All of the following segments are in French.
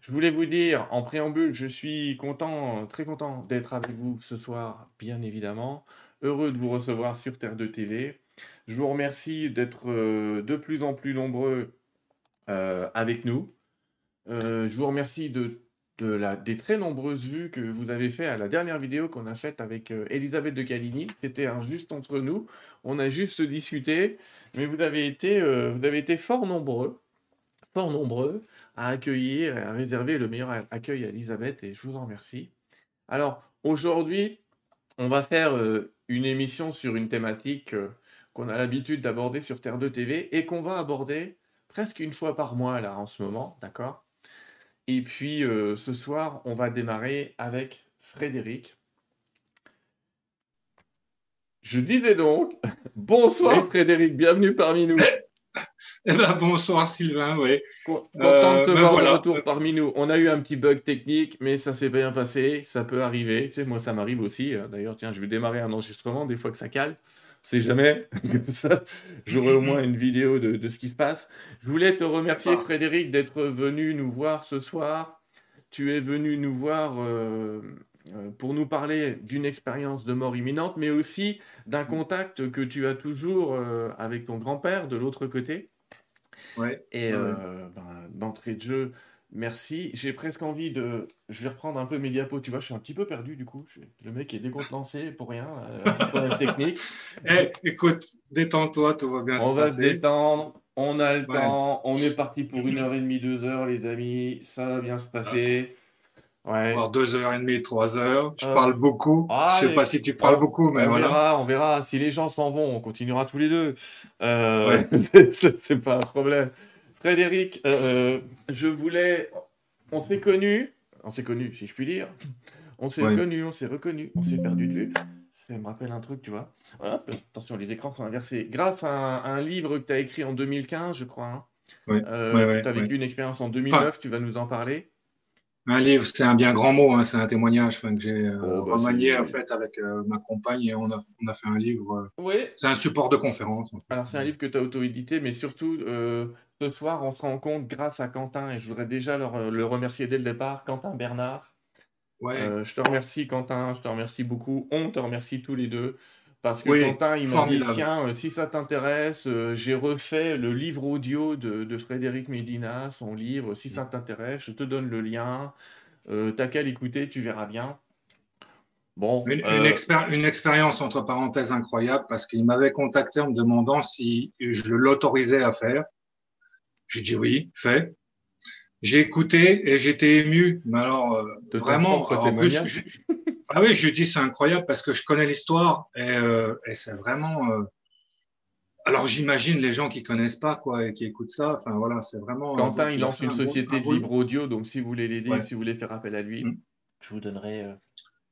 Je voulais vous dire en préambule, je suis content, très content d'être avec vous ce soir, bien évidemment. Heureux de vous recevoir sur Terre de TV. Je vous remercie d'être euh, de plus en plus nombreux euh, avec nous. Euh, je vous remercie de, la, des très nombreuses vues que vous avez fait à la dernière vidéo qu'on a faite avec Elisabeth de Caligny. C'était un juste entre nous. On a juste discuté, mais vous avez été, vous avez été fort nombreux, fort nombreux à accueillir et à réserver le meilleur accueil à Elisabeth et je vous en remercie. Alors aujourd'hui, on va faire une émission sur une thématique qu'on a l'habitude d'aborder sur Terre 2 TV et qu'on va aborder presque une fois par mois là en ce moment, d'accord? Et puis euh, ce soir, on va démarrer avec Frédéric. Je disais donc, bonsoir Frédéric, bienvenue parmi nous. Eh ben, bonsoir Sylvain, ouais. Content de euh, te ben voir de retour parmi nous. On a eu un petit bug technique, mais ça s'est bien passé, ça peut arriver. Tu sais, moi ça m'arrive aussi. Hein. D'ailleurs, tiens, je vais démarrer un enregistrement, des fois que ça cale c'est jamais comme ça. J'aurai au moins une vidéo de, ce qui se passe. Je voulais te remercier, Frédéric, d'être venu nous voir ce soir. Tu es venu nous voir euh, euh, pour nous parler d'une expérience de mort imminente, mais aussi d'un contact que tu as toujours euh, avec ton grand-père de l'autre côté. Ouais. Et ben, d'entrée de jeu, Merci. J'ai presque envie de. Je vais reprendre un peu mes diapos. Tu vois, je suis un petit peu perdu du coup. Le mec est décontenancé pour rien. Euh, technique. Eh, écoute, détends-toi, tout va bien on va se détendre. On a le temps. On est parti pour une heure et demie, deux heures, les amis. Ça va bien se passer. Ouais. Voire deux heures et demie, trois heures. Je euh, parle beaucoup. je je sais pas si tu parles beaucoup, mais on voilà. Verra, on verra. Si les gens s'en vont, on continuera tous les deux. Euh, c'est pas un problème. Frédéric, euh, je voulais. On s'est connus, on s'est connus, si je puis dire. On s'est connus, on s'est reconnus, on s'est perdu de vue. Ça me rappelle un truc, tu vois. Attention, les écrans sont inversés. Grâce à un, livre que tu as écrit en 2015, je crois. Hein. Euh, tu as vécu une expérience en 2009, tu vas nous en parler. Un livre, c'est un bien grand mot, hein, c'est un témoignage que j'ai euh, oh, bah, remanié en fait avec euh, ma compagne et on a, on a fait un livre. oui. C'est un support de conférence. Alors c'est un livre que tu as auto-édité, mais surtout ce soir, on se rend compte grâce à Quentin, et je voudrais déjà euh, le remercier dès le départ, Quentin Bernard. Ouais. Euh, je te remercie, Quentin, je te remercie beaucoup. On te remercie tous les deux. Parce que Quentin, il m'a dit tiens, euh, si ça t'intéresse, j'ai refait le livre audio de, Frédéric Medina, son livre. Si ça t'intéresse, je te donne le lien. T'as qu'à l'écouter, tu verras bien. Bon, une, une, expérience entre parenthèses incroyable parce qu'il m'avait contacté en me demandant si je l'autorisais à faire. J'ai dit oui, fait. J'ai écouté et j'étais ému. Mais alors, euh, vraiment, en plus, ah oui, je dis c'est incroyable parce que je connais l'histoire et, euh, et c'est vraiment. Euh, alors j'imagine les gens qui connaissent pas quoi et qui écoutent ça. Enfin voilà, c'est vraiment. Quentin, il lance une société de livres audio, donc si vous voulez l'aider, si vous voulez faire appel à lui, mm. je vous donnerai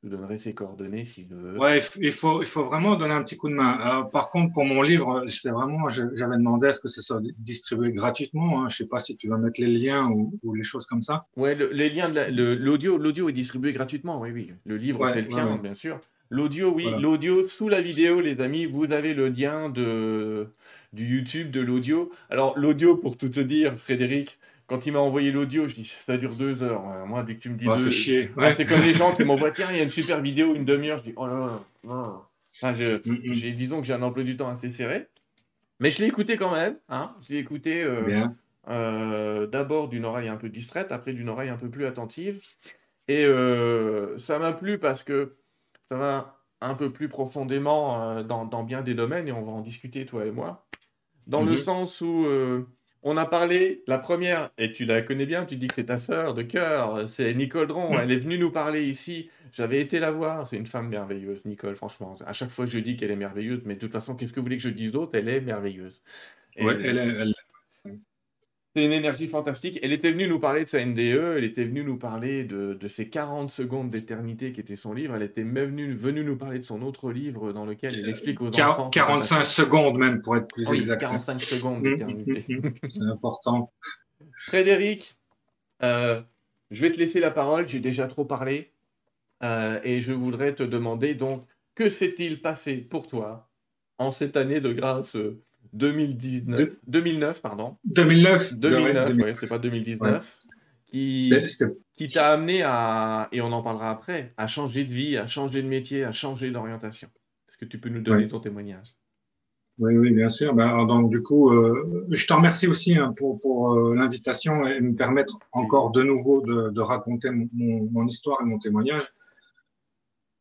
je vous donnerai ses coordonnées s'il veut. Ouais, il faut, il faut vraiment donner un petit coup de main. Par contre, pour mon livre, c'est vraiment, j'avais demandé à ce que ça soit distribué gratuitement. Hein. Je sais pas si tu vas mettre les liens ou, ou les choses comme ça. Ouais, les liens, l'audio, l'audio est distribué gratuitement. Oui, oui. Le livre, c'est le tien, bien sûr. L'audio, oui, l'audio sous la vidéo, les amis, vous avez le lien de du YouTube de l'audio. Alors l'audio, pour tout te dire, Frédéric, quand il m'a envoyé l'audio, je dis ça dure deux heures. Moi, dès que tu me dis deux, c'est comme les gens qui m'envoient tiens, il y a une super vidéo, une demi-heure. Je dis oh là là, Enfin, je, mm, mm. disons que j'ai un emploi du temps assez serré. Mais je l'ai écouté quand même. Hein je l'ai écouté euh, euh, d'abord d'une oreille un peu distraite, après d'une oreille un peu plus attentive. Et euh, ça m'a plu parce que ça va un peu plus profondément dans, dans, bien des domaines, et on va en discuter, toi et moi. Dans le mm-hmm. sens où on a parlé, la première, et tu la connais bien, tu dis que c'est ta sœur de cœur, c'est Nicole Dron. Elle est venue nous parler ici. J'avais été la voir. C'est une femme merveilleuse, Nicole, franchement. À chaque fois, je dis qu'elle est merveilleuse, mais de toute façon, qu'est-ce que vous voulez que je dise d'autre? Elle est merveilleuse. Ouais, elle, elle, c'est une énergie fantastique. Elle était venue nous parler de sa NDE, elle était venue nous parler de, de ses 40 secondes d'éternité qui était son livre. Elle était même venue, venue, nous parler de son autre livre dans lequel elle explique aux enfants. 45 secondes même pour être plus oui, exact. 45 secondes d'éternité. C'est important. Frédéric, euh, je vais te laisser la parole, j'ai déjà trop parlé. Euh, et je voudrais te demander donc, que s'est-il passé pour toi en cette année de grâce 2019, 2009, pardon. 2009 2009, ouais, c'est pas 2019. qui, qui t'a amené à, et on en parlera après, à changer de vie, à changer de métier, à changer d'orientation. Est-ce que tu peux nous donner ton témoignage? Oui, oui, bien sûr. Ben, donc, du coup, euh, je te remercie aussi hein, pour, pour euh, l'invitation et me permettre encore de nouveau de, de raconter mon, mon, histoire et mon témoignage.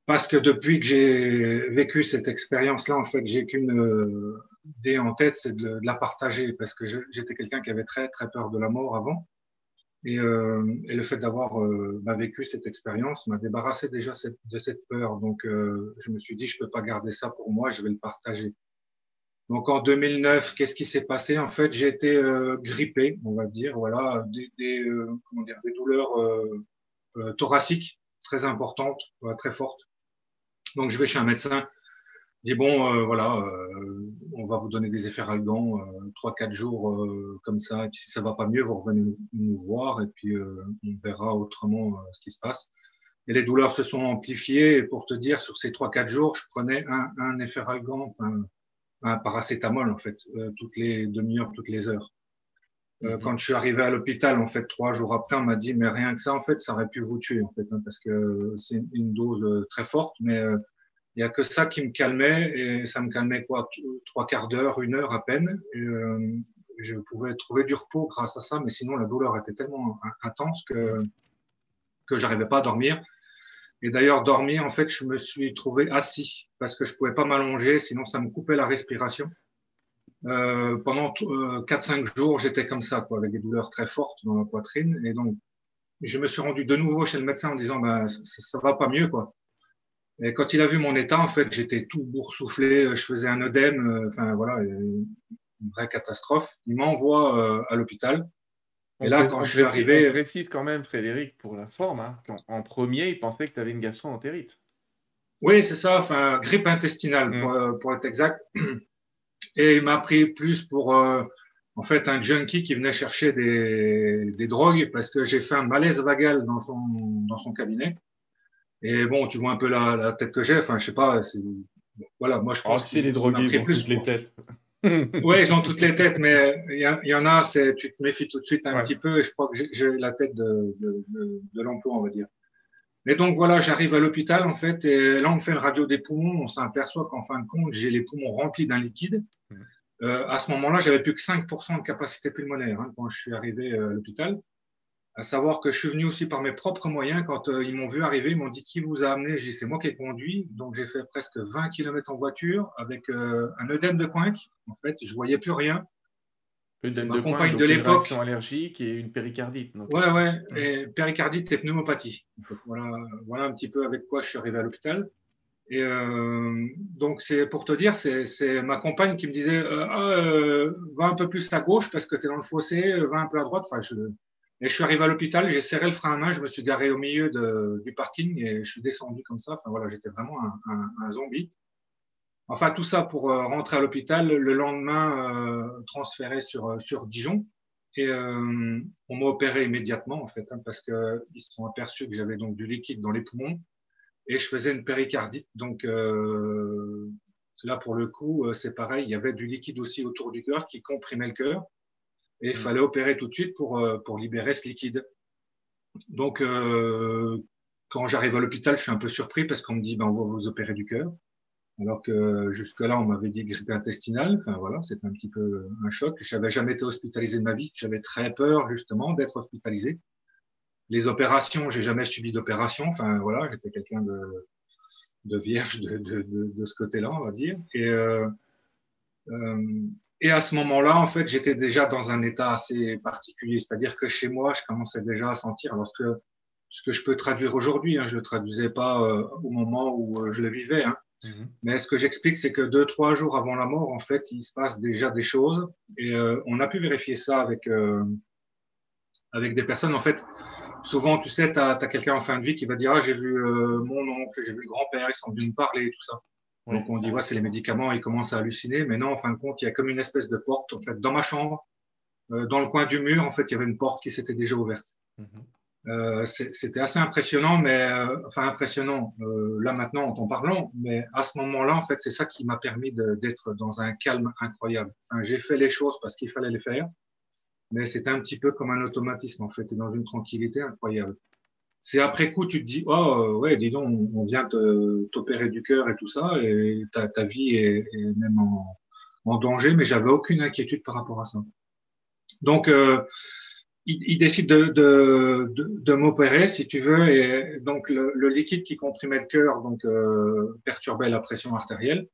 Parce que depuis que j'ai vécu cette expérience-là, en fait, j'ai qu'une euh, idée en tête, c'est de, la partager. Parce que j'étais quelqu'un qui avait très, très peur de la mort avant. Et, euh, et le fait d'avoir euh, bah, vécu cette expérience m'a débarrassé déjà de cette peur. Donc, je me suis dit, je peux pas garder ça pour moi, je vais le partager. Donc en 2009, qu'est-ce qui s'est passé? En fait, j'ai été euh, grippé, on va dire, voilà, des, des, euh, comment dire, des douleurs euh, euh thoraciques très importantes, très fortes. Donc je vais chez un médecin, dit bon, voilà, on va vous donner des effets ralgans, trois quatre jours comme ça, et puis si ça va pas mieux, vous revenez nous, voir et puis on verra autrement ce qui se passe. Et les douleurs se sont amplifiées. Et pour te dire, sur ces trois quatre jours, je prenais un, un effet ralgan, enfin un paracétamol en fait, euh, toutes les demi-heures, toutes les heures. Euh, mhm. Quand je suis arrivé à l'hôpital, en fait, trois jours après, on m'a dit, mais rien que ça, en fait, ça aurait pu vous tuer, en fait, hein, parce que c'est une dose euh, très forte, mais il y a que ça qui me calmait, et ça me calmait quoi, trois quarts d'heure, une heure à peine. Et, je pouvais trouver du repos grâce à ça, mais sinon la douleur était tellement intense que que j'arrivais pas à dormir. Et d'ailleurs, dormir, en fait, je me suis trouvé assis parce que je pouvais pas m'allonger, sinon ça me coupait la respiration. Euh, pendant euh, 4-5 jours, j'étais comme ça, quoi, avec des douleurs très fortes dans la poitrine. Et donc, je me suis rendu de nouveau chez le médecin en disant, bah, ça, ça va pas mieux, quoi. Et quand il a vu mon état, en fait, j'étais tout boursouflé, je faisais un œdème, euh, enfin voilà, une vraie catastrophe. Il m'envoie euh, à l'hôpital. Et là, quand je suis arrivé. On précise quand même, Frédéric, pour la forme, hein, qu'en premier, il pensait que tu avais une gastro-entérite. Oui, c'est ça, enfin, grippe intestinale, pour, mm. euh, pour, être exact. Et il m'a pris plus pour, euh, en fait, un junkie qui venait chercher des, des drogues parce que j'ai fait un malaise vagal dans son, dans son cabinet. Et bon, tu vois un peu la, la tête que j'ai, enfin, je sais pas, voilà, moi je pense oh, que c'est les drogués, plus les têtes. oui, ils ont toutes les têtes, mais il y, en a, c'est, tu te méfies tout de suite un petit peu, et je crois que j'ai la tête de, de, de, l'emploi, on va dire. Mais donc voilà, j'arrive à l'hôpital en fait, et là on fait une radio des poumons, on s'aperçoit qu'en fin de compte, j'ai les poumons remplis d'un liquide. Euh, à ce moment-là, j'avais plus que 5% de capacité pulmonaire hein, quand je suis arrivé euh, à l'hôpital à savoir que je suis venu aussi par mes propres moyens. Quand euh, ils m'ont vu arriver, ils m'ont dit qui vous a amené? J'ai c'est moi qui ai conduit. Donc j'ai fait presque 20 km en voiture avec euh, un œdème de coinque. En fait, je voyais plus rien. Œdème ma compagne de l'époque. Une allergique et une péricardite. Donc. Ouais, ouais. Et péricardite et pneumopathie. voilà, voilà un petit peu avec quoi je suis arrivé à l'hôpital. Et euh, donc c'est pour te dire, c'est ma compagne qui me disait ah, va un peu plus à gauche parce que tu es dans le fossé, va un peu à droite. Enfin, je, et je suis arrivé à l'hôpital, j'ai serré le frein à main, je me suis garé au milieu du parking et je suis descendu comme ça. Enfin voilà, j'étais vraiment un, zombie. Enfin tout ça pour euh, rentrer à l'hôpital. Le lendemain, euh, transféré sur euh, sur Dijon et on m'a opéré immédiatement en fait hein, parce que ils se sont aperçus que j'avais donc du liquide dans les poumons et je faisais une péricardite. Donc là pour le coup, c'est pareil, il y avait du liquide aussi autour du cœur qui comprimait le cœur et il mm. fallait opérer tout de suite pour, euh, pour libérer ce liquide. Donc, euh, quand j'arrive à l'hôpital, je suis un peu surpris parce qu'on me dit, ben, on va vous opérer du cœur. Alors que jusque-là, on m'avait dit grippe intestinale. Enfin, voilà, c'est un petit peu un choc. Je n'avais jamais été hospitalisé de ma vie. J'avais très peur, justement, d'être hospitalisé. Les opérations, j'ai jamais subi d'opération. Enfin, voilà, j'étais quelqu'un de, de vierge de, de, de, de ce côté-là, on va dire. Et, euh, euh, et à ce moment-là, en fait, j'étais déjà dans un état assez particulier. C'est-à-dire que chez moi, je commençais déjà à sentir, lorsque ce que je peux traduire aujourd'hui, hein, je ne le traduisais pas euh, au moment où euh, je le vivais. Hein. Mhm. Mais ce que j'explique, c'est que deux, trois jours avant la mort, en fait, il se passe déjà des choses. Et euh, on a pu vérifier ça avec, avec des personnes. En fait, souvent, tu sais, tu as, as quelqu'un en fin de vie qui va dire, ah, j'ai vu mon oncle, j'ai vu le grand-père, ils sont venus me parler et tout ça. Donc on dit ouais c'est les médicaments, ils commencent à halluciner, mais non en fin de compte il y a comme une espèce de porte en fait dans ma chambre, euh, dans le coin du mur en fait il y avait une porte qui s'était déjà ouverte. Mhm. euh, c'était assez impressionnant, mais euh, enfin impressionnant euh, là maintenant en t'en parlant, mais à ce moment-là en fait c'est ça qui m'a permis d'être dans un calme incroyable. Enfin j'ai fait les choses parce qu'il fallait les faire. mais c'était un petit peu comme un automatisme en fait, et dans une tranquillité incroyable. C'est après coup, tu te dis, oh ouais, dis donc, on vient t'opérer du cœur et tout ça, et ta, ta vie est, même en, en, danger, mais j'avais aucune inquiétude par rapport à ça. Donc, euh, il, décide de, de, de, m'opérer, si tu veux, et donc le, le liquide qui comprimait le cœur donc euh, perturbait la pression artérielle.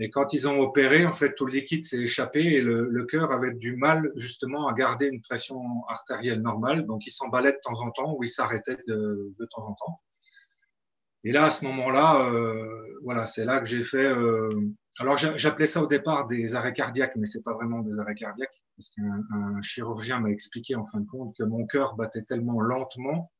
Et quand ils ont opéré, en fait, tout le liquide s'est échappé et le, le cœur avait du mal justement à garder une pression artérielle normale. Donc, il s'emballait de temps en temps ou il s'arrêtait de, de, temps en temps. Et là, à ce moment-là, euh, voilà, c'est là que j'ai fait. Euh, alors, j'appelais ça au départ des arrêts cardiaques, mais c'est pas vraiment des arrêts cardiaques, parce qu'un chirurgien m'a expliqué en fin de compte que mon cœur battait tellement lentement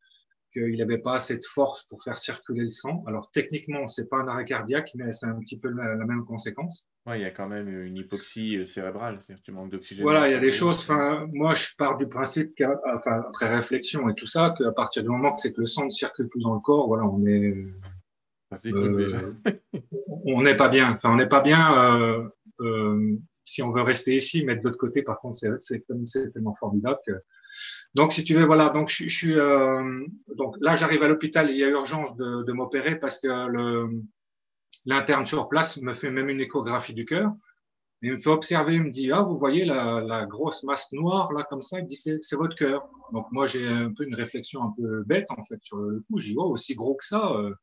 qu'il n'avait pas assez de force pour faire circuler le sang. Alors techniquement, c'est pas un arrêt cardiaque, mais c'est un petit peu la, même conséquence. Ouais, il y a quand même une hypoxie euh, cérébrale, c'est-à-dire que tu manques d'oxygène. Voilà, il y a des choses. Enfin, moi, je pars du principe enfin, après réflexion et tout ça, qu'à partir du moment que c'est que le sang ne circule plus dans le corps, voilà, on est. Euh, on n'est pas bien. Enfin, on n'est pas bien euh, euh, si on veut rester ici, mais de l'autre côté, par contre, c'est tellement formidable que donc, si tu veux, voilà. Donc, je, suis. Euh, donc là, j'arrive à l'hôpital. Il y a urgence de, m'opérer parce que l'interne sur place me fait même une échographie du cœur. Il me fait observer. Il me dit ah, vous voyez la, grosse masse noire là comme ça? Il dit c'est votre cœur. Donc moi, j'ai un peu une réflexion un peu bête en fait sur le coup. Je dis oh, aussi gros que ça. Euh,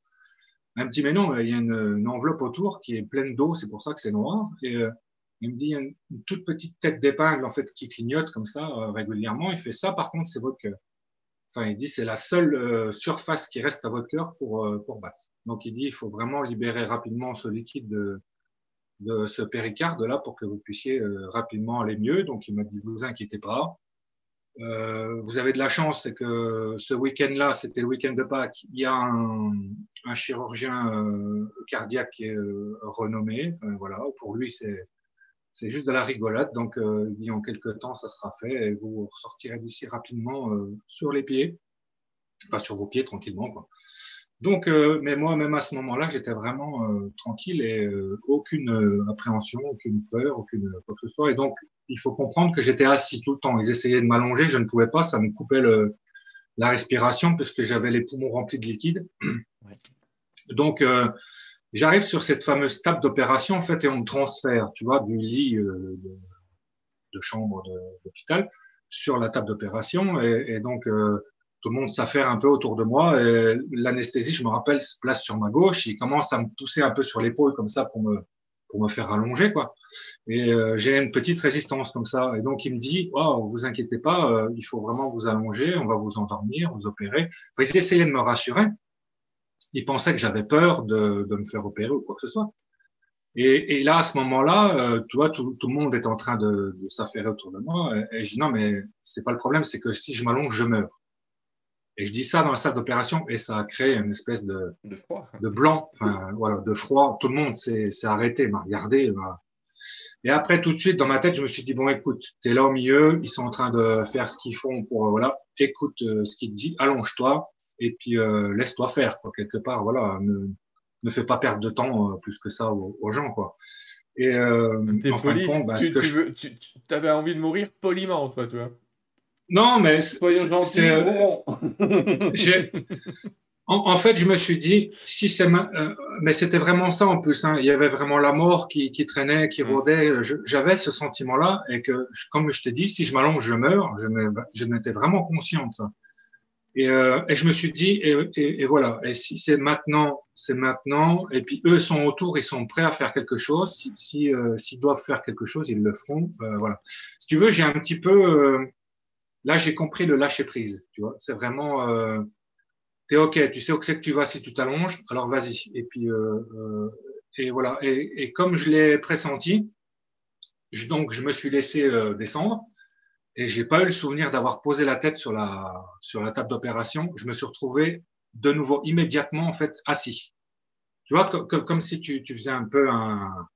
un petit mais non, il y a une, enveloppe autour qui est pleine d'eau. C'est pour ça que c'est noir. Euh, il me dit une, toute petite tête d'épingle en fait qui clignote comme ça euh, régulièrement. Il fait ça, par contre, c'est votre cœur. Enfin, il dit c'est la seule euh, surface qui reste à votre cœur pour euh, pour battre. Donc il dit il faut vraiment libérer rapidement ce liquide de de ce péricarde là pour que vous puissiez rapidement aller mieux. Donc il m'a dit vous inquiétez pas. vous avez de la chance, c'est que ce week-end-là, c'était le week-end de Pâques, il y a un, chirurgien cardiaque qui renommé. Enfin, voilà, pour lui, c'est c'est juste de la rigolade. Donc, euh, il dit en quelques temps, ça sera fait et vous ressortirez d'ici rapidement euh, sur les pieds, enfin sur vos pieds tranquillement. Quoi. Donc, euh, mais moi, même à ce moment-là, j'étais vraiment euh, tranquille et aucune appréhension, aucune peur, aucune quoi que ce soit. Et donc, il faut comprendre que j'étais assis tout le temps. Ils essayaient de m'allonger, je ne pouvais pas, ça me coupait le, la respiration puisque j'avais les poumons remplis de liquide. Ouais. Donc, J'arrive sur cette fameuse table d'opération, en fait, et on me transfère, tu vois, du lit euh, de, de, chambre d'hôpital sur la table d'opération. Et, et, donc, euh, tout le monde s'affaire un peu autour de moi. L'anesthésie, je me rappelle, se place sur ma gauche. Il commence à me pousser un peu sur l'épaule comme ça pour me, pour me faire allonger, quoi. Et euh, j'ai une petite résistance comme ça. Et donc, il me dit, oh, vous inquiétez pas, euh, il faut vraiment vous allonger, on va vous endormir, vous opérer. Vous essayez de me rassurer il pensait que j'avais peur de, de, me faire opérer ou quoi que ce soit. Et, et là, à ce moment-là, euh, tu vois, tout, tout, le monde est en train de, de s'affairer autour de moi. Et, et, je dis non, mais c'est pas le problème, c'est que si je m'allonge, je meurs. Et je dis ça dans la salle d'opération et ça a créé une espèce de, de, froid. de blanc, enfin voilà, de froid. Tout le monde s'est arrêté, m'a regardé. Et après, tout de suite, dans ma tête, je me suis dit bon, écoute, t'es là au milieu, ils sont en train de faire ce qu'ils font pour voilà, écoute euh, ce qu'il te dit, allonge-toi et puis euh, laisse-toi faire quoi. Quelque part voilà ne, ne fais pas perdre de temps euh, plus que ça aux, aux, gens quoi. Et euh, en fin de compte bah, tu, tu, veux, tu, tu avais envie de mourir poliment toi tu vois. Non mais c'est en, en, fait je me suis dit si c'est mais c'était vraiment ça en plus hein, il y avait vraiment la mort qui, qui traînait qui mmh. rôdait. J'avais ce sentiment là et que comme je t'ai dit si je m'allonge je meurs. Je n'étais vraiment conscient de ça et, euh, et, je me suis dit, et, et, voilà, et si c'est maintenant, c'est maintenant. Et puis eux sont autour, ils sont prêts à faire quelque chose. Si, si euh, s'ils doivent faire quelque chose, ils le feront. Euh, voilà. Si tu veux, j'ai un petit peu, euh, là, j'ai compris le lâcher prise. Tu vois, c'est vraiment, euh, t'es ok, tu sais où c'est que tu vas si tu t'allonges, alors vas-y. Et puis euh, et voilà. Et, comme je l'ai pressenti, je, donc je me suis laissé descendre et j'ai pas eu le souvenir d'avoir posé la tête sur la sur la table d'opération. Je me suis retrouvé de nouveau immédiatement en fait assis. Tu vois comme, comme si tu, tu faisais un peu un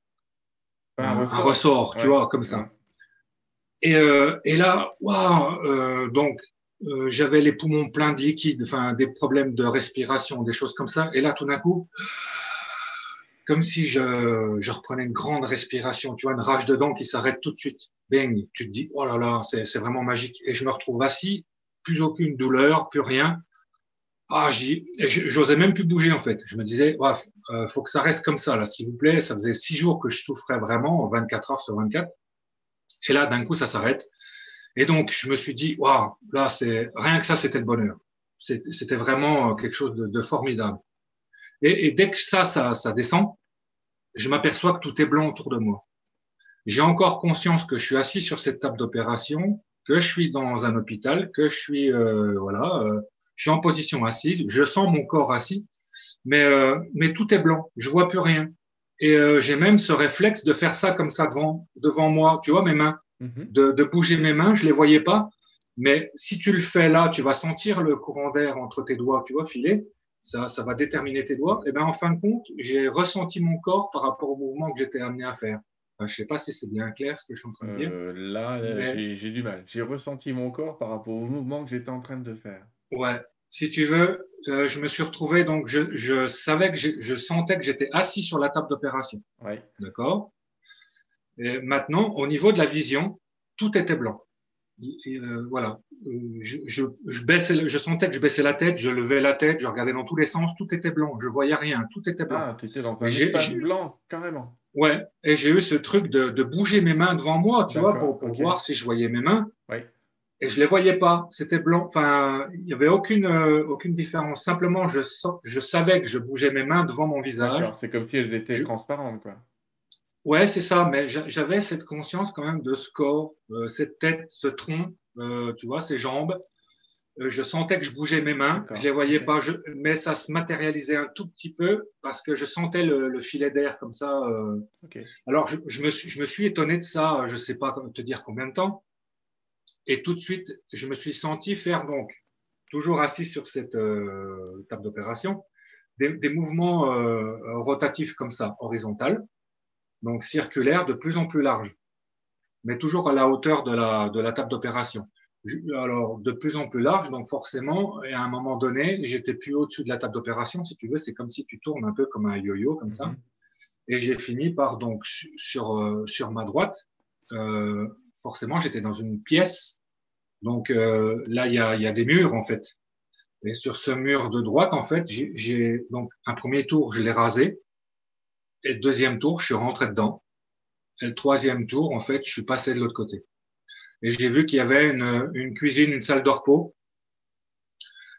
un, un ressort, un ressort tu vois comme ça. Et euh, et là waouh euh, donc euh, j'avais les poumons pleins de liquide, enfin des problèmes de respiration, des choses comme ça. Et là tout d'un coup comme si je, reprenais une grande respiration, tu vois, une rage de dents qui s'arrête tout de suite. Bang, tu te dis, oh là là, c'est vraiment magique. Et je me retrouve assis, plus aucune douleur, plus rien. Ah, j'osais même plus bouger en fait. Je me disais, ouais, euh, faut que ça reste comme ça là, s'il vous plaît. Ça faisait six jours que je souffrais vraiment, 24 heures sur 24. Et là, d'un coup, ça s'arrête. Et donc, je me suis dit, waouh, là, c'est rien que ça, c'était le bonheur. C'était vraiment quelque chose de formidable. Et, et, dès que ça, ça, ça descend, je m'aperçois que tout est blanc autour de moi. J'ai encore conscience que je suis assis sur cette table d'opération, que je suis dans un hôpital, que je suis euh, voilà, euh, je suis en position assise, je sens mon corps assis, mais euh, mais tout est blanc, je vois plus rien. Et euh, j'ai même ce réflexe de faire ça comme ça devant devant moi, tu vois mes mains, mm-hmm. de, de bouger mes mains, je les voyais pas, mais si tu le fais là, tu vas sentir le courant d'air entre tes doigts, tu vois, filer ça, ça va déterminer tes doigts. Et ben en fin de compte, j'ai ressenti mon corps par rapport au mouvement que j'étais amené à faire. Je je sais pas si c'est bien clair ce que je suis en train de dire. Euh, là, j'ai du mal. J'ai ressenti mon corps par rapport au mouvement que j'étais en train de faire. Ouais. Si tu veux, euh, je me suis retrouvé, donc je, je savais que je sentais que j'étais assis sur la table d'opération. Ouais. D'accord? Et maintenant, au niveau de la vision, tout était blanc. Euh, voilà, je, je, je, baissais, je sentais que je baissais la tête, je levais la tête, je regardais dans tous les sens, tout était blanc, je voyais rien, tout était blanc. Ah, tu étais dans un espace blanc, carrément. Ouais, et j'ai eu ce truc de, de, bouger mes mains devant moi, tu vois, pour, pour voir si je voyais mes mains. Ouais. Et je les voyais pas, c'était blanc. Enfin, il y avait aucune euh, aucune différence. Simplement, je je savais que je bougeais mes mains devant mon visage. C'est comme si elles étaient transparentes, quoi. Ouais, c'est ça, mais j'avais cette conscience quand même de ce corps, euh, cette tête, ce tronc, euh, tu vois, ces jambes. Euh, je sentais que je bougeais mes mains, je les voyais pas, je, mais ça se matérialisait un tout petit peu parce que je sentais le, le filet d'air comme ça. Euh. Okay. Alors je, je, me suis, je me suis étonné de ça, je sais pas te dire combien de temps. Et tout de suite, je me suis senti faire donc, toujours assis sur cette euh, table d'opération, des, des, mouvements rotatifs comme ça, horizontales donc circulaire de plus en plus large, mais toujours à la hauteur de la, de la table d'opération. Alors, de plus en plus large, donc forcément, à un moment donné, j'étais plus au-dessus de la table d'opération, si tu veux, c'est comme si tu tournes un peu comme un yo-yo, comme ça. Mhm. Et j'ai fini par, donc, sur, euh, sur ma droite, euh, forcément, j'étais dans une pièce. Donc euh, là, il y a, y a des murs, en fait. Et sur ce mur de droite, en fait, j'ai donc un premier tour, je l'ai rasé. Et le deuxième tour, je suis rentré dedans. Et le troisième tour, en fait, je suis passé de l'autre côté. Et j'ai vu qu'il y avait une, une, cuisine, une salle de repos.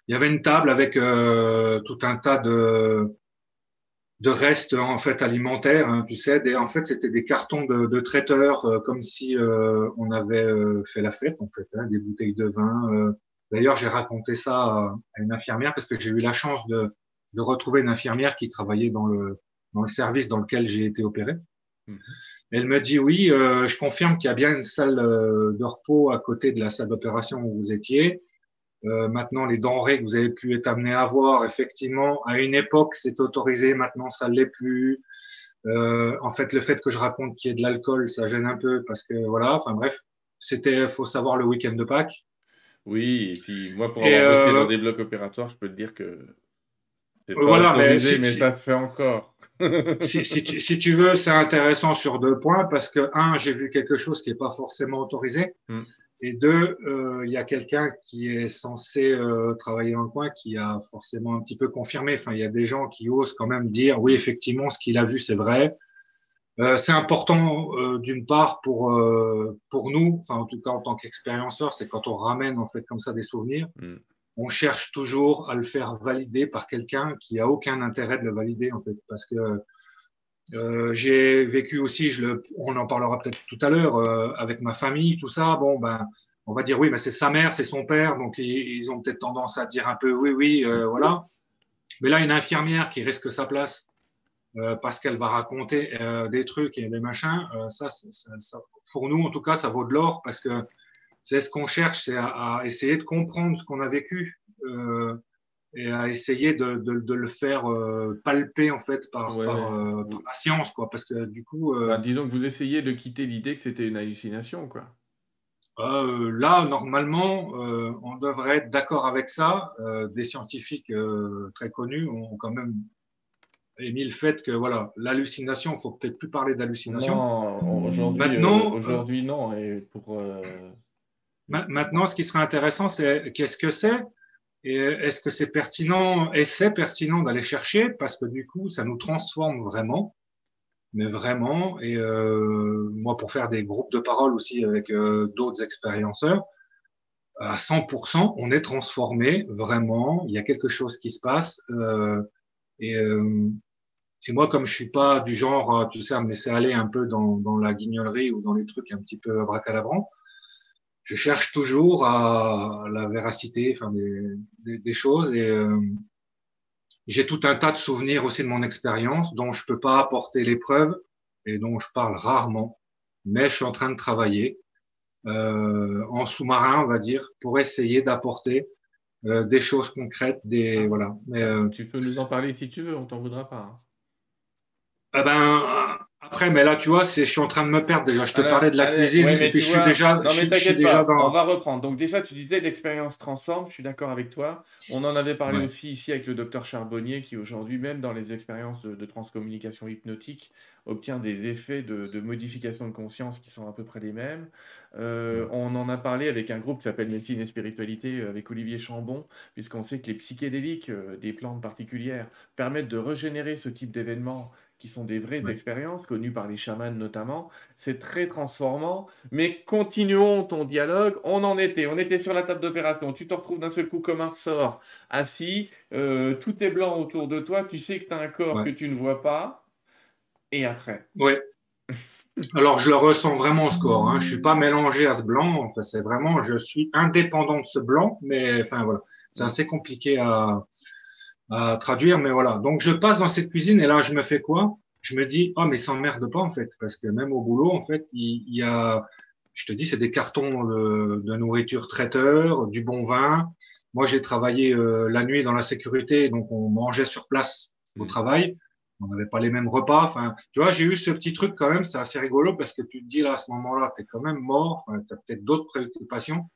Il y avait une table avec euh, tout un tas de, de restes en fait alimentaires, hein, tu sais. Et en fait, c'était des cartons de, de traiteurs, euh, comme si euh, on avait euh, fait la fête, en fait, hein, des bouteilles de vin. Euh. D'ailleurs, j'ai raconté ça à une infirmière parce que j'ai eu la chance de, de retrouver une infirmière qui travaillait dans le dans le service dans lequel j'ai été opéré. Mhm. Elle me dit oui, euh, je confirme qu'il y a bien une salle euh, de repos à côté de la salle d'opération où vous étiez. Euh, maintenant, les denrées que vous avez pu être amené à voir, effectivement, à une époque, c'est autorisé. Maintenant, ça ne l'est plus. En fait, le fait que je raconte qu'il y ait de l'alcool, ça gêne un peu parce que voilà. Enfin bref, c'était, faut savoir le week-end de Pâques. Oui, et puis moi, pour avoir été dans des blocs opératoires, je peux te dire que voilà, mais, mais ça se fait encore. si, si, tu, si, tu, veux, c'est intéressant sur deux points parce que, un, j'ai vu quelque chose qui n'est pas forcément autorisé. Mm. Et deux, euh, il y a quelqu'un qui est censé euh, travailler dans le coin qui a forcément un petit peu confirmé. Enfin, il y a des gens qui osent quand même dire oui, effectivement, ce qu'il a vu, c'est vrai. Euh, c'est important d'une part pour pour nous, enfin en tout cas en tant qu'expérienceur, c'est quand on ramène en fait comme ça des souvenirs. Mm on cherche toujours à le faire valider par quelqu'un qui a aucun intérêt de le valider en fait, parce que euh, j'ai vécu aussi, je le, on en parlera peut-être tout à l'heure euh, avec ma famille, tout ça. Bon ben, on va dire oui, mais c'est sa mère, c'est son père, donc ils, ont peut-être tendance à dire un peu oui, oui, euh, voilà. Mais là, une infirmière qui risque sa place parce qu'elle va raconter des trucs et des machins, ça, ça, ça, pour nous en tout cas, ça vaut de l'or parce que c'est ce qu'on cherche, c'est à, essayer de comprendre ce qu'on a vécu euh, et à essayer de, de, de le faire euh, palper en fait par, par, euh, par, la science, quoi. Parce que du coup, bah, disons que vous essayez de quitter l'idée que c'était une hallucination, quoi. Là, normalement, on devrait être d'accord avec ça. des scientifiques très connus ont quand même et mis le fait que voilà, l'hallucination, il faut peut-être plus parler d'hallucination. Non, aujourd'hui, aujourd'hui non. Et pour, Maintenant, ce qui serait intéressant, c'est qu'est-ce que c'est et est-ce que c'est pertinent et c'est pertinent d'aller chercher? Parce que du coup, ça nous transforme vraiment, mais vraiment. Et euh, moi, pour faire des groupes de parole aussi avec d'autres expérienceurs, à 100%, on est transformé vraiment. Il y a quelque chose qui se passe. Euh, et, euh, et moi, comme je suis pas du genre, tu sais, à me laisser aller un peu dans, dans la guignolerie ou dans les trucs un petit peu bracalabrants, je cherche toujours à la véracité, enfin des, des, des choses. Et euh, j'ai tout un tas de souvenirs aussi de mon expérience dont je peux pas apporter les preuves et dont je parle rarement. Mais je suis en train de travailler euh, en sous-marin, on va dire, pour essayer d'apporter euh, des choses concrètes, des ah. voilà. Mais, euh, tu peux nous en parler si tu veux, on t'en voudra pas. Hein. Eh ben, après, mais là, tu vois, je suis en train de me perdre déjà. Je te parlais de la cuisine et puis je suis déjà, non, je, suis déjà dans. On va reprendre. Donc déjà, tu disais l'expérience transforme. Je suis d'accord avec toi. On en avait parlé aussi ici avec le docteur Charbonnier, qui aujourd'hui, même dans les expériences de, transcommunication hypnotique, obtient des effets de, modification de conscience qui sont à peu près les mêmes. Euh, on en a parlé avec un groupe qui s'appelle Médecine et Spiritualité euh, avec Olivier Chambon, puisqu'on sait que les psychédéliques euh, des plantes particulières permettent de régénérer ce type d'événements qui sont des vraies expériences, connues par les chamans notamment. C'est très transformant, mais continuons ton dialogue. On en était, on était sur la table d'opération. Tu te retrouves d'un seul coup comme un sort, assis, euh, tout est blanc autour de toi, tu sais que tu as un corps que tu ne vois pas. Et après? Oui. Alors, je le ressens vraiment, ce corps. Hein. Je suis pas mélangé à ce blanc. Enfin, c'est vraiment, je suis indépendant de ce blanc, mais enfin, voilà. C'est assez compliqué à, à traduire, mais voilà. Donc je passe dans cette cuisine et là je me fais quoi? Je me dis oh mais s'emmerde pas en fait, parce que même au boulot en fait il, y a, je te dis c'est des cartons de, de, nourriture traiteur, du bon vin. Moi j'ai travaillé euh, la nuit dans la sécurité, donc on mangeait sur place au mmh. travail. On n'avait pas les mêmes repas. Enfin, tu vois, j'ai eu ce petit truc quand même, c'est assez rigolo parce que tu te dis là à ce moment-là, tu es quand même mort. Enfin, tu as peut-être d'autres préoccupations.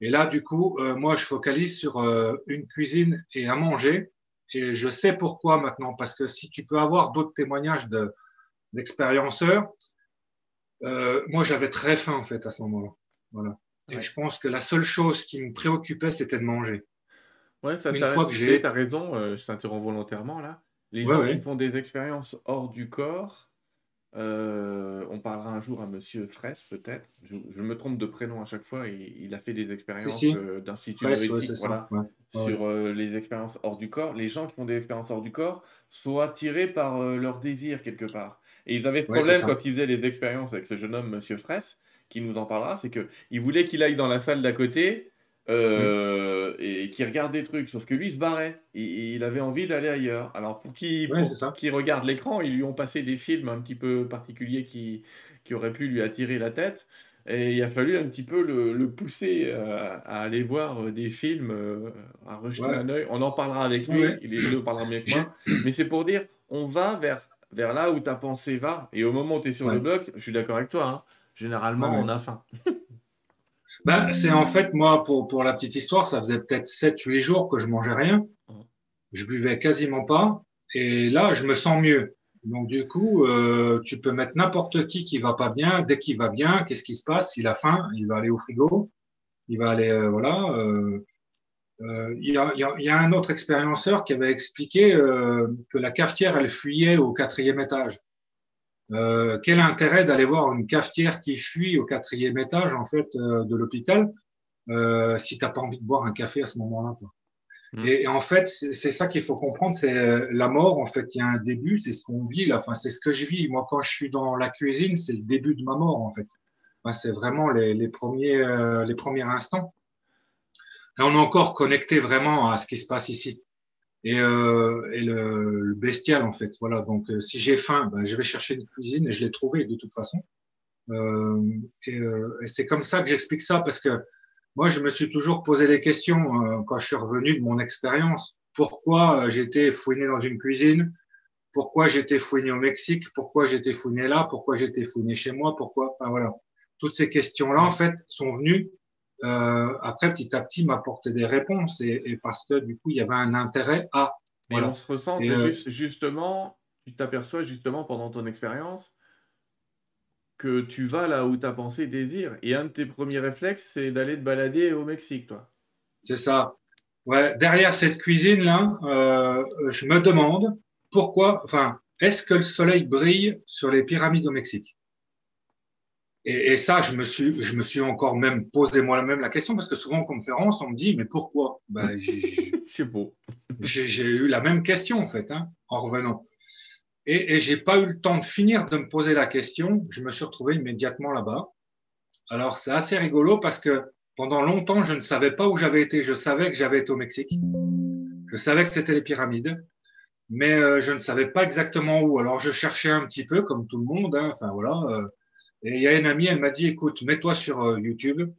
Et là, du coup, euh, moi, je focalise sur euh, une cuisine et à manger. Et je sais pourquoi maintenant, parce que si tu peux avoir d'autres témoignages d'expérienceurs, euh, moi, j'avais très faim en fait à ce moment-là. Voilà. Et je pense que la seule chose qui me préoccupait, c'était de manger. Ouais, ça Une fois que j'ai. Tu as raison, je t'interromps volontairement là. Les gens qui font des expériences hors du corps, euh, on parlera un jour à Monsieur Fraisse, peut-être. Je, me trompe de prénom à chaque fois. Et, il a fait des expériences euh, d'institut sur euh, les expériences hors du corps. Les gens qui font des expériences hors du corps sont attirés par leur désir quelque part. Et ils avaient ce problème quand ils faisaient les expériences avec ce jeune homme, Monsieur Fraisse, qui nous en parlera, c'est qu'il voulait qu'il aille dans la salle d'à côté euh, et qui regarde des trucs, sauf que lui il se barrait. Et, il avait envie d'aller ailleurs. Alors pour qui regarde l'écran, ils lui ont passé des films un petit peu particuliers qui, qui auraient pu lui attirer la tête. Et il a fallu un petit peu le, pousser euh, à, aller voir euh, des films, à rejeter un œil. On en parlera avec lui, il, est, il parlera mieux que moi. Mais c'est pour dire, on va vers, vers là où ta pensée va. Et au moment où tu es sur le bloc, je suis d'accord avec toi, hein, généralement on a faim. Ben, c'est en fait, moi, pour, pour la petite histoire, ça faisait peut-être 7-8 jours que je mangeais rien. Je buvais quasiment pas. Et là, je me sens mieux. Donc, du coup, euh, tu peux mettre n'importe qui qui va pas bien. Dès qu'il va bien, qu'est-ce qui se passe? Il a faim, il va aller au frigo. Il va aller, euh, voilà. Euh, euh il, y a, il, y a, un autre expérienceur qui avait expliqué euh, que la cafetière, elle fuyait au quatrième étage. Euh, quel intérêt d'aller voir une cafetière qui fuit au quatrième étage en fait euh, de l'hôpital euh, si t'as pas envie de boire un café à ce moment-là mmh. et, en fait c'est ça qu'il faut comprendre c'est euh, la mort en fait il y a un début c'est ce qu'on vit là. Enfin c'est ce que je vis. Moi quand je suis dans la cuisine c'est le début de ma mort en fait. Enfin, c'est vraiment les, les premiers les premiers instants. Et on est encore connecté vraiment à ce qui se passe ici et, euh, et le, le, bestial en fait. Voilà. Donc euh, si j'ai faim, ben, je vais chercher une cuisine et je l'ai trouvé de toute façon. Euh, et, euh, et c'est comme ça que j'explique ça parce que moi je me suis toujours posé des questions euh, quand je suis revenu de mon expérience. Pourquoi j'étais fouiné dans une cuisine? Pourquoi j'étais fouiné au Mexique? Pourquoi j'étais fouiné là? Pourquoi j'étais fouiné chez moi? Pourquoi? Enfin voilà. Toutes ces questions-là en fait sont venues euh, après, petit à petit, m'apporter des réponses et, et, parce que du coup, il y avait un intérêt à. Et on se ressent euh, justement, tu t'aperçois justement pendant ton expérience que tu vas là où ta pensée désire. Et un de tes premiers réflexes, c'est d'aller te balader au Mexique, toi. C'est ça. Ouais, derrière cette cuisine-là, euh, je me demande pourquoi, enfin, est-ce que le soleil brille sur les pyramides au Mexique? Et, et, ça, je me suis, je me suis encore même posé moi-même la question parce que souvent en conférence, on me dit mais pourquoi? Ben, C'est beau. j'ai eu la même question en fait hein, en revenant. Et, et j'ai pas eu le temps de finir de me poser la question. Je me suis retrouvé immédiatement là-bas. Alors c'est assez rigolo parce que pendant longtemps, je ne savais pas où j'avais été. Je savais que j'avais été au Mexique. Je savais que c'était les pyramides, mais euh, je ne savais pas exactement où. Alors je cherchais un petit peu, comme tout le monde. Hein. Enfin voilà. Euh, et il y a une amie, elle m'a dit, écoute, mets-toi sur euh, YouTube,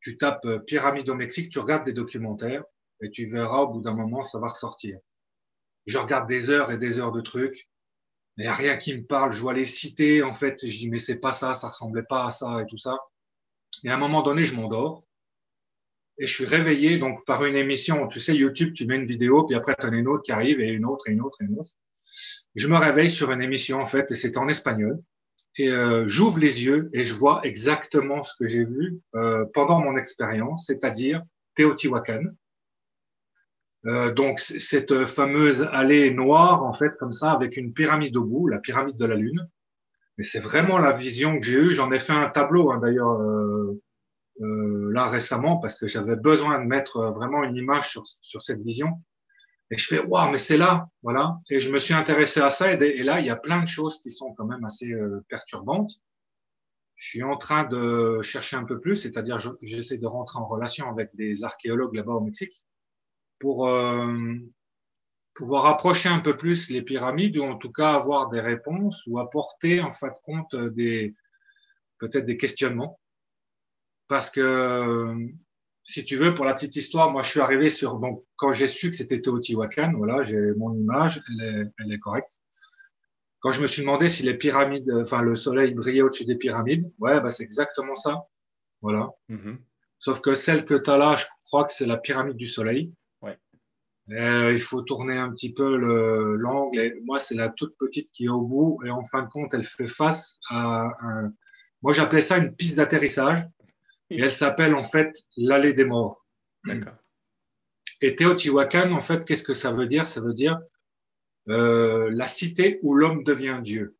tu tapes pyramide au Mexique, tu regardes des documentaires et tu verras au bout d'un moment, ça va ressortir. Je regarde des heures et des heures de trucs mais il n'y a rien qui me parle. Je vois les citer, en fait, je dis, mais c'est pas ça, ça ressemblait pas à ça et tout ça. Et à un moment donné, je m'endors. Et je suis réveillé donc par une émission. Tu sais, YouTube, tu mets une vidéo, puis après, tu en as une autre qui arrive, et une autre, et une autre, et une autre. Je me réveille sur une émission, en fait, et c'est en espagnol. Et euh, j'ouvre les yeux et je vois exactement ce que j'ai vu euh, pendant mon expérience, c'est-à-dire Teotihuacan, euh, donc cette fameuse allée noire, en fait, comme ça, avec une pyramide au bout, la pyramide de la Lune. Mais c'est vraiment la vision que j'ai eue. J'en ai fait un tableau, hein, d'ailleurs, là récemment, parce que j'avais besoin de mettre vraiment une image sur, sur cette vision. Et je fais, waouh, mais c'est là, voilà. Et je me suis intéressé à ça. Et, là, il y a plein de choses qui sont quand même assez perturbantes. Je suis en train de chercher un peu plus, c'est-à-dire j'essaie de rentrer en relation avec des archéologues là-bas au Mexique pour euh, pouvoir approcher un peu plus les pyramides ou en tout cas avoir des réponses ou apporter en fin de compte des peut-être des questionnements. Parce que si tu veux, pour la petite histoire, moi je suis arrivé sur donc quand j'ai su que c'était Teotihuacan, voilà, j'ai mon image, elle est, elle est correcte. Quand je me suis demandé si les pyramides, enfin le soleil brillait au-dessus des pyramides, ouais, bah, c'est exactement ça. Voilà. Mm-hmm. Sauf que celle que tu as là, je crois que c'est la pyramide du soleil. Euh, il faut tourner un petit peu l'angle. Moi, c'est la toute petite qui est au bout. Et en fin de compte, elle fait face à un... Moi, j'appelais ça une piste d'atterrissage. Et elle s'appelle en fait l'allée des morts. D'accord. Et Teotihuacan, en fait, qu'est-ce que ça veut dire? Ça veut dire euh, la cité où l'homme devient Dieu.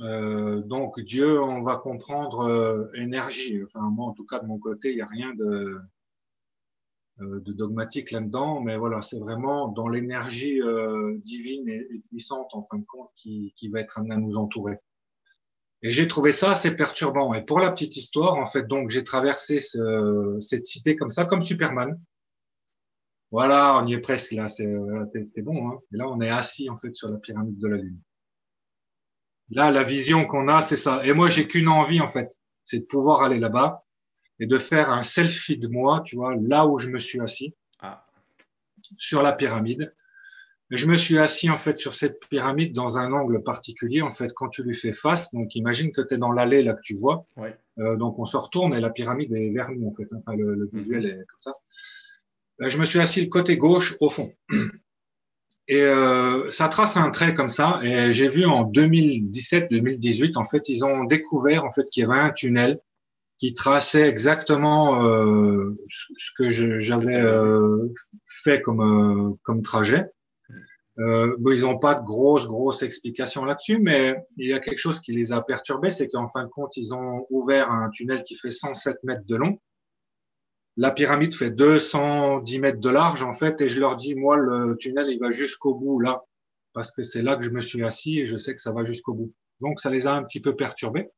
Euh, donc Dieu, on va comprendre euh, énergie. Enfin, moi, en tout cas, de mon côté, il n'y a rien de euh, de dogmatique là-dedans, mais voilà, c'est vraiment dans l'énergie euh, divine et, puissante, en fin de compte, qui, qui va être amenée à nous entourer. Et j'ai trouvé ça assez perturbant. Et pour la petite histoire, en fait, donc j'ai traversé ce, cette cité comme ça, comme Superman. Voilà, on y est presque là. C'est t'es bon. Hein. Et là, on est assis en fait sur la pyramide de la Lune. Là, la vision qu'on a, c'est ça. Et moi, j'ai qu'une envie en fait, c'est de pouvoir aller là-bas et de faire un selfie de moi, tu vois, là où je me suis assis, ah. sur la pyramide. Je me suis assis en fait sur cette pyramide dans un angle particulier. En fait, quand tu lui fais face, donc imagine que tu es dans l'allée là que tu vois. Euh, donc on se retourne et la pyramide est vers nous en fait. Enfin, le, le visuel mhm. est comme ça. Euh, je me suis assis le côté gauche au fond. Et euh, ça trace un trait comme ça. Et j'ai vu en 2017-2018, en fait, ils ont découvert en fait qu'il y avait un tunnel qui traçait exactement euh, ce que j'avais euh, fait comme, euh, comme trajet. Euh, ils n'ont pas de grosses, grosses explications là-dessus, mais il y a quelque chose qui les a perturbés, c'est qu'en fin de compte, ils ont ouvert un tunnel qui fait 107 mètres de long. La pyramide fait 210 mètres de large, en fait, et je leur dis, moi, le tunnel, il va jusqu'au bout, là, parce que c'est là que je me suis assis et je sais que ça va jusqu'au bout. Donc, ça les a un petit peu perturbés.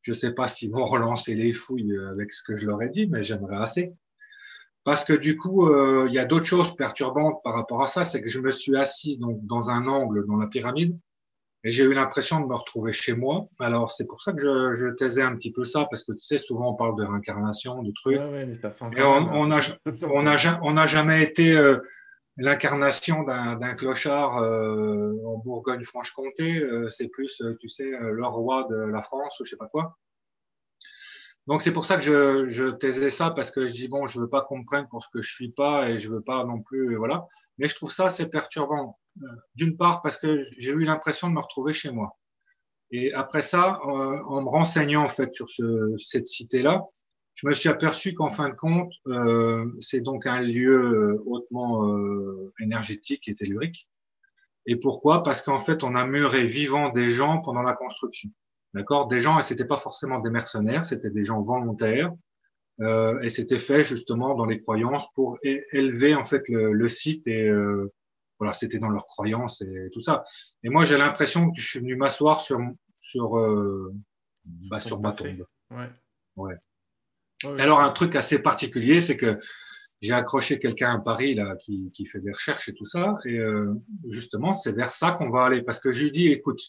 Je ne sais pas s'ils vont relancer les fouilles avec ce que je leur ai dit, mais j'aimerais assez. Parce que du coup, euh, il y a d'autres choses perturbantes par rapport à ça, c'est que je me suis assis donc, dans un angle dans la pyramide et j'ai eu l'impression de me retrouver chez moi. Alors c'est pour ça que je, je taisais un petit peu ça, parce que tu sais, souvent on parle de réincarnation, de trucs. Ouais, mais et on, on, a, on, a, on a jamais été euh, l'incarnation d'un clochard euh, en Bourgogne-Franche-Comté, c'est plus, tu sais, le roi de la France ou je sais pas quoi. Donc c'est pour ça que je, je taisais ça parce que je dis bon, je veux pas qu'on me prenne pour ce que je suis pas et je veux pas non plus voilà. Mais je trouve ça assez perturbant. Euh, d'une part parce que j'ai eu l'impression de me retrouver chez moi. Et après ça, euh, en me renseignant en fait sur ce, cette cité-là, je me suis aperçu qu'en fin de compte, euh, c'est donc un lieu hautement euh, énergétique et tellurique. Et pourquoi? Parce qu'en fait, on a muré vivant des gens pendant la construction. D'accord? Des gens, et c'était pas forcément des mercenaires, c'était des gens volontaires. Euh, et c'était fait justement dans les croyances pour élever en fait le, le site et euh, voilà, c'était dans leurs croyances et tout ça. Et moi, j'ai l'impression que je suis venu m'asseoir sur sur euh, bah, sur ma tombe. Ouais. ouais. Alors un truc assez particulier, c'est que j'ai accroché quelqu'un à Paris là qui, qui fait des recherches et tout ça, et euh, justement c'est vers ça qu'on va aller parce que je lui dis écoute,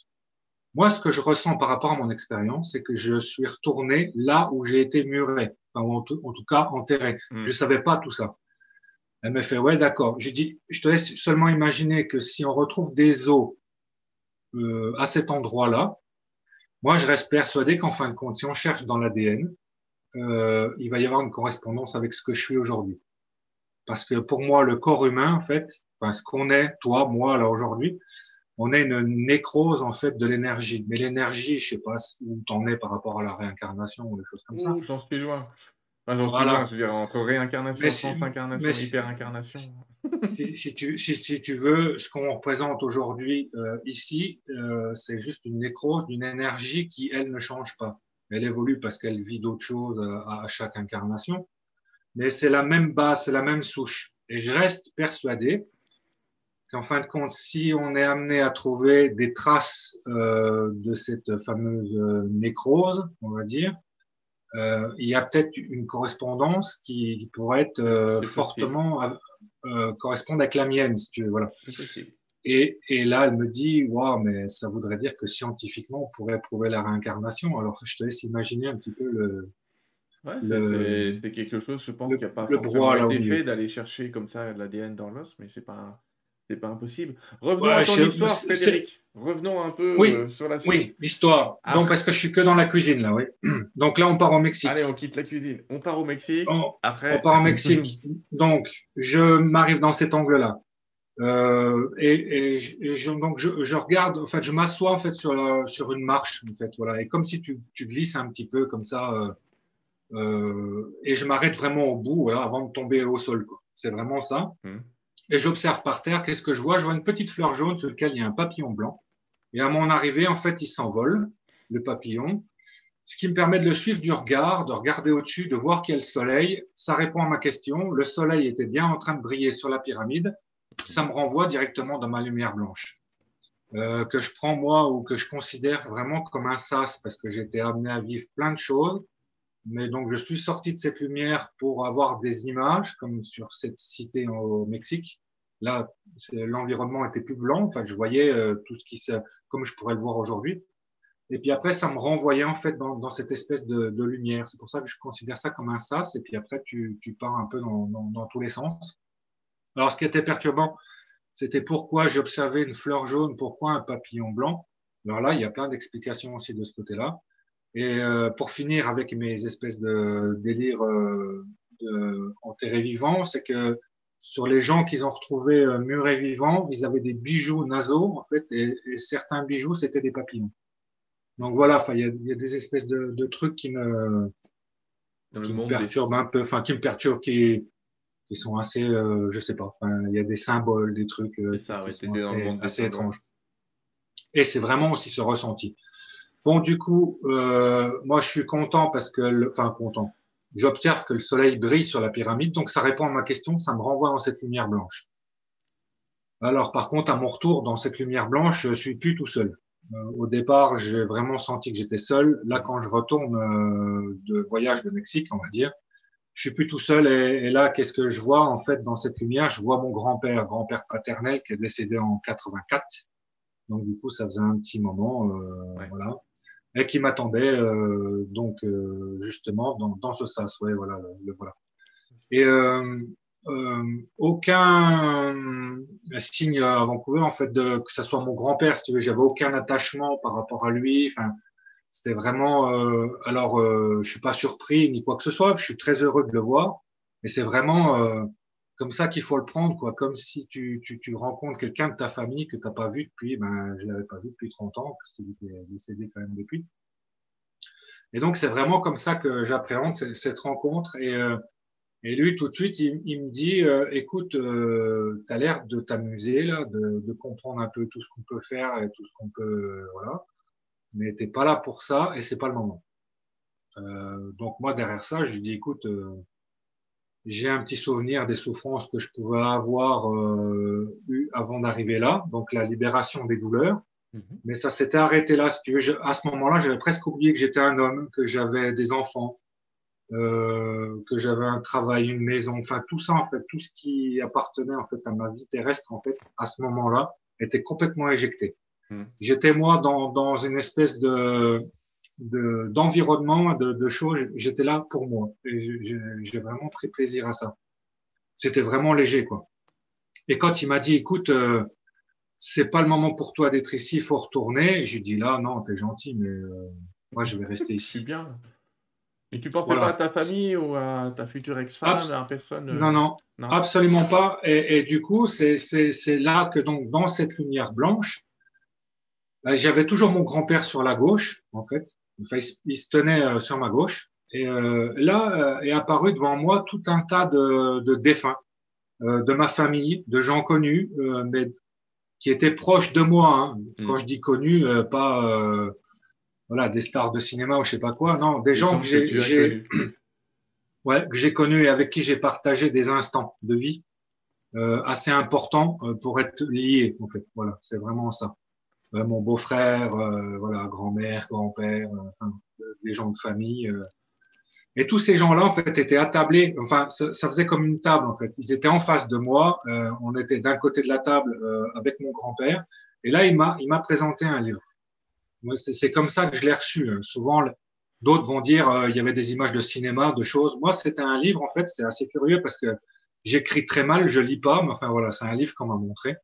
moi, ce que je ressens par rapport à mon expérience, c'est que je suis retourné là où j'ai été muré, enfin, ou en, tout, en, tout, cas enterré. Mm. Je savais pas tout ça. Elle me fait, ouais, d'accord. J'ai dit, je te laisse seulement imaginer que si on retrouve des os euh, à cet endroit-là, moi, je reste persuadé qu'en fin de compte, si on cherche dans l'ADN, euh, il va y avoir une correspondance avec ce que je suis aujourd'hui. Parce que pour moi, le corps humain, en fait, enfin, ce qu'on est, toi, moi, là, aujourd'hui, on a une nécrose en fait de l'énergie. Mais l'énergie, je sais pas où t'en es par rapport à la réincarnation ou des choses comme ça. J'en suis loin. j'en suis loin. Je veux dire, entre réincarnation, transincarnation, hyperincarnation. Si, si, tu, si, si, tu veux, ce qu'on représente aujourd'hui euh, ici, euh, c'est juste une nécrose d'une énergie qui, elle, ne change pas. Elle évolue parce qu'elle vit d'autres choses euh, à chaque incarnation. Mais c'est la même base, c'est la même souche. Et je reste persuadé qu'en fin de compte, si on est amené à trouver des traces euh, de cette fameuse euh, nécrose, on va dire, euh, il y a peut-être une correspondance qui, qui pourrait être euh, fortement euh, correspondre avec la mienne, si tu veux. Voilà. Et, et, là, elle me dit, waouh, mais ça voudrait dire que scientifiquement, on pourrait prouver la réincarnation. Alors, je te laisse imaginer un petit peu le, Ouais, c'est quelque chose, je pense, qui n'a pas le forcément été fait d'aller chercher comme ça l'ADN dans l'os, mais c'est pas c'est pas impossible. Revenons à ton histoire, Frédéric. Revenons un peu oui, euh, sur la suite. Oui, l'histoire. Donc, parce que je suis que dans la cuisine, là, oui. Donc là, on part au Mexique. Allez, on quitte la cuisine. On part au Mexique. On, Après... on part au Mexique. donc, je m'arrive dans cet angle-là. Euh, et, et, je, donc je, je, regarde, en fait, je m'assois en fait sur la, sur une marche, en fait, voilà, et comme si tu, tu glisses un petit peu comme ça, euh, euh, et je m'arrête vraiment au bout, voilà, avant de tomber au sol. C'est vraiment ça. Hum et j'observe par terre, qu'est-ce que je vois? Je vois une petite fleur jaune sur laquelle il y a un papillon blanc. Et à mon arrivée, en fait, il s'envole, le papillon, ce qui me permet de le suivre du regard, de regarder au-dessus, de voir qu'il y a le soleil. Ça répond à ma question. Le soleil était bien en train de briller sur la pyramide. Ça me renvoie directement dans ma lumière blanche. Euh, que je prends moi ou que je considère vraiment comme un sas parce que j'étais amené à vivre plein de choses mais donc, je suis sorti de cette lumière pour avoir des images, comme sur cette cité au Mexique. Là, l'environnement était plus blanc. Enfin, je voyais euh, tout ce qui se, comme je pourrais le voir aujourd'hui. Et puis après, ça me renvoyait en fait dans, dans cette espèce de, de lumière. C'est pour ça que je considère ça comme un sas. Et puis après, tu, tu pars un peu dans, dans, dans, tous les sens. Alors, ce qui était perturbant, c'était pourquoi j'ai observé une fleur jaune, pourquoi un papillon blanc? Alors là, il y a plein d'explications aussi de ce côté-là. Et euh, pour finir avec mes espèces de délires euh, de enterrés vivants, c'est que sur les gens qu'ils ont retrouvés euh, murés vivants, ils avaient des bijoux nasaux en fait, et, et certains bijoux c'était des papillons. Donc voilà, il y, y a, des espèces de, de trucs qui me, qui me perturbent un peu, enfin qui me perturbent, qui, qui sont assez, euh, je sais pas. Il y a des symboles, des trucs euh, ça, qui sont assez, assez étranges. Et c'est vraiment aussi ce ressenti. Bon, du coup, euh, moi, je suis content parce que, enfin, content. J'observe que le soleil brille sur la pyramide, donc ça répond à ma question, ça me renvoie dans cette lumière blanche. Alors, par contre, à mon retour dans cette lumière blanche, je suis plus tout seul. Euh, au départ, j'ai vraiment senti que j'étais seul. Là, quand je retourne euh, de voyage de Mexique, on va dire, je suis plus tout seul. Et, et là, qu'est-ce que je vois en fait dans cette lumière? Je vois mon grand-père, grand-père paternel, qui est décédé en 84. Donc, du coup, ça faisait un petit moment, euh, voilà et qui m'attendait euh, donc euh, justement dans, dans, ce sas. Ouais, voilà, le, voilà. Et euh, euh, aucun signe à Vancouver, en fait, de, que ce soit mon grand-père, si tu veux, j'avais aucun attachement par rapport à lui. Enfin, C'était vraiment. Euh, alors, je suis pas surpris ni quoi que ce soit. Je suis très heureux de le voir. Mais c'est vraiment comme ça qu'il faut le prendre, quoi. Comme si tu, tu, tu rencontres quelqu'un de ta famille que t'as pas vu depuis. Ben, je l'avais pas vu depuis 30 ans parce qu'il était décédé quand même depuis. Et donc, c'est vraiment comme ça que j'appréhende cette rencontre. Et, euh, et lui, tout de suite, il, il me dit, euh, écoute, euh, tu l'air de t'amuser, là, de, de, comprendre un peu tout ce qu'on peut faire et tout ce qu'on peut, voilà. Mais t'es pas là pour ça et c'est pas le moment. Euh, donc moi, derrière ça, je lui dis, écoute, j'ai un petit souvenir des souffrances que je pouvais avoir eu avant d'arriver là, donc la libération des douleurs. Mhm. Mais ça s'était arrêté là, si tu veux. à ce moment-là, j'avais presque oublié que j'étais un homme, que j'avais des enfants, euh, que j'avais un travail, une maison, enfin tout ça en fait, tout ce qui appartenait en fait à ma vie terrestre en fait, à ce moment-là, était complètement éjecté. Mhm. J'étais moi dans, dans une espèce de d'environnement, de, de, choses. J'étais là pour moi et j'ai vraiment pris plaisir à ça. C'était vraiment léger quoi. Et quand il m'a dit, écoute, euh, c'est pas le moment pour toi d'être ici, faut retourner. J'ai dit là, non, t'es gentil, mais euh, moi je vais rester ici. suis bien. Et tu penses pas à ta famille ou à ta future ex-femme, à personne euh, non, non, non, absolument pas. Et, du coup, c'est là que donc dans cette lumière blanche, bah, j'avais toujours mon grand-père sur la gauche, en fait. Enfin, il, se tenait euh, sur ma gauche. Et là est apparu devant moi tout un tas de, de défunts, de ma famille, de gens connus, mais qui étaient proches de moi. Hein. Mm. Quand je dis connus, euh, pas euh, voilà des stars de cinéma ou je sais pas quoi. Non, des, gens que j'ai ouais, que j'ai connus et avec qui j'ai partagé des instants de vie euh, assez importants euh, pour être liés. En fait, voilà, c'est vraiment ça. Mon beau-frère, voilà, grand-mère, grand-père, enfin, des gens de famille. Et tous ces gens-là, en fait, étaient attablés. Enfin, ça, ça, faisait comme une table, en fait. Ils étaient en face de moi. Euh, on était d'un côté de la table euh, avec mon grand-père. Et là, il m'a, il m'a présenté un livre. C'est comme ça que je l'ai reçu. Hein. Souvent, d'autres vont dire euh, il y avait des images de cinéma, de choses. Moi, c'était un livre, en fait. C'est assez curieux parce que j'écris très mal, je lis pas. Mais enfin, voilà, c'est un livre qu'on m'a montré.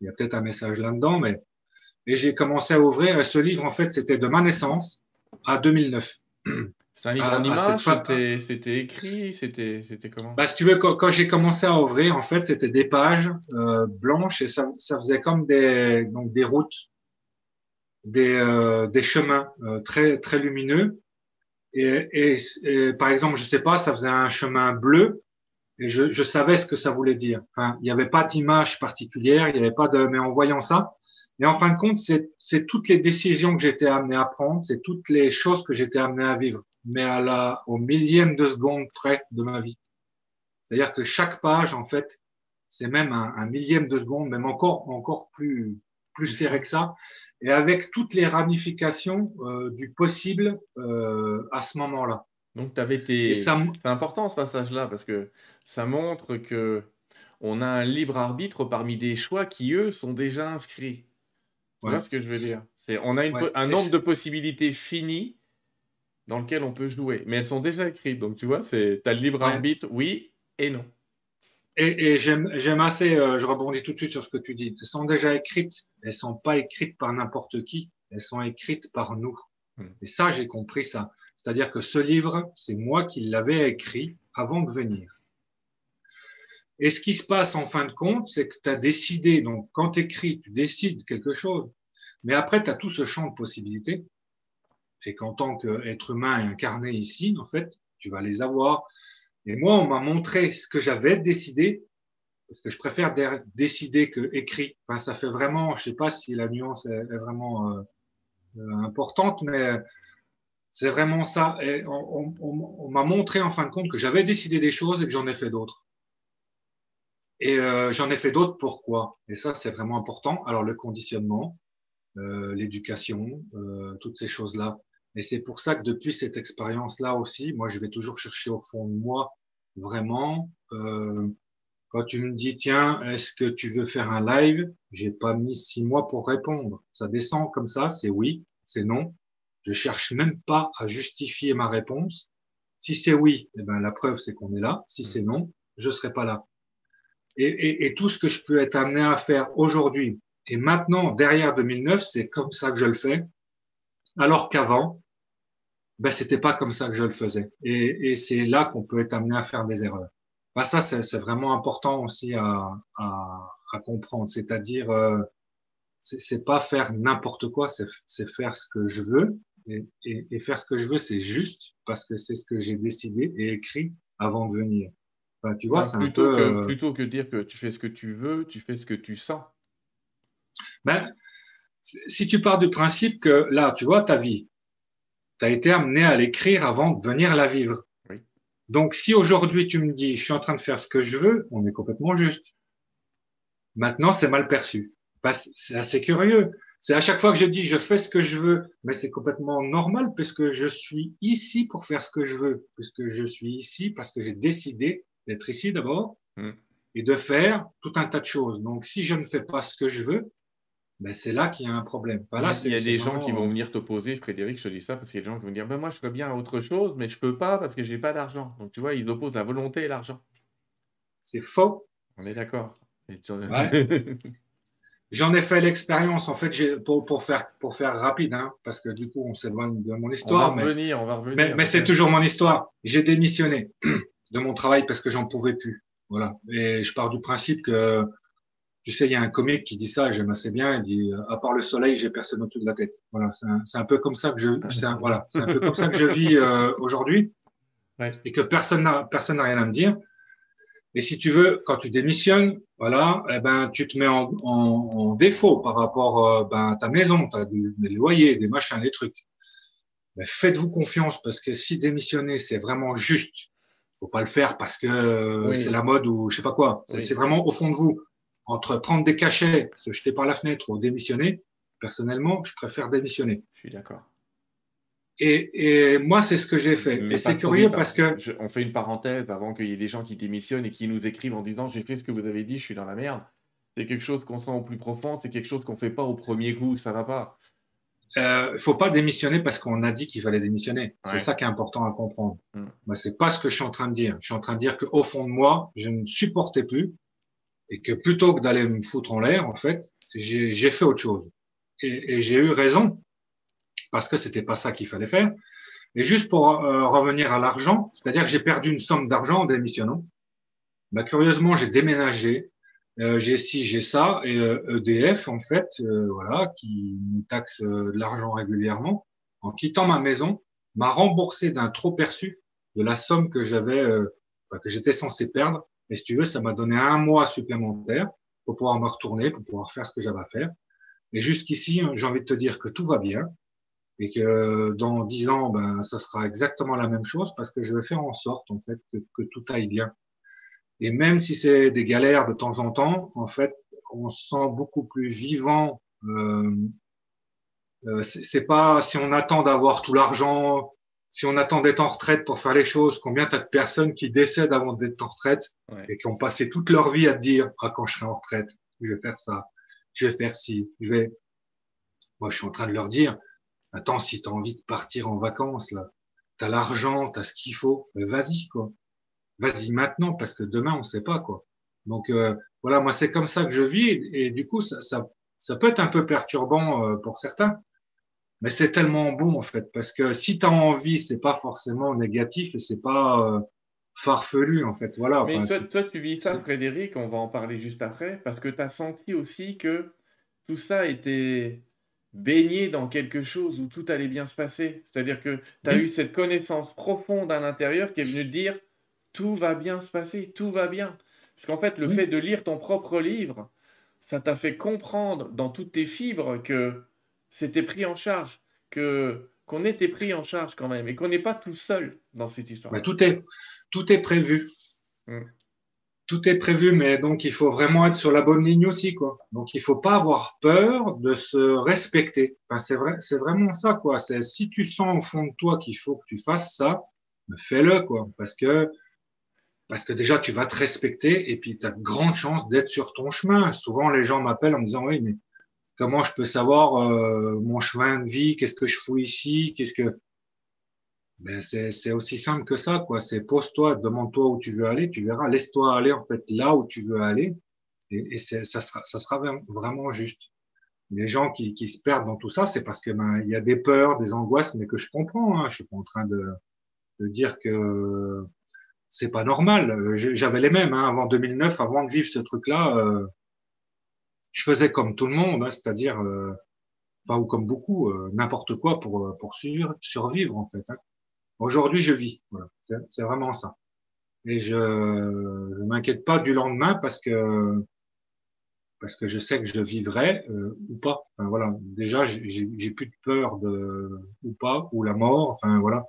Il y a peut-être un message là-dedans, mais et j'ai commencé à ouvrir. Et ce livre, en fait, c'était de ma naissance à 2009. C'est un livre en image C'était écrit C'était comment? Bah, Si tu veux, quand, j'ai commencé à ouvrir, en fait, c'était des pages euh, blanches et ça, ça, faisait comme des, donc des routes, des, euh, des chemins euh, très, très lumineux. Et, et, et, par exemple, je sais pas, ça faisait un chemin bleu et je, je savais ce que ça voulait dire. Enfin, il n'y avait pas d'image particulière, il n'y avait pas de, mais en voyant ça, et en fin de compte, c'est toutes les décisions que j'étais amené à prendre, c'est toutes les choses que j'étais amené à vivre mais à la, au millième de seconde près de ma vie. C'est-à-dire que chaque page, en fait, c'est même un, millième de seconde, même encore, encore plus, plus serré que ça, et avec toutes les ramifications euh, du possible euh, à ce moment-là. Donc, tu avais tes. C'est important ce passage-là parce que ça montre que on a un libre arbitre parmi des choix qui, eux, sont déjà inscrits. Vois ce que je veux dire C'est on a un nombre de possibilités finies dans lequel on peut jouer. Mais elles sont déjà écrites, donc tu vois, c'est as le libre arbitre, oui et non. Et, et j'aime assez, euh, je rebondis tout de suite sur ce que tu dis. Elles sont déjà écrites, elles sont pas écrites par n'importe qui, elles sont écrites par nous. Hmm. Et ça, j'ai compris ça. C'est-à-dire que ce livre, c'est moi qui l'avais écrit avant de venir. Et ce qui se passe en fin de compte, c'est que tu as décidé, donc quand tu écris, tu décides quelque chose, mais après, tu as tout ce champ de possibilités et qu'en tant qu'être humain incarné ici, en fait, tu vas les avoir. Et moi, on m'a montré ce que j'avais décidé, parce que je préfère décider que écrit. Enfin, ça fait vraiment, je sais pas si la nuance est, vraiment euh, euh, importante, mais c'est vraiment ça. Et on, on, on m'a montré en fin de compte que j'avais décidé des choses et que j'en ai fait d'autres. Et euh, j'en ai fait d'autres. Pourquoi? Et ça, c'est vraiment important. Alors, le conditionnement, euh, l'éducation, euh, toutes ces choses-là. Et c'est pour ça que depuis cette expérience-là aussi, moi, je vais toujours chercher au fond de moi, vraiment, euh, quand tu me dis, tiens, est-ce que tu veux faire un live? J'ai pas mis six mois pour répondre. Ça descend comme ça, c'est oui, c'est non. Je cherche même pas à justifier ma réponse. Si c'est oui, eh ben, la preuve, c'est qu'on est là. Si c'est non, je serai pas là. Et, et, et, tout ce que je peux être amené à faire aujourd'hui et maintenant, derrière 2009, c'est comme ça que je le fais Alors qu'avant, ben, c'était pas comme ça que je le faisais. Et, et c'est là qu'on peut être amené à faire des erreurs. Ben, ça, c'est vraiment important aussi à, à, à comprendre. C'est-à-dire, euh, c'est pas faire n'importe quoi, c'est faire ce que je veux. Et, et, et, faire ce que je veux, c'est juste parce que c'est ce que j'ai décidé et écrit avant de venir. Tu vois, c'est plutôt, un peu, que, euh, plutôt que dire que tu fais ce que tu veux, tu fais ce que tu sens. Ben, si tu pars du principe que là, tu vois, ta vie, tu as été amené à l'écrire avant de venir la vivre. Donc, si aujourd'hui tu me dis, je suis en train de faire ce que je veux, on est complètement juste. Maintenant, c'est mal perçu. C'est assez curieux. C'est à chaque fois que je dis, je fais ce que je veux, mais c'est complètement normal puisque je suis ici pour faire ce que je veux, puisque je suis ici parce que j'ai décidé d'être ici d'abord mm. et de faire tout un tas de choses. Donc, si je ne fais pas ce que je veux, ben c'est là qu'il y a un problème. il y a des gens qui vont venir t'opposer, Frédéric, je te dis ça parce qu'il y a des gens qui vont dire ben Moi, je ferais bien autre chose, mais je ne peux pas parce que je n'ai pas d'argent. Donc, tu vois, ils opposent la volonté et l'argent. C'est faux. On est d'accord. J'en ai fait l'expérience, en fait, pour, pour, faire, pour faire rapide, hein, parce que du coup, on s'éloigne de mon histoire. On va revenir, on va revenir. Mais, mais c'est toujours mon histoire. J'ai démissionné de mon travail parce que j'en pouvais plus. Voilà. Et je pars du principe que tu sais, il y a un comique qui dit ça, j'aime assez bien. Il dit à part le soleil, j'ai personne au-dessus de la tête. Voilà, c'est un, un, peu comme ça que je, un, voilà, c'est un peu comme ça que je vis euh, aujourd'hui, ouais. et que personne n'a personne n'a rien à me dire. Et si tu veux, quand tu démissionnes, voilà, eh ben tu te mets en, en, en défaut par rapport euh, ben, à ta maison, tu as des, loyers, des machins, des trucs. Mais faites-vous confiance parce que si démissionner c'est vraiment juste, faut pas le faire parce que c'est la mode ou je sais pas quoi. C'est vraiment au fond de vous entre prendre des cachets, se jeter par la fenêtre ou démissionner, personnellement, je préfère démissionner. Je suis d'accord. Et, moi, c'est ce que j'ai fait. Mais c'est curieux parce que. on fait une parenthèse avant qu'il y ait des gens qui démissionnent et qui nous écrivent en disant J'ai fait ce que vous avez dit, je suis dans la merde. C'est quelque chose qu'on sent au plus profond, c'est quelque chose qu'on ne fait pas au premier coup, ça va pas. Il euh, faut pas démissionner parce qu'on a dit qu'il fallait démissionner. C'est ça qui est important à comprendre. Ce mm. Moi, c'est pas ce que je suis en train de dire. Je suis en train de dire qu'au fond de moi, je ne supportais plus et que plutôt que d'aller me foutre en l'air, en fait, j'ai fait autre chose. Et, et j'ai eu raison parce que c'était pas ça qu'il fallait faire. Et juste pour euh, revenir à l'argent, c'est-à-dire que j'ai perdu une somme d'argent en démissionnant. Bah, curieusement, j'ai déménagé, euh, j'ai ci, j'ai ça, et EDF euh, e en fait, euh, voilà, qui nous taxe de l'argent régulièrement, en quittant ma maison, m'a remboursé d'un trop perçu de la somme que j'avais, que j'étais censé perdre et si tu veux, ça m'a donné un mois supplémentaire pour pouvoir me retourner, pour pouvoir faire ce que j'avais à faire. Et jusqu'ici, j'ai envie de te dire que tout va bien et que dans dix ans, ben, ça sera exactement la même chose parce que je vais faire en sorte, en fait, que, que tout aille bien. Et même si c'est des galères de temps en temps, en fait, on se sent beaucoup plus vivant. Euh, euh, c'est pas si on attend d'avoir tout l'argent si on attend d'être en retraite pour faire les choses, combien tu as de personnes qui décèdent avant d'être en retraite et qui ont passé toute leur vie à te dire ah quand je serai en retraite, je vais faire ça, je vais faire ci, je vais. Moi, je suis en train de leur dire attends, si tu as envie de partir en vacances là, tu as l'argent, tu as ce qu'il faut, mais vas-y quoi. Vas-y maintenant parce que demain on sait pas quoi. Donc euh, voilà, moi c'est comme ça que je vis et, du coup ça, ça, ça peut être un peu perturbant euh, pour certains mais c'est tellement bon en fait parce que si tu as envie c'est pas forcément négatif et c'est pas euh, farfelu en fait voilà mais toi, toi, tu vis ça Frédéric on va en parler juste après parce que tu as senti aussi que tout ça était baigné dans quelque chose où tout allait bien se passer c'est-à-dire que tu as eu cette connaissance profonde à l'intérieur qui est venue te dire tout va bien se passer tout va bien parce qu'en fait le fait de lire ton propre livre ça t'a fait comprendre dans toutes tes fibres que c'était pris en charge, que qu'on était pris en charge quand même et qu'on n'est pas tout seul dans cette histoire. Tout est tout est prévu. Mm. Tout est prévu, mais donc il faut vraiment être sur la bonne ligne aussi, quoi. Donc il faut pas avoir peur de se respecter. Enfin, c'est vrai, c'est vraiment ça, quoi. C'est si tu sens au fond de toi qu'il faut que tu fasses ça, fais-le, quoi. Parce que parce que déjà tu vas te respecter et puis tu as de grandes chances d'être sur ton chemin. Souvent les gens m'appellent en me disant oui mais Comment je peux savoir euh, mon chemin de vie? Qu'est-ce que je fous ici? Qu'est-ce que ben c'est aussi simple que ça, quoi. C'est pose-toi, demande-toi où tu veux aller, tu verras. Laisse-toi aller en fait là où tu veux aller, et, et ça sera ça sera vraiment juste. les gens qui, qui se perdent dans tout ça, c'est parce que ben, il y a des peurs, des angoisses, mais que je comprends. Hein. Je suis pas en train de, de dire que c'est pas normal. J'avais les mêmes hein, avant 2009, avant de vivre ce truc-là. Euh, je faisais comme tout le monde, hein, c'est-à-dire, euh, enfin ou comme beaucoup, euh, n'importe quoi pour pour survivre en fait. Hein. Aujourd'hui, je vis. Voilà, c'est vraiment ça. Et je je m'inquiète pas du lendemain parce que parce que je sais que je vivrai euh, ou pas. Enfin, voilà, déjà j'ai plus de peur de ou pas ou la mort. Enfin voilà,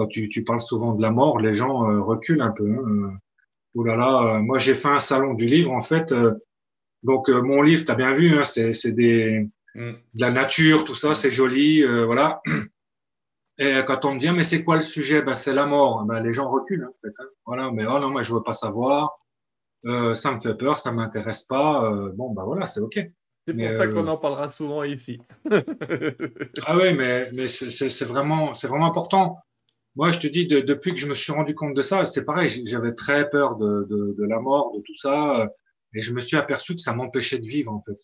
quand tu, tu parles souvent de la mort, les gens euh, reculent un peu. Hein. Oh là là, euh, moi j'ai fait un salon du livre en fait. donc mon livre, tu as bien vu, hein, c'est des mm. de la nature, tout ça, c'est joli, voilà. Et quand on me dit ah, mais c'est quoi le sujet, ben c'est la mort. Ben, les gens reculent hein, en fait. Hein. Voilà, mais oh non, moi je veux pas savoir euh, ça me fait peur, ça m'intéresse pas. Euh, bon, bah voilà, c'est OK. C'est pour ça qu'on euh, en parlera souvent ici. ah oui, mais, mais c'est vraiment, vraiment important. Moi, je te dis, depuis que je me suis rendu compte de ça, c'est pareil, j'avais très peur de, la mort, de tout ça, et je me suis aperçu que ça m'empêchait de vivre, en fait.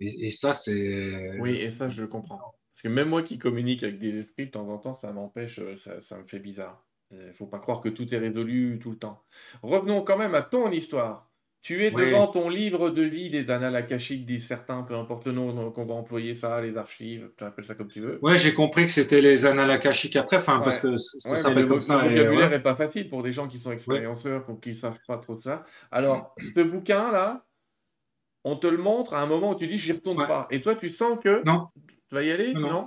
Et, ça, c'est... Oui, et ça, je comprends. Parce que même moi qui communique avec des esprits, de temps en temps, ça m'empêche, ça, ça me fait bizarre. Il ne faut pas croire que tout est résolu tout le temps. Revenons quand même à ton histoire. Tu es devant ton livre de vie des annales akashiques, disent certains, peu importe le nom qu'on va employer ça, les archives, tu appelles ça comme tu veux. Ouais, j'ai compris que c'était les annales akashiques après, enfin, parce que ça s'appelle comme ça. Le vocabulaire n'est pas facile pour des gens qui sont expérienceurs, qui ne savent pas trop de ça. Alors, ce bouquin-là, on te le montre à un moment où tu dis, j'y retourne pas. Et toi, tu sens que. Non. Tu vas y aller? Non.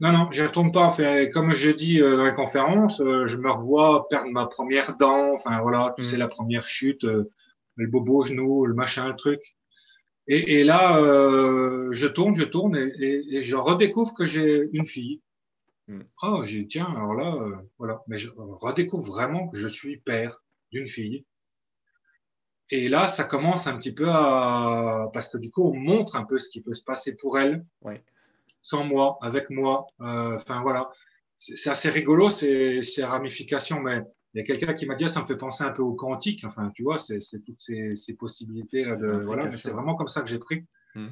Non, non, j'y retourne pas. Enfin, comme je dis euh, dans les conférences, euh, je me revois perdre ma première dent. Enfin, voilà, tu mm. sais, la première chute, euh, le bobo au genou, le machin, le truc. Et, et là, je tourne, je tourne et, et, je redécouvre que j'ai une fille. Mm. Oh, j'ai tiens, alors là, voilà. Mais je redécouvre vraiment que je suis père d'une fille. Et là, ça commence un petit peu à... Parce que du coup, on montre un peu ce qui peut se passer pour elle. Ouais sans moi, avec moi. Euh, enfin voilà, c'est assez rigolo ces, ces ramifications, mais il y a quelqu'un qui m'a dit ah, ça me fait penser un peu au quantique. Enfin, tu vois, c'est toutes ces, ces possibilités là de voilà. C'est vraiment comme ça que j'ai pris. Hmm.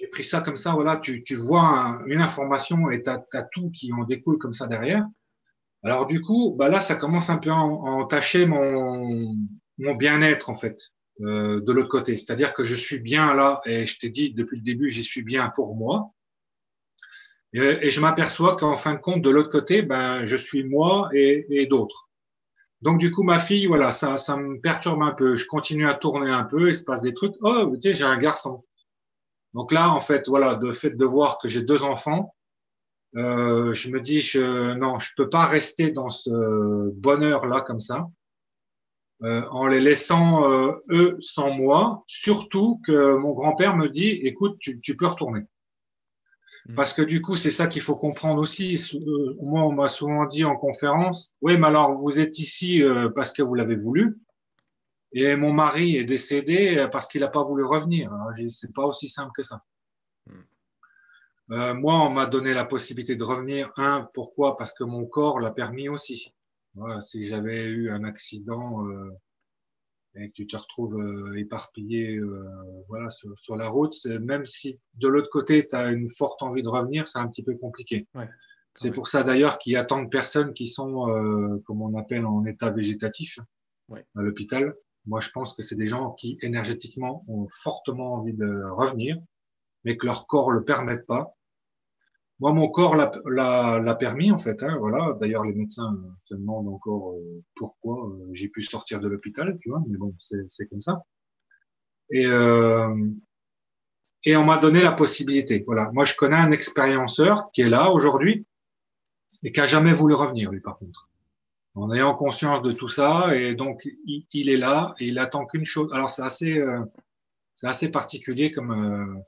J'ai pris ça comme ça. Voilà, tu, tu vois une information et tu as, tout qui en découle comme ça derrière. Alors du coup, bah là, ça commence un peu à, entacher mon, mon bien-être en fait. Euh, de l'autre côté, c'est-à-dire que je suis bien là et je t'ai dit depuis le début, j'y suis bien pour moi. Et, je m'aperçois qu'en fin de compte, de l'autre côté, ben, je suis moi et, et d'autres. Donc du coup, ma fille, voilà, ça, ça me perturbe un peu. Je continue à tourner un peu, il se passe des trucs. Oh, tu sais, j'ai un garçon. Donc là, en fait, voilà, de fait de voir que j'ai deux enfants, euh, je me dis, je, non, je peux pas rester dans ce bonheur-là comme ça, euh, en les laissant euh, eux sans moi. Surtout que mon grand-père me dit, écoute, tu, tu peux retourner. Mm. Parce que du coup, c'est ça qu'il faut comprendre aussi. Euh, moi, on m'a souvent dit en conférence, oui, mais alors vous êtes ici euh, parce que vous l'avez voulu, et mon mari est décédé euh, parce qu'il n'a pas voulu revenir. C'est pas aussi simple que ça. Mm. moi, on m'a donné la possibilité de revenir. Un, pourquoi? Parce que mon corps l'a permis aussi. si j'avais eu un accident et que tu te retrouves euh, éparpillé euh, voilà, sur, sur, la route, même si de l'autre côté, tu as une forte envie de revenir, c'est un petit peu compliqué. Ouais. C'est pour ça d'ailleurs qu'il y a tant de personnes qui sont, euh, comme on appelle, en état végétatif ouais. à l'hôpital. Moi, je pense que c'est des gens qui énergétiquement ont fortement envie de revenir, mais que leur corps le permette pas. Moi, mon corps l'a permis, en fait. Hein, voilà. D'ailleurs, les médecins se demandent encore euh, pourquoi euh, j'ai pu sortir de l'hôpital, tu vois. Mais bon, c'est comme ça. Et, euh, et on m'a donné la possibilité. Voilà. Moi, je connais un expérienceur qui est là aujourd'hui et qui a jamais voulu revenir, lui, par contre. En ayant conscience de tout ça, et donc il, il est là et il attend qu'une chose. Alors, c'est assez, euh, c'est assez particulier comme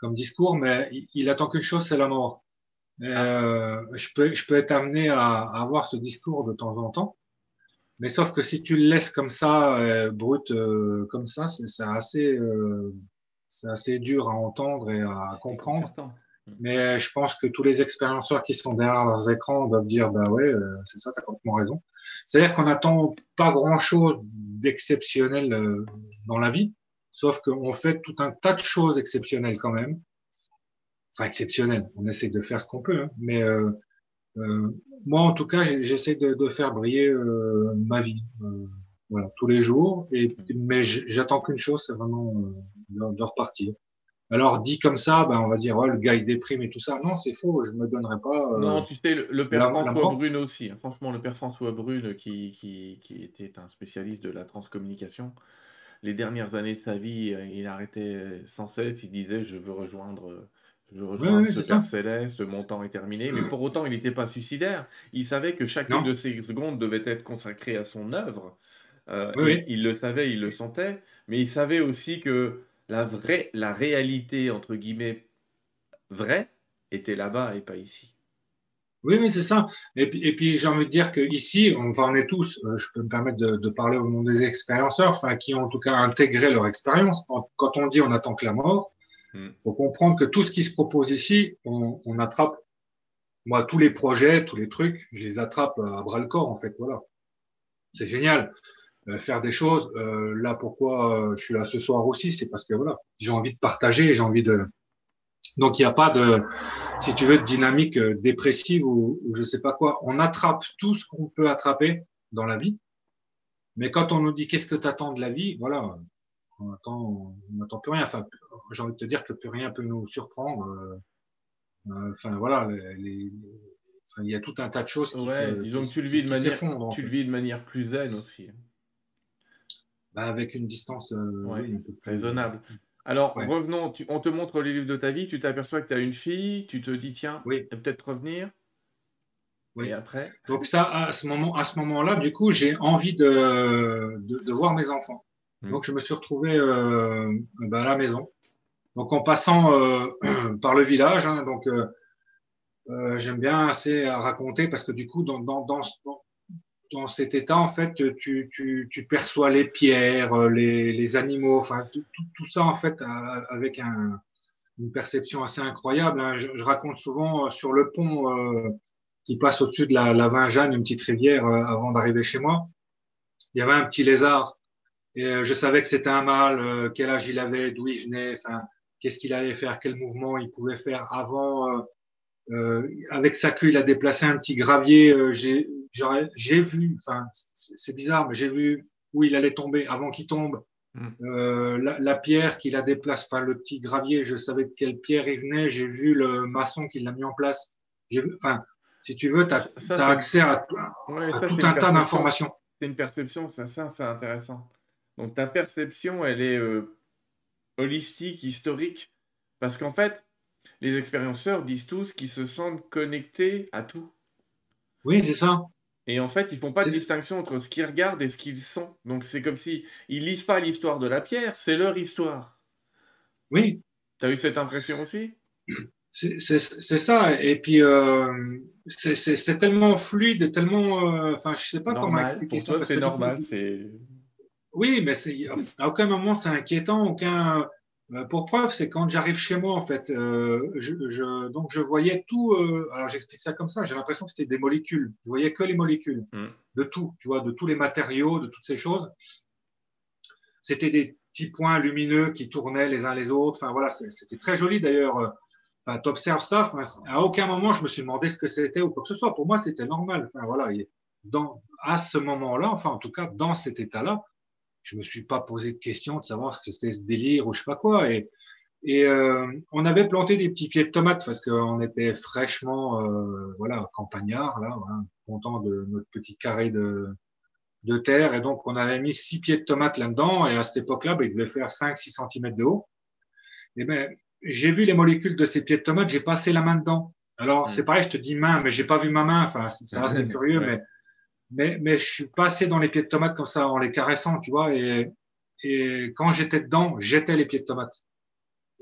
comme discours, mais il, attend qu'une chose, c'est la mort. Euh, je, peux, je peux être amené à, avoir ce discours de temps en temps, mais sauf que si tu le laisses comme ça, euh, brut, euh, comme ça, c'est assez, euh, assez dur à entendre et à comprendre. Mais je pense que tous les expérienceurs qui sont derrière leurs écrans doivent dire, bah ouais, euh, c'est ça, t'as complètement raison. C'est-à-dire qu'on n'attend pas grand-chose d'exceptionnel dans la vie. Sauf qu'on fait tout un tas de choses exceptionnelles quand même. Enfin, exceptionnelles. On essaie de faire ce qu'on peut, hein. mais euh, euh, moi, en tout cas, j'essaie de, de, faire briller euh, ma vie, voilà, tous les jours. Et mais j'attends qu'une chose, c'est vraiment de, de, repartir. Alors dit comme ça, ben on va dire oh, le gars il déprime et tout ça. Non, c'est faux. Je me donnerai pas. non, tu sais, le, père François Brune aussi. Hein. Franchement, le père François Brune, qui, qui, qui était un spécialiste de la transcommunication, les dernières années de sa vie, il arrêtait sans cesse. Il disait je veux rejoindre je rejoins ce Père Céleste, mon temps est terminé. Mais pour autant, il n'était pas suicidaire. Il savait que chacune de ces secondes devait être consacrée à son œuvre. Euh, il le savait, il le sentait. Mais il savait aussi que la vraie, la réalité, entre guillemets, vraie, était là-bas et pas ici. Oui, oui, c'est ça. Et puis, et puis j'ai envie de dire qu'ici, on, enfin, on est tous, euh, je peux me permettre de, de parler au nom des expérienceurs, enfin, qui ont en tout cas intégré leur expérience. Quand on dit on attend que la mort, il hmm. faut comprendre que tout ce qui se propose ici, on, on, attrape. Moi, tous les projets, tous les trucs, je les attrape à bras le corps, en fait. Voilà. C'est génial. Euh, faire des choses. Euh, là, pourquoi euh, je suis là ce soir aussi, c'est parce que voilà, j'ai envie de partager, j'ai envie de. Donc, il n'y a pas de, si tu veux, de dynamique euh, dépressive ou, ou je sais pas quoi. On attrape tout ce qu'on peut attraper dans la vie. Mais quand on nous dit qu'est-ce que tu attends de la vie, voilà, on attend, on attend plus rien. Enfin, j'ai envie de te dire que plus rien peut nous surprendre. Euh, euh, enfin, voilà, les, il y a tout un tas de choses qui ouais, se, disons que tu le vis de manière, tu le vis de manière plus zen aussi. Bah, avec une distance euh, oui, raisonnable. Alors, revenons, tu, on te montre les livres de ta vie, tu t'aperçois que tu as une fille, tu te dis, tiens, oui. peut-être revenir. Oui. Et après? Donc ça, à ce moment, à ce moment-là, du coup, j'ai envie de, de, de, voir mes enfants. Hmm. Donc je me suis retrouvé euh, bah, à la maison. Donc en passant euh, par le village, hein, donc euh, j'aime bien assez raconter parce que du coup dans, dans, dans, dans cet état en fait tu, tu, tu perçois les pierres, les, les animaux, enfin tout, tout, ça en fait avec un, une perception assez incroyable. Hein. Je, je, raconte souvent sur le pont qui passe au-dessus de la, la Vingeanne, une petite rivière avant d'arriver chez moi. Il y avait un petit lézard et euh, je savais que c'était un mâle, euh, quel âge il avait, d'où il venait, enfin, qu'est-ce qu'il allait faire, quel mouvement il pouvait faire avant. Euh, euh avec sa queue, il a déplacé un petit gravier. j'ai vu, enfin, c'est bizarre, mais j'ai vu où il allait tomber avant qu'il tombe. Hmm. Euh, la, la, pierre qu'il a déplacé, enfin le petit gravier, je savais de quelle pierre il venait. J'ai vu le maçon qui l'a mis en place. J'ai enfin, si tu veux, tu as, as, accès à, ouais, à tout un tas d'informations. C'est une perception, ça, ça c'est intéressant. Donc ta perception, elle est euh, holistique, historique, parce qu'en fait, les expérienceurs disent tous qu'ils se sentent connectés à tout. Oui, c'est ça. Et en fait, ils font pas de distinction entre ce qu'ils regardent et ce qu'ils sont. Donc c'est comme si ils lisent pas l'histoire de la pierre, c'est leur histoire. Oui. Tu as eu cette impression aussi? C'est ça. Et puis, euh, c'est tellement fluide, tellement. Euh, enfin, je sais pas comment expliquer Pour ça. C'est normal. C'est oui, mais à aucun moment c'est inquiétant, aucun. Euh, pour preuve, c'est quand j'arrive chez moi, en fait, euh, je, je, donc je voyais tout. Euh, alors j'explique ça comme ça. J'ai l'impression que c'était des molécules. Je voyais que les molécules mm. de tout, tu vois, de tous les matériaux, de toutes ces choses. C'était des petits points lumineux qui tournaient les uns les autres. Enfin voilà, c'était très joli d'ailleurs. Enfin, t'observes ça. Enfin, à aucun moment je me suis demandé ce que c'était ou quoi que ce soit. Pour moi, c'était normal. Enfin voilà, dans à ce moment-là, enfin en tout cas dans cet état-là, je me suis pas posé de questions de savoir ce que c'était ce délire ou je sais pas quoi. Et, et euh, on avait planté des petits pieds de tomates parce qu'on était fraîchement, euh, voilà, campagnard là, hein, content de notre petit carré de, de terre. Et donc on avait mis six pieds de tomates là-dedans. Et à cette époque-là, ben, il devait faire 5-6 cm de haut. Et ben j'ai vu les molécules de ces pieds de tomates, j'ai passé la main dedans. Alors c'est pareil, je te dis main, mais j'ai pas vu ma main. Enfin, c'est assez curieux, mais mais, mais je suis passé dans les pieds de tomates comme ça en les caressant, tu vois. Et, et quand j'étais dedans, j'étais les pieds de tomates.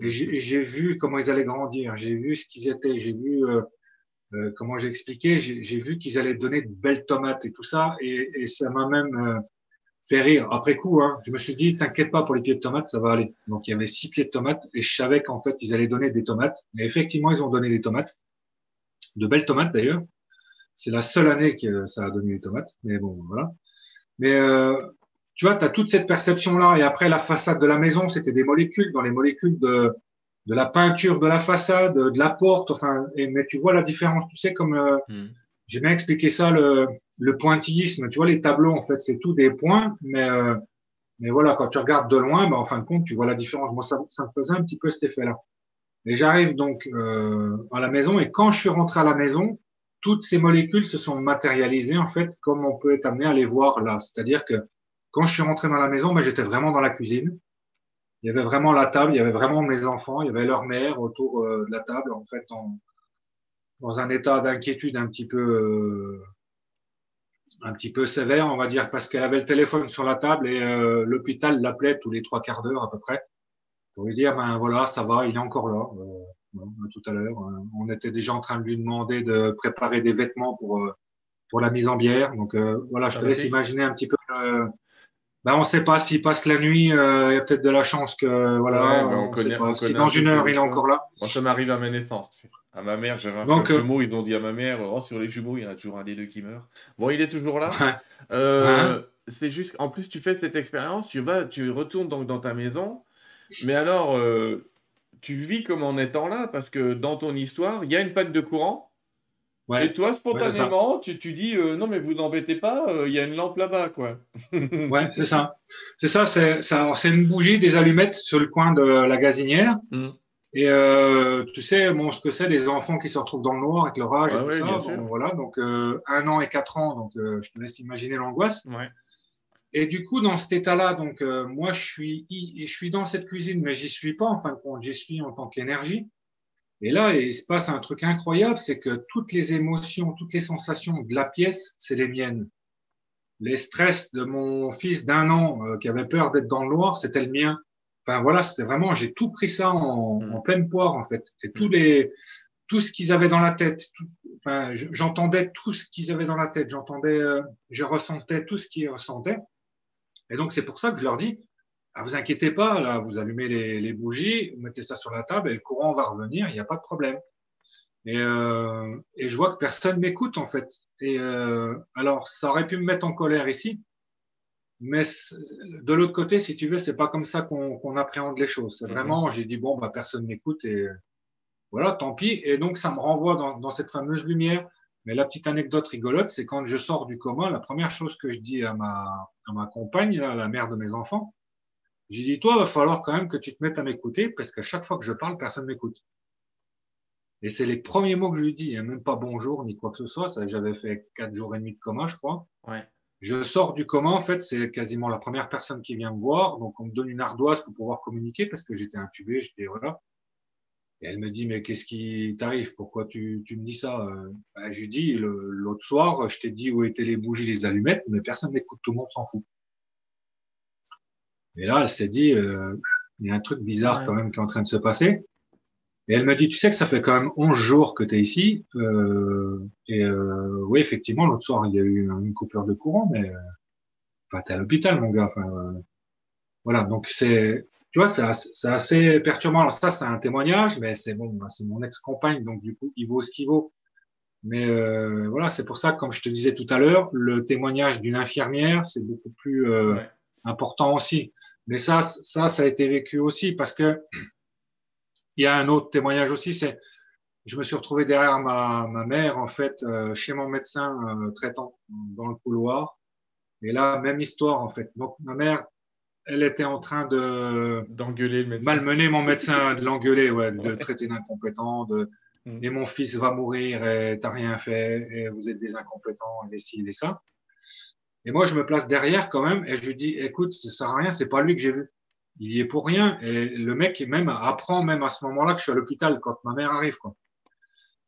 Et j'ai vu comment ils allaient grandir. J'ai vu ce qu'ils étaient. J'ai vu euh, euh, comment j'ai expliqué. J'ai vu qu'ils allaient donner de belles tomates et tout ça. Et, et ça m'a même euh, fait rire. Après coup, hein, je me suis dit, t'inquiète pas pour les pieds de tomates, ça va aller. Donc il y avait six pieds de tomates et je savais qu'en fait ils allaient donner des tomates. Et effectivement, ils ont donné des tomates, de belles tomates d'ailleurs. C'est la seule année que ça a donné les tomates. Mais bon, voilà. Mais euh, tu vois, tu as toute cette perception-là. Et après, la façade de la maison, c'était des molécules, dans les molécules de, de la peinture de la façade, de la porte. Enfin, mais tu vois la différence. Tu sais, comme euh, j'ai bien expliqué ça, le, le, pointillisme. Tu vois, les tableaux, en fait, c'est tout des points, mais euh, mais voilà, quand tu regardes de loin, ben, en fin de compte, tu vois la différence. Moi, ça, ça me faisait un petit peu cet effet-là. Et j'arrive donc euh, à la maison, et quand je suis rentré à la maison, toutes ces molécules se sont matérialisées, en fait, comme on peut être amené à les voir là. C'est-à-dire que quand je suis rentré dans la maison, ben, j'étais vraiment dans la cuisine. Il y avait vraiment la table, il y avait vraiment mes enfants, il y avait leur mère autour euh, de la table, en fait, en, dans un état d'inquiétude un petit peu euh, un petit peu sévère, on va dire, parce qu'elle avait le téléphone sur la table et euh, l'hôpital l'appelait tous les trois quarts d'heure à peu près pour lui dire ben voilà ça va, il est encore là. Euh, tout à l'heure, euh, on était déjà en train de lui demander de préparer des vêtements pour pour la mise en bière. Donc voilà, je te laisse imaginer un petit peu ben, on ne sait pas s'il passe la nuit, euh, il y a peut-être de la chance que voilà. on, connaît, si dans une heure il est encore là. Moi, ça m'arrive à ma naissance. À ma mère, j'avais un Donc, euh, jumeau, ils ont dit à ma mère, oh, sur les jumeaux, il y en a toujours un des deux qui meurt. Bon, il est toujours là. Euh, c'est juste, en plus, tu fais cette expérience, tu vas, tu retournes donc dans ta maison, mais alors, tu vis comme en étant là, parce que dans ton histoire, il y a une panne de courant. Et toi, spontanément, tu, tu, dis euh, non, mais vous embêtez pas, euh, il y a une lampe là-bas, quoi. ouais, c'est ça. C'est ça, c'est c'est une bougie, des allumettes sur le coin de la gazinière. Mm. Et euh, tu sais, bon, ce que c'est, des enfants qui se retrouvent dans le noir avec leur âge et tout ça. voilà, donc un an et quatre ans, donc je te laisse imaginer l'angoisse. Ouais. Et du coup, dans cet état-là, donc moi, je suis, je suis dans cette cuisine, mais j'y suis pas en fin de compte, j'y suis en tant qu'énergie. Et là, il se passe un truc incroyable, c'est que toutes les émotions, toutes les sensations de la pièce, c'est les miennes. Les stress de mon fils d'un an euh, qui avait peur d'être dans le noir, c'était le mien. Enfin voilà, c'était vraiment, j'ai tout pris ça en, en, pleine poire en fait. Et tous mmh. les, tout ce qu'ils avaient dans la tête, enfin j'entendais tout ce qu'ils avaient dans la tête, j'entendais, euh, je ressentais tout ce qu'ils ressentaient. Et donc c'est pour ça que je leur dis, ah, vous inquiétez pas, là, vous allumez les, bougies, vous mettez ça sur la table et le courant va revenir, il n'y a pas de problème. Et, euh, et je vois que personne m'écoute en fait. Et euh, alors, ça aurait pu me mettre en colère ici, mais de l'autre côté, si tu veux, c'est pas comme ça qu'on appréhende les choses. C'est mhm. vraiment, j'ai dit bon, bah personne m'écoute et voilà, tant pis. Et donc, ça me renvoie dans, dans cette fameuse lumière. Mais la petite anecdote rigolote, c'est quand je sors du coma, la première chose que je dis à ma, à ma compagne, là, la mère de mes enfants, j'ai dit, toi, il va falloir quand même que tu te mettes à m'écouter parce qu'à chaque fois que je parle, personne m'écoute. Et c'est les premiers mots que je lui dis, a même pas bonjour ni quoi que ce soit. Ça, j'avais fait quatre jours et demi de coma, je crois. Ouais. Je sors du coma, en fait, c'est quasiment la première personne qui vient me voir. Donc, on me donne une ardoise pour pouvoir communiquer parce que j'étais intubé, j'étais, voilà. Et elle me dit, mais qu'est-ce qui t'arrive? Pourquoi tu, tu me dis ça? Ben, je lui dis, l'autre soir, je t'ai dit où étaient les bougies, les allumettes, mais personne n'écoute, tout le monde s'en fout. Et là, elle s'est dit, euh, il y a un truc bizarre quand même qui est en train de se passer. Et elle me dit, tu sais que ça fait quand même 11 jours que tu es ici. Euh, et euh, oui, effectivement, l'autre soir, il y a eu une coupure de courant, mais euh, enfin, tu es à l'hôpital, mon gars. Enfin, voilà, donc c'est, tu vois, c'est assez, assez, perturbant. Alors ça, c'est un témoignage, mais c'est bon, c'est mon ex-compagne, donc du coup, il vaut ce qu'il vaut. Mais euh, voilà, c'est pour ça, comme je te disais tout à l'heure, le témoignage d'une infirmière, c'est beaucoup plus important aussi. Mais ça, ça, ça a été vécu aussi parce que il y a un autre témoignage aussi, c'est je me suis retrouvé derrière ma, ma mère en fait euh, chez mon médecin euh, traitant dans le couloir. Et là, même histoire en fait. Donc ma mère, elle était en train de d'engueuler le médecin. malmener mon médecin, de l'engueuler, ouais, de le traiter d'incompétent, de mm. et mon fils va mourir et t'as rien fait et vous êtes des incompétents et ci et ça. Et moi, je me place derrière quand même et je lui dis, écoute, ça sert à rien, c'est pas lui que j'ai vu. Il y est pour rien. Et le mec, même, apprend même à ce moment-là que je suis à l'hôpital quand ma mère arrive, quoi.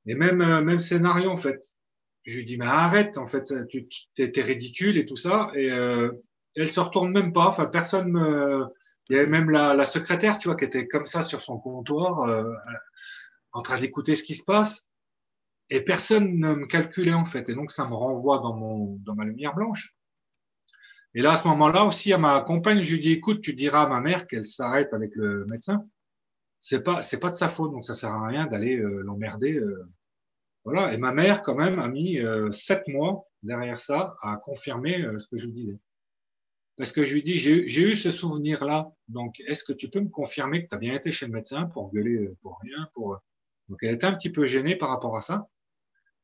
Et même, euh, même scénario, en fait. Je lui dis, mais arrête, en fait, tu t'es ridicule et tout ça. Et euh, elle se retourne même pas. Enfin, personne me. Il y avait même la, la secrétaire, tu vois, qui était comme ça sur son comptoir, euh, en train d'écouter ce qui se passe. Et personne ne me calculait, en fait. Et donc, ça me renvoie dans, mon, dans ma lumière blanche. Et là, à ce moment-là aussi, à ma compagne, je lui dis, écoute, tu diras à ma mère qu'elle s'arrête avec le médecin. C'est pas, c'est pas de sa faute, donc ça sert à rien d'aller euh, l'emmerder. Euh. voilà. Et ma mère, quand même, a mis euh, sept mois derrière ça à confirmer ce que je disais. Parce que je lui dis, j'ai eu ce souvenir-là. Donc, est-ce que tu peux me confirmer que tu as bien été chez le médecin pour gueuler pour rien pour... Donc, elle était un petit peu gênée par rapport à ça.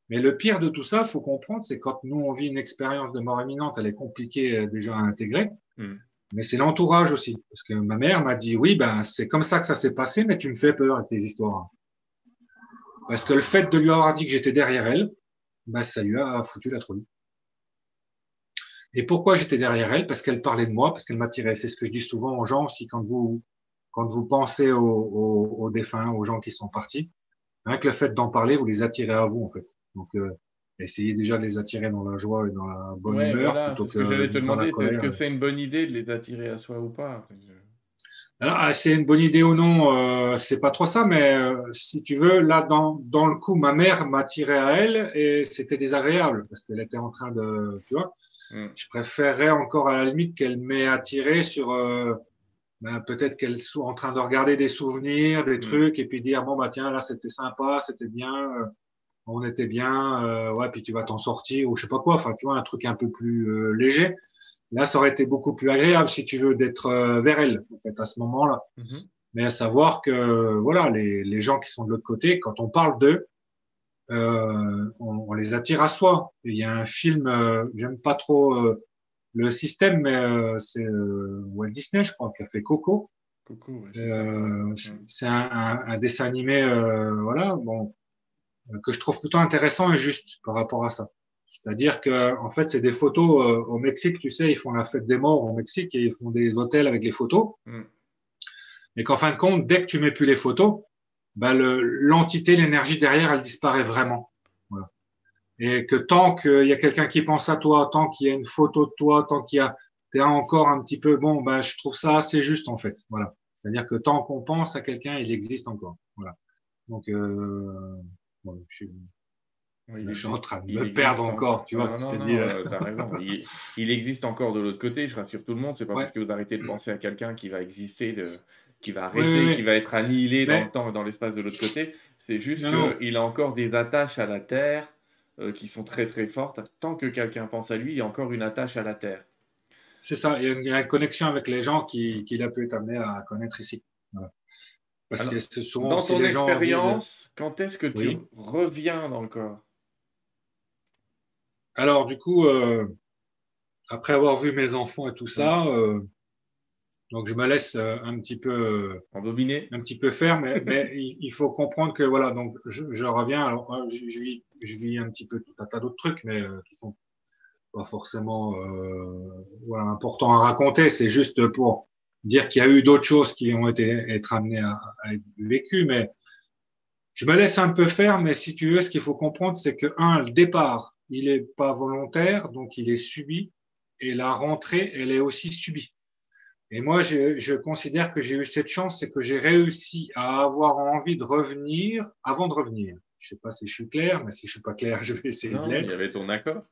Mais le pire de tout ça, faut comprendre, c'est quand nous, on vit une expérience de mort imminente, elle est compliquée euh, déjà à intégrer. Hmm. Mais c'est l'entourage aussi. Parce que ma mère m'a dit, oui, ben, c'est comme ça que ça s'est passé, mais tu me fais peur avec tes histoires. Parce que le fait de lui avoir dit que j'étais derrière elle, ben, ça lui a foutu la trouille. Et pourquoi j'étais derrière elle? Parce qu'elle parlait de moi, parce qu'elle m'attirait. C'est ce que je dis souvent aux gens aussi quand vous, quand vous pensez aux, aux, aux défunts, aux gens qui sont partis. Rien que le fait d'en parler, vous les attirez à vous, en fait. Donc, euh, essayez déjà de les attirer dans la joie et dans la bonne humeur. Voilà, plutôt que, que j'allais te demander, est-ce que c'est une bonne idée de les attirer à soi ou pas? Ah, c'est une bonne idée ou non, euh, c'est pas trop ça, mais euh, si tu veux, là, dans, dans le coup, ma mère m'attirait à elle et c'était désagréable parce qu'elle était en train de, tu vois, mm. je préférerais encore à la limite qu'elle m'ait attiré sur, euh, ben, peut-être qu'elle soit en train de regarder des souvenirs, des mm. trucs et puis dire, bon, bah tiens, là, c'était sympa, c'était bien, euh, on était bien, euh, ouais, puis tu vas t'en sortir ou je sais pas quoi, enfin, tu vois, un truc un peu plus léger. Là, ça aurait été beaucoup plus agréable, si tu veux, d'être vers elle, en fait, à ce moment-là. Mhm. Mais à savoir que, voilà, les, les gens qui sont de l'autre côté, quand on parle d'eux, on, on, les attire à soi. il y a un film, euh, j'aime pas trop euh, le système, mais c'est Walt Disney, je crois, qui a fait Coco. Coco c'est un, un, un, dessin animé, voilà, bon, que je trouve plutôt intéressant et juste par rapport à ça. C'est-à-dire que, en fait, c'est des photos euh, au Mexique, tu sais, ils font la fête des morts au Mexique et ils font des hôtels avec les photos. Mm. Et qu'en fin de compte, dès que tu mets plus les photos, bah, l'entité, l'énergie derrière, elle disparaît vraiment. Voilà. Et que tant qu'il y a quelqu'un qui pense à toi, tant qu'il y a une photo de toi, tant qu'il y a, t'es encore un petit peu, bon, bah, je trouve ça assez juste, en fait. Voilà. C'est-à-dire que tant qu'on pense à quelqu'un, il existe encore. Voilà. Donc, euh, bon, je suis, je suis en train de me perdre encore, tu vois. Non, non, non, euh, as raison. Il, existe encore de l'autre côté, je rassure tout le monde. C'est pas parce que vous arrêtez de penser à quelqu'un qui va exister, de, qui va arrêter, qui va être annihilé dans le temps et dans l'espace de l'autre côté. C'est juste qu'il a encore des attaches à la Terre euh, qui sont très très fortes. Tant que quelqu'un pense à lui, il y a encore une attache à la Terre. C'est ça, il y, a une, connexion avec les gens qu'il qui a pu être amené à connaître ici. Parce que ce sont dans ton expérience, quand est-ce que tu reviens dans le corps? Alors, du coup, euh, après avoir vu mes enfants et tout ça, euh, donc je me laisse euh, un petit peu dominer, un petit peu faire, mais, mais il faut comprendre que voilà, donc je, je reviens. Alors, je, je, vis, je vis un petit peu tout un tas d'autres trucs, mais qui sont pas forcément voilà importants à raconter. C'est juste pour dire qu'il y a eu d'autres choses qui ont été être amenées à, à être vécues, mais je me laisse un peu faire. Mais si tu veux, ce qu'il faut comprendre, c'est que un, le départ il n'est pas volontaire, donc il est subi, et la rentrée, elle est aussi subie. Et moi, je, je considère que j'ai eu cette chance, c'est que j'ai réussi à avoir envie de revenir avant de revenir. Je sais pas si je suis clair, mais si je suis pas clair, je vais essayer de l'être. Il y avait ton accord.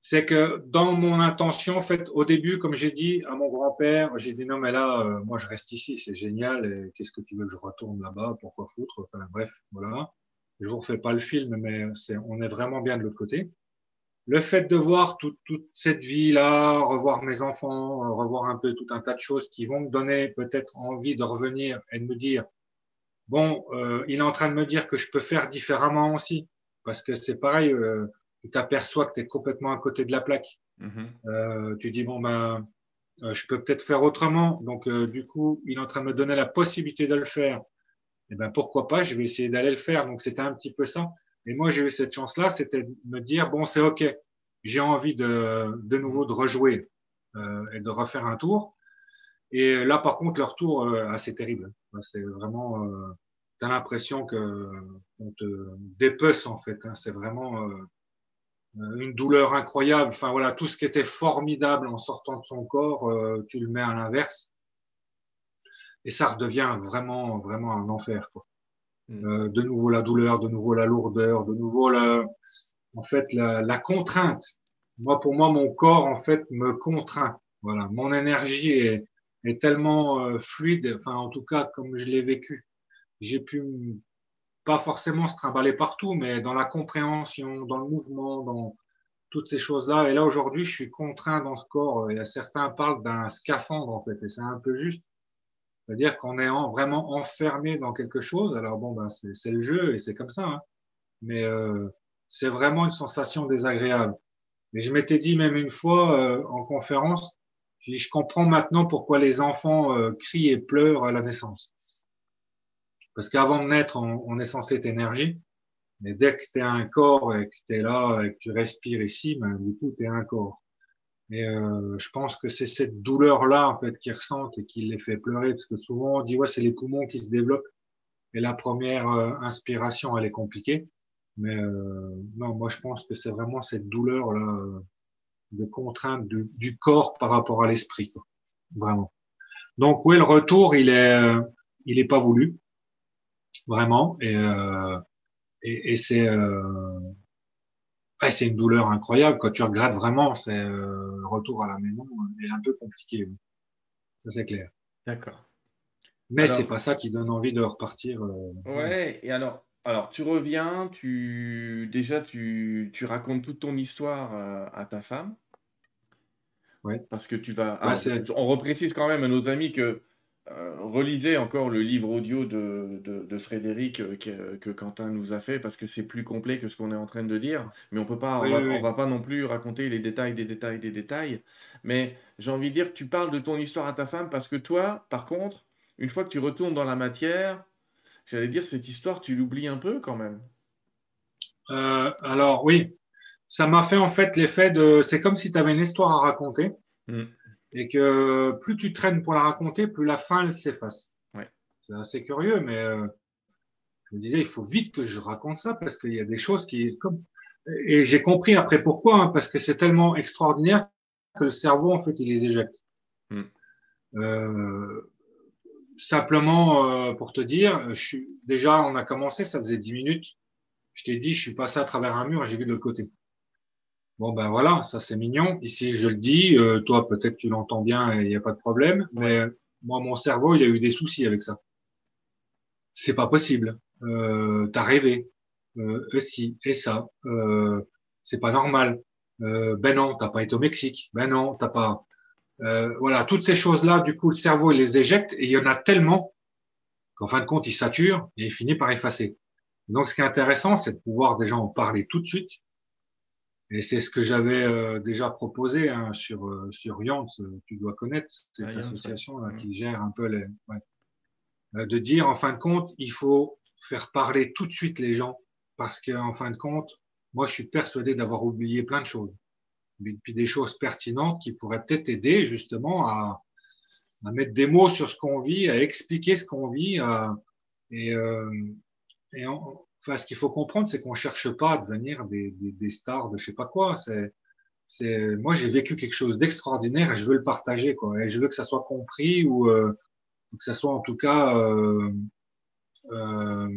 C'est que dans mon intention, en fait, au début, comme j'ai dit à mon grand-père, j'ai dit non mais là, euh, moi je reste ici, c'est génial. Qu'est-ce que tu veux que je retourne là-bas? Pourquoi foutre? Enfin bref, voilà je vous refais pas le film, mais c'est, on est vraiment bien de l'autre côté. Le fait de voir toute, toute cette vie-là, revoir mes enfants, revoir un peu tout un tas de choses qui vont me donner peut-être envie de revenir et de me dire, bon, euh, il est en train de me dire que je peux faire différemment aussi, parce que c'est pareil, euh, tu t'aperçois que tu es complètement à côté de la plaque. Mm-hmm. Euh, tu dis, bon, ben, euh, je peux peut-être faire autrement. Donc, euh, du coup, il est en train de me donner la possibilité de le faire eh ben pourquoi pas, je vais essayer d'aller le faire. Donc c'était un petit peu ça. Et moi j'ai eu cette chance-là, c'était de me dire bon c'est ok, j'ai envie de de nouveau de rejouer euh, et de refaire un tour. Et là par contre le retour euh, assez terrible. C'est vraiment, euh, t'as l'impression que on te dépece en fait. Hein. C'est vraiment euh, une douleur incroyable. Enfin voilà, tout ce qui était formidable en sortant de son corps, euh, tu le mets à l'inverse et ça redevient vraiment, vraiment un enfer. Quoi. Mm. Euh, de nouveau la douleur, de nouveau la lourdeur, de nouveau la, en fait la, la, contrainte. Moi, pour moi, mon corps en fait me contraint. Voilà, mon énergie est, est tellement euh, fluide, enfin en tout cas comme je l'ai vécu. J'ai pu pas forcément se trimballer partout, mais dans la compréhension, dans le mouvement, dans toutes ces choses-là. Et là, aujourd'hui, je suis contraint dans ce corps. Et certains parlent d'un scaphandre, en fait, et c'est un peu juste. C'est-à-dire qu'on est vraiment enfermé dans quelque chose. Alors bon, ben, c'est le jeu et c'est comme ça. Hein. Mais euh, c'est vraiment une sensation désagréable. Et je m'étais dit même une fois euh, en conférence, je, je comprends maintenant pourquoi les enfants euh, crient et pleurent à la naissance. Parce qu'avant de naître, on, on, est censé être énergie. Mais dès que tu es un corps et que tu es là et que tu respires ici, ben, du coup, tu es un corps. Et euh, je pense que c'est cette douleur-là en fait qu'ils ressentent et qui les fait pleurer, parce que souvent on dit ouais c'est les poumons qui se développent et la première euh, inspiration elle est compliquée, mais euh, non moi je pense que c'est vraiment cette douleur-là de contrainte du, corps par rapport à l'esprit, vraiment. Donc oui le retour il est il est pas voulu. Vraiment. Et et, et c'est Ouais, c'est une douleur incroyable. Quand tu regrettes vraiment, c'est euh, le retour à la maison est un peu compliqué. Ça, c'est clair. D'accord. Mais c'est pas ça qui donne envie de repartir. Euh, ouais, et alors, alors tu reviens, tu déjà tu, tu racontes toute ton histoire euh, à ta femme. Ouais. Parce que tu vas. Ah, on reprécise quand même à nos amis que relisez encore le livre audio de, de, Frédéric euh, que, Quentin nous a fait parce que c'est plus complet que ce qu'on est en train de dire. Mais on peut pas, on, va, pas non plus raconter les détails des détails des détails. Mais j'ai envie de dire que tu parles de ton histoire à ta femme parce que toi, par contre, une fois que tu retournes dans la matière, j'allais dire cette histoire, tu l'oublies un peu quand même. Euh, alors oui, ça m'a fait en fait l'effet de, c'est comme si tu avais une histoire à raconter. Hmm et que plus tu traînes pour la raconter, plus la fin elle s'efface. Ouais. C'est assez curieux, mais euh, je me disais il faut vite que je raconte ça parce qu'il y a des choses qui comme et j'ai compris après pourquoi hein, parce que c'est tellement extraordinaire que le cerveau en fait il les éjecte. Mm. Euh, simplement euh, pour te dire, je suis déjà on a commencé, ça faisait dix minutes. Je t'ai dit, je suis passé à travers un mur et j'ai vu de l'autre côté. Bon, ben voilà, ça c'est mignon. Ici, je le dis, euh, toi peut-être tu l'entends bien et il n'y a pas de problème, mais moi, mon cerveau, il a eu des soucis avec ça. C'est pas possible. Euh, T'as rêvé. Euh, et si, et ça. Euh, c'est pas normal. Euh, ben non, t'as pas été au Mexique. Ben non, t'as pas. Euh, voilà, toutes ces choses-là, du coup, le cerveau, il les éjecte et il y en a tellement qu'en fin de compte, il sature et il finit par effacer. Donc, ce qui est intéressant, c'est de pouvoir déjà en parler tout de suite et c'est ce que j'avais euh, déjà proposé hein, sur, euh, sur Yant, tu dois connaître cette association là, qui gère un peu les. Ouais. Euh, de dire, en fin de compte, il faut faire parler tout de suite les gens, parce qu'en fin de compte, moi, je suis persuadé d'avoir oublié plein de choses. Puis des choses pertinentes qui pourraient peut-être aider justement à, à mettre des mots sur ce qu'on vit, à expliquer ce qu'on vit. À, et, euh, et on, Enfin, ce qu'il faut comprendre, c'est qu'on cherche pas à devenir des, des, des, stars de je sais pas quoi. C'est, c'est, moi, j'ai vécu quelque chose d'extraordinaire et je veux le partager, quoi. Et je veux que ça soit compris ou euh, que ça soit en tout cas euh, euh,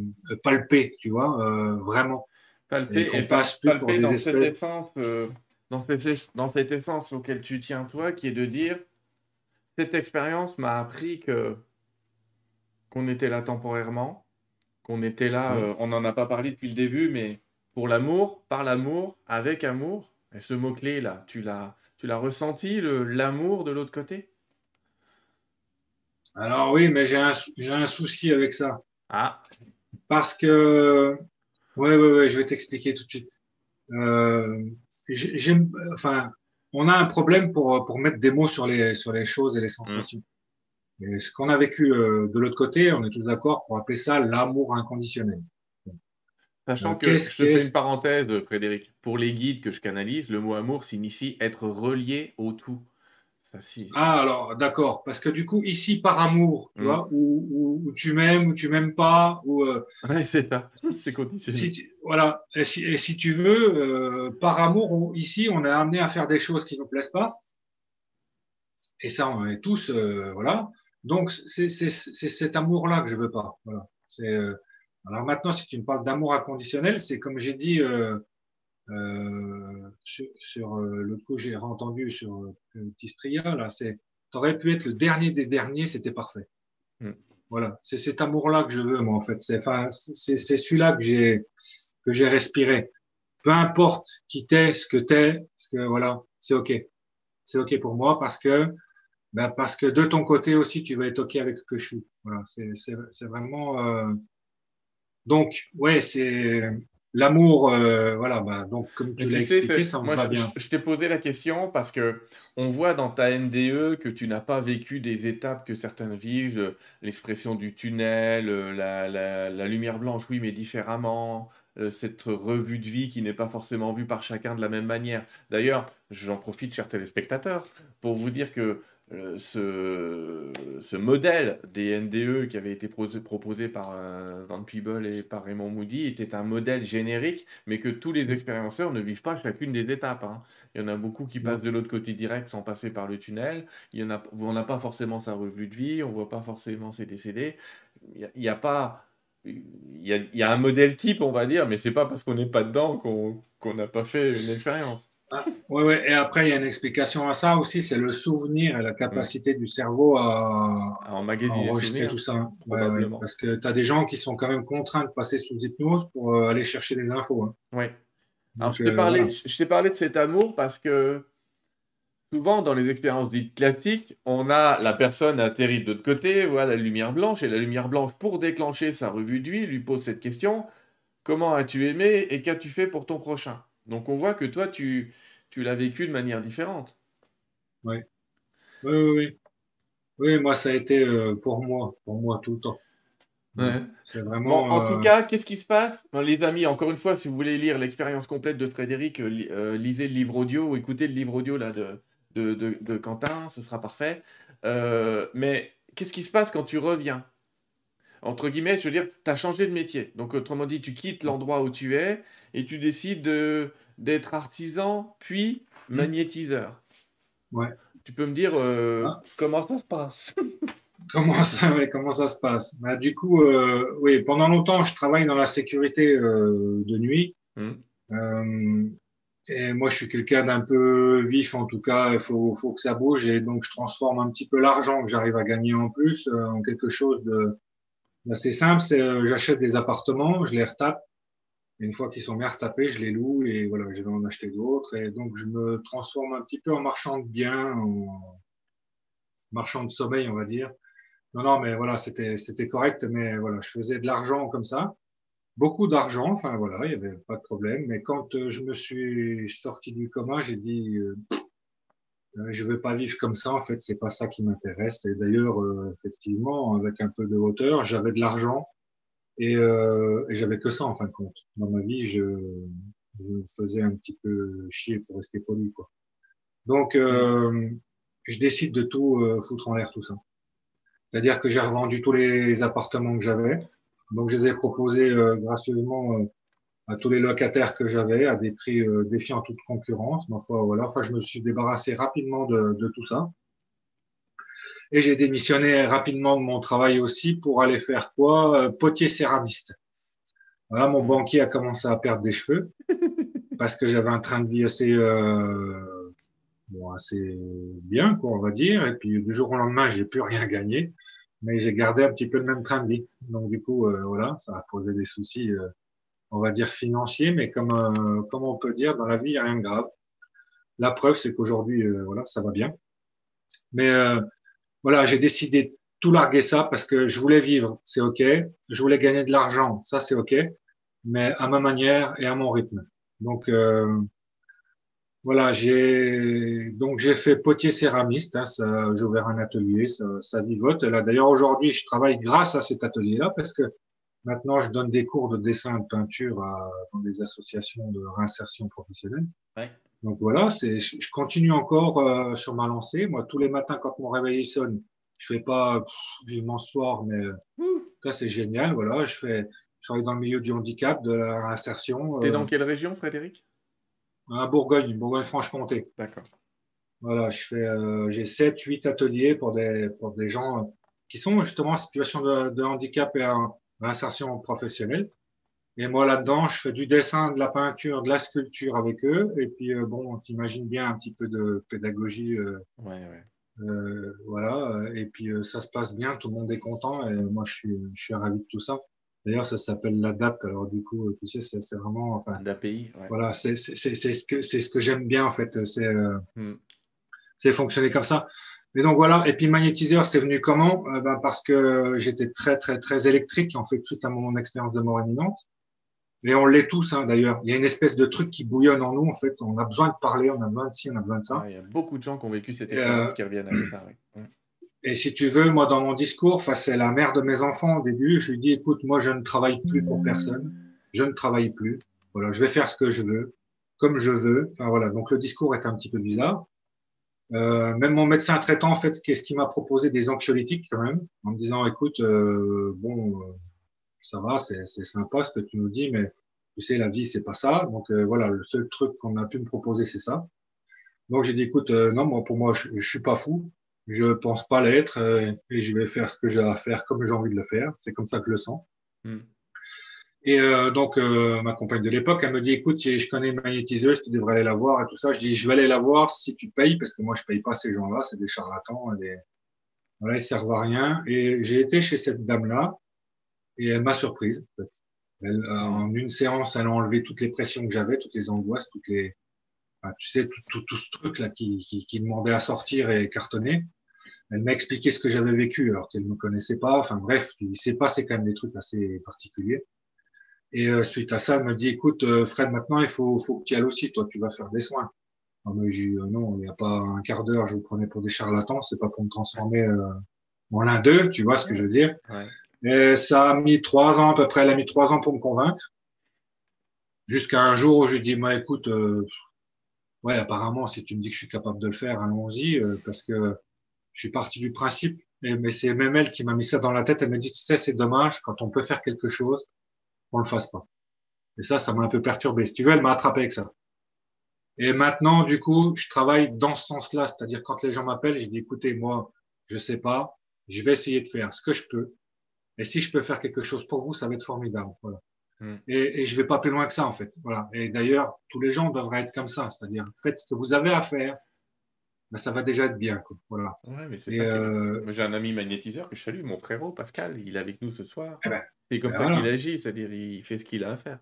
palpé, tu vois, vraiment. Palpé et, passe plus pour des dans espèces... cette essence, dans, cette, dans cette essence auquel tu tiens toi, qui est de dire cette expérience m'a appris que qu'on était là temporairement qu'on était là, euh, on n'en a pas parlé depuis le début, mais pour l'amour, par l'amour, avec amour. Et ce mot-clé là, tu l'as, tu l'as ressenti, l'amour de l'autre côté? Alors oui, mais j'ai un, souci avec ça. Ah. Parce que, ouais, ouais, ouais, je vais t'expliquer tout de suite. Euh, j'aime, enfin, on a un problème pour, pour mettre des mots sur les, sur les choses et les sensations ce qu'on a vécu euh, de l'autre côté, on est tous d'accord pour appeler ça l'amour inconditionnel. Sachant que, je te fais une parenthèse, Frédéric, pour les guides que je canalise, le mot amour signifie être relié au tout. Ça, si... Ah, alors, d'accord. Parce que du coup, ici, par amour, tu mm. vois, où, tu m'aimes ou tu m'aimes pas, ou. Euh, c'est ça. C'est conditionnel. voilà. Et si, tu veux, euh, par amour, ici, on est amené à faire des choses qui ne nous plaisent pas. Et ça, on est tous, voilà. Donc, c'est cet amour-là que je veux pas. Voilà. Euh, alors maintenant, si tu me parles d'amour inconditionnel, c'est comme j'ai dit euh, euh, sur, sur euh, l'autre coup, j'ai entendu sur euh, Tistria, là, c'est t'aurais pu être le dernier des derniers, c'était parfait. Mm. Voilà, c'est cet amour-là que je veux, moi, en fait. C'est celui-là que j'ai que j'ai respiré. peu importe qui t'es, ce que t'es, parce que voilà, c'est ok, c'est ok pour moi parce que ben parce que de ton côté aussi, tu vas être ok avec ce que je suis. Voilà, c'est vraiment. Euh... Donc, ouais, c'est L'amour, euh, voilà, bah, donc comme tu l'as expliqué, ça me va bien. Je, t'ai posé la question parce que on voit dans ta NDE que tu n'as pas vécu des étapes que certains vivent, euh, l'expression du tunnel, la, la, la, lumière blanche, oui, mais différemment, cette revue de vie qui n'est pas forcément vue par chacun de la même manière. D'ailleurs, j'en profite, chers téléspectateurs, pour vous dire que euh, ce, modèle des NDE qui avait été proposé par euh, Van Peeble et par Raymond Moody était un modèle générique, mais que tous les expérienceurs ne vivent pas chacune des étapes. Hein. Il y en a beaucoup qui passent de l'autre côté direct sans passer par le tunnel. On n'a pas forcément sa revue de vie, on voit pas forcément ses décédés. Il y a, un modèle type, on va dire, mais c'est pas parce qu'on n'est pas dedans qu'on n'a pas fait une expérience. Ah, oui, ouais. Et après, il y a une explication à ça aussi, c'est le souvenir et la capacité du cerveau à, à enregistrer tout ça. parce que tu as des gens qui sont quand même contraints de passer sous hypnose pour euh, aller chercher des infos. Hein. Oui. Alors, je t'ai parlé, euh, parlé de cet amour parce que souvent, dans les expériences dites classiques, on a la personne atterrit de l'autre côté, voilà la lumière blanche, et la lumière blanche, pour déclencher sa revue de vie, lui pose cette question Comment as-tu aimé et qu'as-tu fait pour ton prochain? Donc on voit que toi, tu, tu l'as vécu de manière différente. Oui. Oui, oui, oui. moi, ça a été euh, pour moi, pour moi tout le temps. C'est vraiment. en tout euh, cas, qu'est-ce qui se passe? Les amis, encore une fois, si vous voulez lire l'expérience complète de Frédéric, euh, lisez le livre audio ou écoutez le livre audio là, de, de, de Quentin, ce sera parfait. mais qu'est-ce qui se passe quand tu reviens? Entre guillemets, je veux dire, tu as changé de métier. Donc, autrement dit, tu quittes l'endroit où tu es et tu décides d'être artisan, puis hmm. magnétiseur. Ouais. Tu peux me dire euh, ah. comment ça se passe? Comment, ça, comment ça se passe? Bah, Du coup, euh, oui, pendant longtemps, je travaille dans la sécurité euh, de nuit. Hmm. et moi, je suis quelqu'un d'un peu vif, en tout cas, il faut, faut que ça bouge. Et donc, je transforme un petit peu l'argent que j'arrive à gagner en plus en quelque chose de c'est simple, c'est euh, j'achète des appartements, je les retape. Et une fois qu'ils sont bien retapés, je les loue et voilà, je vais en acheter d'autres. Et donc, je me transforme un petit peu en marchand de biens, en marchand de sommeil, on va dire. Non, non, mais voilà, c'était, c'était correct, mais voilà, je faisais de l'argent comme ça. Beaucoup d'argent, enfin voilà, il n'y avait pas de problème. Mais quand euh, je me suis sorti du coma, j'ai dit, euh, je veux pas vivre comme ça. En fait, c'est pas ça qui m'intéresse. Et d'ailleurs, euh, effectivement, avec un peu de hauteur, j'avais de l'argent et, euh, j'avais que ça en fin de compte. Dans ma vie, je, je me faisais un petit peu chier pour rester poli, quoi. Donc, euh, je décide de tout foutre en l'air, tout ça. C'est-à-dire que j'ai revendu tous les appartements que j'avais. Donc, je les ai proposés gracieusement à tous les locataires que j'avais à des prix euh, défiant toute concurrence. Ma foi, voilà. Enfin, je me suis débarrassé rapidement de, de tout ça. Et j'ai démissionné rapidement de mon travail aussi pour aller faire quoi euh, Potier céramiste. Voilà, mon banquier a commencé à perdre des cheveux parce que j'avais un train de vie assez, euh, bon, assez bien, quoi, on va dire. Et puis du jour au lendemain, j'ai plus rien gagné, mais j'ai gardé un petit peu le même train de vie. Donc du coup, euh, voilà, ça a posé des soucis euh, on va dire financier, mais comme, euh, comme on peut dire, dans la vie, il n'y a rien de grave. La preuve, c'est qu'aujourd'hui, euh, voilà, ça va bien. Mais euh, voilà, j'ai décidé de tout larguer ça parce que je voulais vivre, c'est ok. Je voulais gagner de l'argent, ça c'est ok, mais à ma manière et à mon rythme. Donc voilà, j'ai donc j'ai fait potier céramiste. Hein, j'ai ouvert un atelier, ça, ça vivote. Là, d'ailleurs aujourd'hui, je travaille grâce à cet atelier-là parce que Maintenant, je donne des cours de dessin et de peinture à, dans des associations de réinsertion professionnelle. Ouais. Donc voilà, c'est, je, continue encore euh, sur ma lancée. Moi, tous les matins, quand mon réveil sonne, je fais pas vivement ce soir, mais mmh. c'est génial. Voilà, je fais, je travaille dans le milieu du handicap, de la réinsertion. Tu es dans euh, quelle région, Frédéric? À Bourgogne, Bourgogne-Franche-Comté. D'accord. Voilà, je fais, euh, j'ai 7, 8 ateliers pour des, pour des gens qui sont justement en situation de, de handicap et un, insertion professionnelle. Et moi, là-dedans, je fais du dessin, de la peinture, de la sculpture avec eux. Et puis, euh, bon, t'imagines bien un petit peu de pédagogie. Euh, ouais, ouais. Euh, voilà. Et puis, euh, ça se passe bien, tout le monde est content. Et moi, je suis, je suis ravi de tout ça. D'ailleurs, ça s'appelle l'ADAPT. Alors, du coup, tu sais, c'est vraiment. Enfin, L'API. Voilà, c'est ce que, ce que j'aime bien, en fait. C'est c'est fonctionner comme ça. Et donc, voilà. Et puis, magnétiseur, c'est venu comment? Euh, ben, Parce que j'étais très, très, très électrique, en fait, suite à mon expérience de mort imminente. Et on l'est tous, hein, d'ailleurs. Il y a une espèce de truc qui bouillonne en nous, en fait. On a besoin de parler, on a besoin de ci, on a besoin de ça. il y a beaucoup de gens qui ont vécu cette expérience qui reviennent avec ça. Oui. Et si tu veux, moi, dans mon discours, face à la mère de mes enfants au début, je lui dis, écoute, moi, je ne travaille plus pour personne. Je ne travaille plus. Voilà, je vais faire ce que je veux, comme je veux. Enfin, voilà. Donc, le discours est un petit peu bizarre. Euh, même mon médecin traitant, en fait, qu'est-ce qui m'a proposé des anxiolytiques quand même, en me disant, écoute, euh, bon, euh, ça va, c'est sympa ce que tu nous dis, mais tu sais, la vie, c'est pas ça. Donc, euh, voilà, le seul truc qu'on a pu me proposer, c'est ça. Donc, j'ai dit, écoute, non, moi, pour moi, je, je suis pas fou je pense pas l'être euh, et je vais faire ce que j'ai à faire comme j'ai envie de le faire. C'est comme ça que je le sens. Hmm. Et euh, donc, euh, ma compagne de l'époque, elle me dit, écoute, je connais magnétiseuse, tu devrais aller la voir et tout ça. Je dis, je vais aller la voir si tu payes, parce que moi, je paye pas ces gens-là, c'est des charlatans, des... voilà, ils servent à rien. Et j'ai été chez cette dame-là et elle m'a surprise. En, elle, en une séance, elle a enlevé toutes les pressions que j'avais, toutes les angoisses, toutes les, tu sais, tout, tout, tout ce truc-là qui, qui, qui, demandait à sortir et cartonner. Elle m'a expliqué ce que j'avais vécu alors qu'elle ne me connaissait pas. Enfin bref, il s'est passé quand même des trucs assez particuliers. Et euh, suite à ça, elle me dit, écoute, euh, Fred, maintenant, il faut, faut que tu y ailles aussi. Toi, tu vas faire des soins. Non, mais j'ai euh, non, il n'y a pas un quart d'heure, je vous prenais pour des charlatans. C'est pas pour me transformer en l'un d'eux, tu vois ce que je veux dire. Ouais. Et ça a mis trois ans à peu près. Elle a mis trois ans pour me convaincre. Jusqu'à un jour où je lui dis, moi, écoute, ouais, apparemment, si tu me dis que je suis capable de le faire, allons-y, euh, parce que je suis parti du principe, mais c'est même elle qui m'a mis ça dans la tête. Elle m'a dit, tu sais, c'est dommage, quand on peut faire quelque chose, on le fasse pas. Et ça, ça m'a un peu perturbé. Si tu veux, elle m'a attrapé avec ça. Et maintenant, du coup, je travaille dans ce sens-là, c'est-à-dire quand les gens m'appellent, je dis, écoutez, moi, je sais pas, je vais essayer de faire ce que je peux. Et si je peux faire quelque chose pour vous, ça va être formidable. Voilà. Mm. Et, et je vais pas plus loin que ça, en fait. Voilà. Et d'ailleurs, tous les gens devraient être comme ça, c'est-à-dire faites ce que vous avez à faire, ben, ça va déjà être bien. Quoi. Voilà. Ouais, mais c'est ça. Euh... J'ai un ami magnétiseur que je salue, mon frérot Pascal, il est avec nous ce soir. Eh ben, c'est comme ben ça qu'il agit, c'est-à-dire il fait ce qu'il a à faire.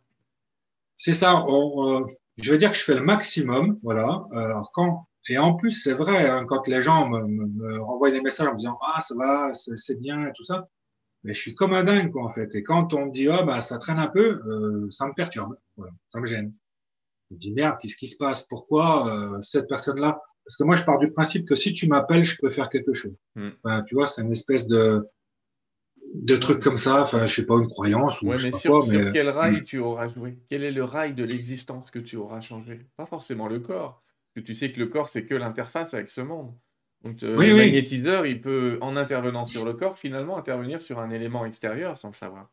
C'est ça. On, euh, je veux dire que je fais le maximum, voilà. Alors quand et en plus, c'est vrai, hein, quand les gens me, me, me, renvoient des messages en me disant ah ça va, c'est bien et tout ça, mais je suis comme un dingue, quoi, en fait. Et quand on me dit, ah, bah, ça traîne un peu, euh, ça me perturbe. Voilà, ça me gêne. Je me dis, merde, qu'est-ce qui se passe? Pourquoi euh, cette personne-là? Parce que moi, je pars du principe que si tu m'appelles, je peux faire quelque chose. Mm. Enfin, tu vois, c'est une espèce de, de truc comme ça. Enfin, je sais pas, une croyance. Ou ouais, mais, sur, sur quel rail tu auras joué? Quel est le rail de l'existence que tu auras changé? Pas forcément le corps. Parce que tu sais que le corps, c'est que l'interface avec ce monde. Donc, euh, le magnétiseur, il peut, en intervenant sur le corps, finalement intervenir sur un élément extérieur sans le savoir.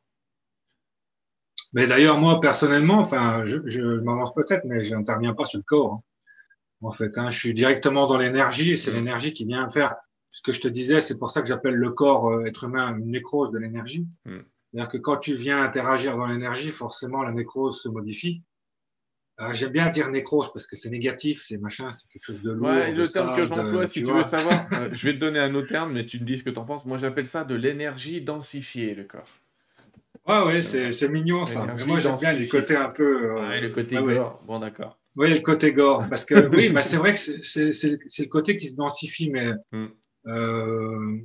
Mais d'ailleurs, moi, personnellement, enfin, je, je m'avance peut-être, mais je n'interviens pas sur le corps. Hein. En fait, hein, je suis directement dans l'énergie et c'est mm. l'énergie qui vient faire ce que je te disais. C'est pour ça que j'appelle le corps euh, être humain une nécrose de l'énergie. Mm. C'est-à-dire que quand tu viens interagir dans l'énergie, forcément, la nécrose se modifie. Ah, j'aime bien dire nécrose parce que c'est négatif, c'est machin, c'est quelque chose de lourd. Ouais, le terme que j'emploie, si tu, veux savoir, euh, je vais te donner un autre terme, mais tu me dis ce que tu en penses. Moi, j'appelle ça de l'énergie densifiée, le corps. Ouais, ouais, c'est mignon ça. Mais moi, j'aime bien les côtés un peu. Euh, ouais, le côté gore. Bon, d'accord. Oui, le côté gore. Parce que oui, bah, c'est vrai que c'est le côté qui se densifie, mais hmm. Euh,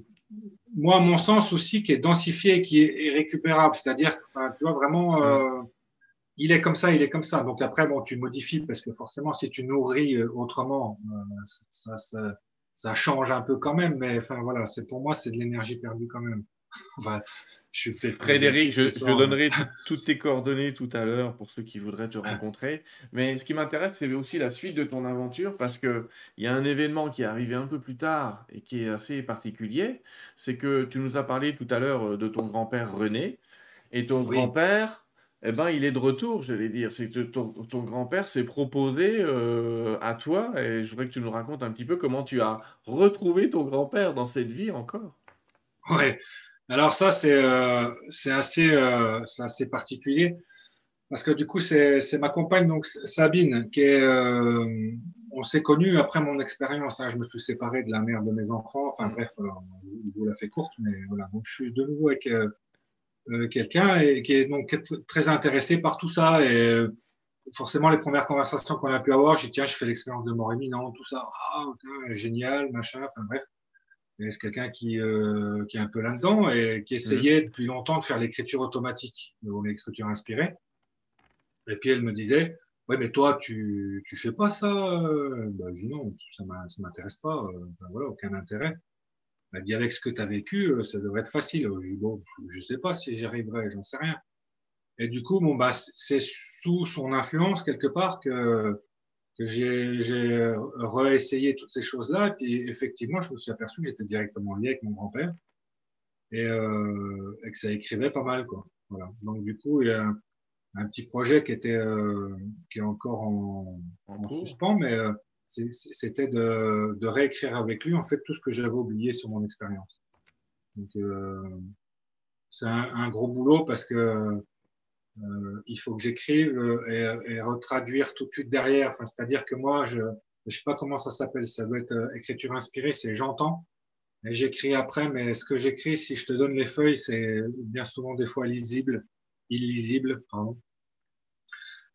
moi, mon sens aussi, qui est densifié et qui est, récupérable. C'est-à-dire, tu vois, vraiment. Euh, il est comme ça, il est comme ça. Donc après, bon, tu modifies parce que forcément, si tu nourris euh, autrement, ça, ça, ça, change un peu quand même. Mais enfin voilà, c'est pour moi, c'est de l'énergie perdue quand même. Enfin, je suis Frédéric, je, je donnerai toutes tes coordonnées tout à l'heure pour ceux qui voudraient te rencontrer. Mais ce qui m'intéresse, c'est aussi la suite de ton aventure parce que il y a un événement qui est arrivé un peu plus tard et qui est assez particulier. C'est que tu nous as parlé tout à l'heure de ton grand-père René. Et ton grand-père, eh ben, il est de retour, j'allais dire. C'est que ton, grand-père s'est proposé euh, à toi, et je voudrais que tu nous racontes un petit peu comment tu as retrouvé ton grand-père dans cette vie encore. Ouais. Alors ça, c'est euh, assez, euh, assez particulier, parce que du coup, c'est ma compagne, donc Sabine, qui est... on s'est connus après mon expérience. Hein. je me suis séparé de la mère de mes enfants. Enfin mm. bref, je vous la fais courte, mais voilà. Donc je suis de nouveau avec quelqu'un et qui est donc très intéressé par tout ça et forcément les premières conversations qu'on a pu avoir, j'ai dit tiens je fais l'expérience de mort imminente, tout ça, ah génial, machin, enfin bref. C'est quelqu'un qui, euh, qui est un peu là-dedans et qui essayait mmh. depuis longtemps de faire l'écriture automatique, l'écriture inspirée. Et puis elle me disait, ouais, mais toi, tu, tu fais pas ça ben, Je dis non, ça m'intéresse pas, euh, enfin, voilà, aucun intérêt. Elle dit, avec ce que tu as vécu, euh, ça devrait être facile. Je dis, bon, je sais pas si j'y arriverai, j'en sais rien. Et du coup, bon, bah, c'est sous son influence, quelque part, que, que j'ai réessayé toutes ces choses-là. Et puis, effectivement, je me suis aperçu que j'étais directement lié avec mon grand-père et, euh, et, que ça écrivait pas mal, quoi. Voilà. Donc, du coup, il y a un, petit projet qui était, euh, qui est encore en, en, suspens, mais euh, c'était de, de, réécrire avec lui, en fait, tout ce que j'avais oublié sur mon expérience. Donc, euh, c'est un, un, gros boulot parce que euh, il faut que j'écrive euh, et, et, retraduire tout de suite derrière. Enfin, c'est-à-dire que moi, je je sais pas comment ça s'appelle. Ça doit être euh, écriture inspirée. C'est j'entends et j'écris après. Mais ce que j'écris, si je te donne les feuilles, c'est bien souvent des fois lisible, illisible. Pardon.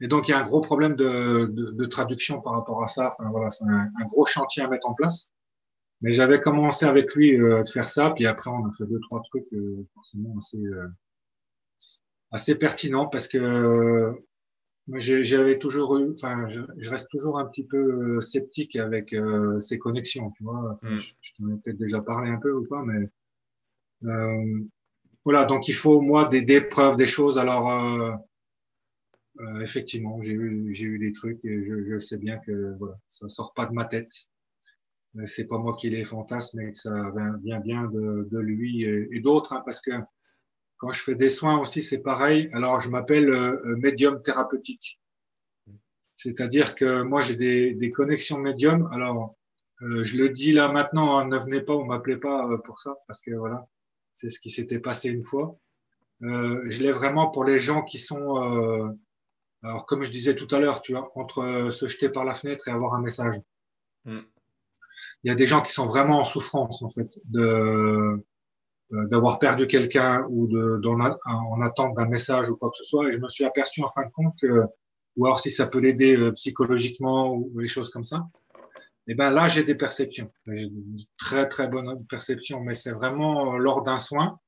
Et donc il y a un gros problème de, de, de traduction par rapport à ça. Enfin voilà, c'est un, gros chantier à mettre en place. Mais j'avais commencé avec lui euh, de faire ça, puis après on a fait deux trois trucs euh, forcément assez assez pertinent parce que euh, j'avais toujours eu, enfin, je, reste toujours un petit peu euh, sceptique avec euh, ces connexions, tu vois. Mm. Je, t'en ai peut-être déjà parlé un peu ou pas, mais euh, voilà. Donc il faut moi des, des preuves, des choses. Alors euh, effectivement, j'ai eu j'ai eu des trucs et je, je, sais bien que voilà, ça sort pas de ma tête. C'est pas moi qui les fantasme, mais que ça vient bien de, de lui et, et d'autres, hein, parce que quand je fais des soins aussi, c'est pareil. Alors, je m'appelle euh, euh, médium thérapeutique. C'est-à-dire que moi, j'ai des, des, connexions médium. Alors, euh, je le dis là maintenant, hein, ne venez pas ou m'appelez pas pour ça, parce que voilà, c'est ce qui s'était passé une fois. Euh, je l'ai vraiment pour les gens qui sont, euh, alors comme je disais tout à l'heure, tu vois, entre se jeter par la fenêtre et avoir un message. Mm. Il y a des gens qui sont vraiment en souffrance en fait de euh, d'avoir perdu quelqu'un ou de, en attente d'un message ou quoi que ce soit. Et je me suis aperçu en fin de compte que, ou alors si ça peut l'aider euh, psychologiquement ou les choses comme ça, et eh ben là j'ai des perceptions. J'ai une très très bonne perception, mais c'est vraiment euh, lors d'un soin.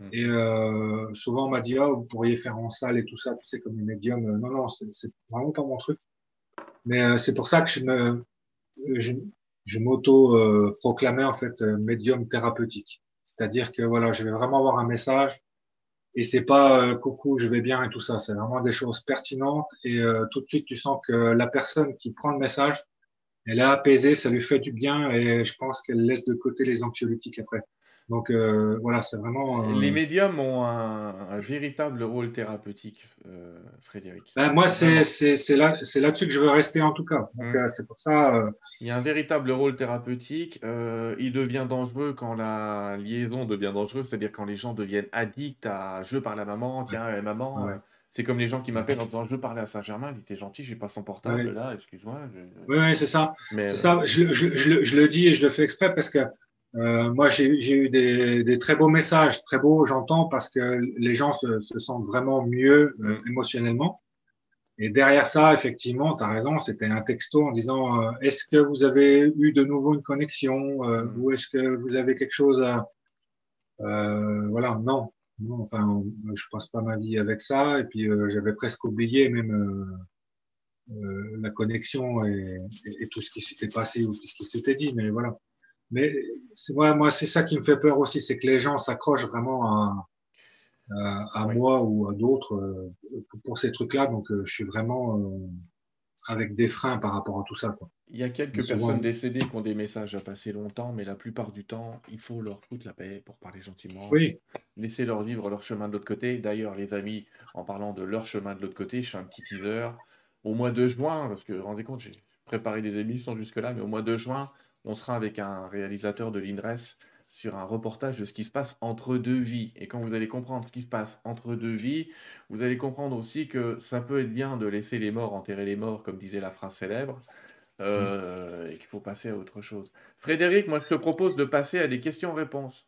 Mmh. Et euh, souvent on m'a dit oh, vous pourriez faire en salle et tout ça, tu sais comme les médiums. Non non, c'est vraiment pas mon truc. Mais c'est pour ça que je me je, je m'auto proclamais en fait médium thérapeutique. C'est-à-dire que voilà, je vais vraiment avoir un message et c'est pas euh, coucou, je vais bien et tout ça. C'est vraiment des choses pertinentes et euh, tout de suite tu sens que la personne qui prend le message, elle est apaisée, ça lui fait du bien et je pense qu'elle laisse de côté les anxiolytiques après. Donc euh, voilà, c'est vraiment. Euh, Les médiums ont un, véritable rôle thérapeutique, euh, Frédéric. Ben, moi, c'est là, là-dessus que je veux rester en tout cas. Mmh. c'est pour ça. Il y a un véritable rôle thérapeutique. il devient dangereux quand la liaison devient dangereuse, c'est-à-dire quand les gens deviennent addicts à je parle à maman, tiens, maman. C'est comme les gens qui m'appellent en disant je parlais à Saint-Germain, il était gentil, j'ai pas son portable là, excuse-moi. Oui, oui c'est ça. c'est ça. Je, je, je, le dis et je le fais exprès parce que euh, moi, j'ai eu des, des, très beaux messages, très beaux, j'entends, parce que les gens se, se sentent vraiment mieux euh, mm. émotionnellement. Et derrière ça, effectivement, tu as raison, c'était un texto en disant euh, est-ce que vous avez eu de nouveau une connexion mm. ou est-ce que vous avez quelque chose à voilà non, non enfin je passe pas ma vie avec ça et puis j'avais presque oublié même la connexion et, et, et, tout ce qui s'était passé ou tout ce qui s'était dit mais voilà mais c'est moi, moi c'est ça qui me fait peur aussi, c'est que les gens s'accrochent vraiment à, à, moi ou à d'autres euh, pour, ces trucs-là. Donc, euh, je suis vraiment euh, avec des freins par rapport à tout ça. Quoi. Il y a quelques personnes décédées qui ont des messages à passer longtemps, mais la plupart du temps, il faut leur foutre la paix pour parler gentiment. Oui. Laisser leur vivre leur chemin de l'autre côté. D'ailleurs, les amis, en parlant de leur chemin de l'autre côté, je fais un petit teaser. Au mois de juin, parce que rendez compte, j'ai préparé des émissions jusque-là, mais au mois de juin, on sera avec un réalisateur de l'INRES sur un reportage de ce qui se passe entre deux vies. Et quand vous allez comprendre ce qui se passe entre deux vies, vous allez comprendre aussi que ça peut être bien de laisser les morts enterrer les morts, comme disait la phrase célèbre, euh, et qu'il faut passer à autre chose. Frédéric, moi je te propose de passer à des questions-réponses.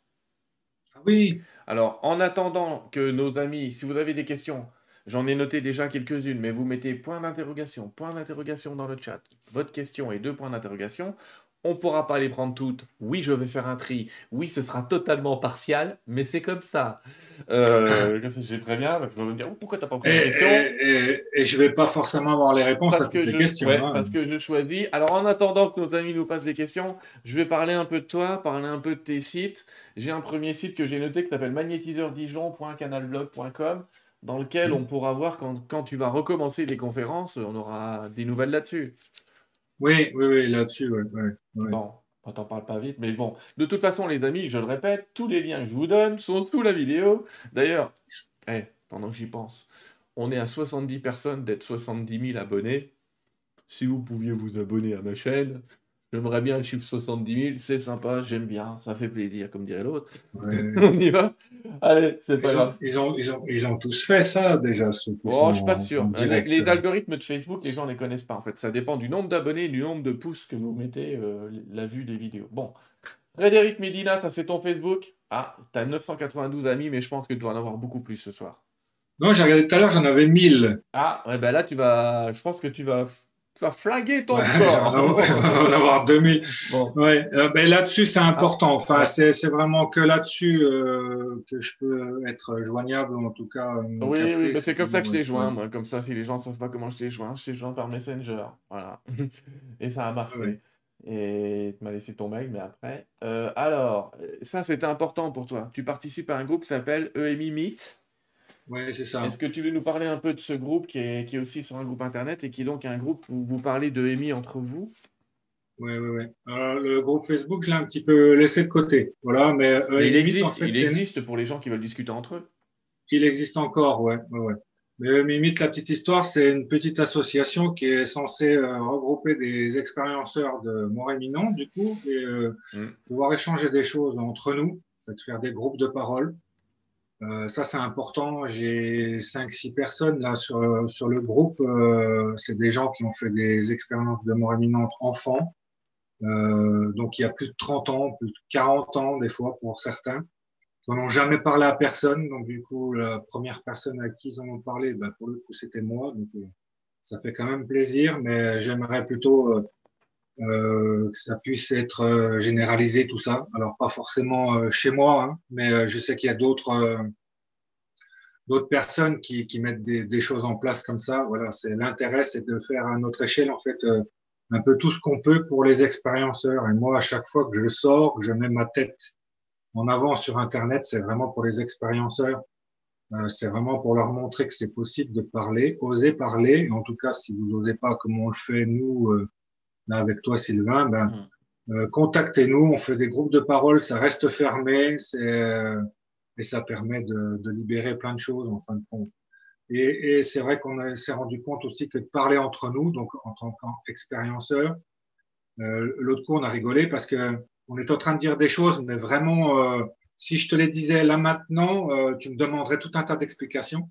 Ah oui. Alors, en attendant que nos amis, si vous avez des questions, j'en ai noté déjà quelques-unes, mais vous mettez point d'interrogation, point d'interrogation dans le chat, votre question et deux points d'interrogation. On ne pourra pas les prendre toutes. Oui, je vais faire un tri. Oui, ce sera totalement partial, mais c'est comme ça. Euh, j'ai préviens, parce qu'on va me dire pourquoi tu n'as pas pris la question? et, je ne vais pas forcément avoir les réponses à toutes les questions. Hein. Parce que je choisis. Alors, en attendant que nos amis nous passent des questions, je vais parler un peu de toi, parler un peu de tes sites. J'ai un premier site que j'ai noté qui s'appelle magnétiseurdijon.canalblog.com dans lequel mm. on pourra voir quand, quand tu vas recommencer des conférences, on aura des nouvelles là-dessus. Oui, oui, oui, là-dessus, oui. Bon, on t'en parle pas vite, mais bon. De toute façon, les amis, je le répète, tous les liens que je vous donne sont sous la vidéo. D'ailleurs, eh, pendant que j'y pense, on est à 70 personnes d'être 70 000 abonnés. Si vous pouviez vous abonner à ma chaîne, J'aimerais bien le chiffre 70 000, c'est sympa, j'aime bien, ça fait plaisir, comme dirait l'autre. On y va? Allez, c'est pas grave. ils, ont, ils, ont, ils, ont, tous fait ça déjà. oh, je suis pas sûr. Les, algorithmes de Facebook, les gens ne les connaissent pas en fait. Ça dépend du nombre d'abonnés, du nombre de pouces que vous mettez euh, la vue des vidéos. Bon. Frédéric Medina, ça c'est ton Facebook? Ah, tu as 992 amis, mais je pense que tu vas en avoir beaucoup plus ce soir. Non, j'ai regardé tout à l'heure, j'en avais 1000. Ah, ouais, ben là, tu vas. Je pense que tu vas tu vas flinguer ton ouais, corps. On va en avoir 2000. Bon. Ouais, euh, ben là-dessus, c'est important. Enfin, ah, c'est, c'est vraiment que là-dessus euh, que je peux être joignable, en tout cas. Oui, oui ben, c'est comme ça que je t'ai joint. Moi. Comme ça, si les gens ne savent pas comment je t'ai joint, je t'ai joint par Messenger. Voilà. Et ça a marché. Et tu m'as laissé ton mail, mais après. Euh, alors, ça, c'était important pour toi. Tu participes à un groupe qui s'appelle EMI Meet. Oui, c'est ça. Est-ce que tu veux nous parler un peu de ce groupe qui est, qui est aussi sur un groupe internet et qui est donc un groupe où vous parlez de EMI entre vous? Oui, oui, oui. Alors, le groupe Facebook, je l'ai un petit peu laissé de côté. Voilà, mais, euh, il, existe, il existe pour les gens qui veulent discuter entre eux Il existe encore, ouais. ouais, ouais. Mais euh, Mimite, la petite histoire, c'est une petite association qui est censée euh, regrouper des expérienceurs de Mont-Réminon, du coup, et mm. pouvoir échanger des choses entre nous, fait, faire des groupes de parole. Euh, ça, c'est important. J'ai cinq, six personnes là sur, sur le groupe. Euh, c'est des gens qui ont fait des expériences de mort imminente enfants. Euh, donc, il y a plus de 30 ans, plus de 40 ans des fois pour certains, qui n'ont jamais parlé à personne. Donc, du coup, la première personne à qui ils en ont parlé, bah, pour le coup, c'était moi. Donc, euh, ça fait quand même plaisir, mais j'aimerais plutôt euh, euh, que ça puisse être généralisé tout ça. Alors pas forcément chez moi, hein, mais je sais qu'il y a d'autres d'autres personnes qui, qui mettent des, des, choses en place comme ça. Voilà, c'est l'intérêt, c'est de faire à notre échelle en fait euh, un peu tout ce qu'on peut pour les expérienceurs. Et moi, à chaque fois que je sors, que je mets ma tête en avant sur Internet, c'est vraiment pour les expérienceurs. Euh, c'est vraiment pour leur montrer que c'est possible de parler, oser parler. En tout cas, si vous n'osez pas comme on le fait nous, euh, là avec toi Sylvain, ben, mmh. euh, contactez-nous. On fait des groupes de parole, ça reste fermé. C'est et ça permet de, de, libérer plein de choses en fin de compte. Et, et c'est vrai qu'on s'est rendu compte aussi que de parler entre nous, donc en tant qu'expérienceur, euh, l'autre coup on a rigolé parce que on est en train de dire des choses, mais vraiment, euh, si je te les disais là maintenant, euh, tu me demanderais tout un tas d'explications.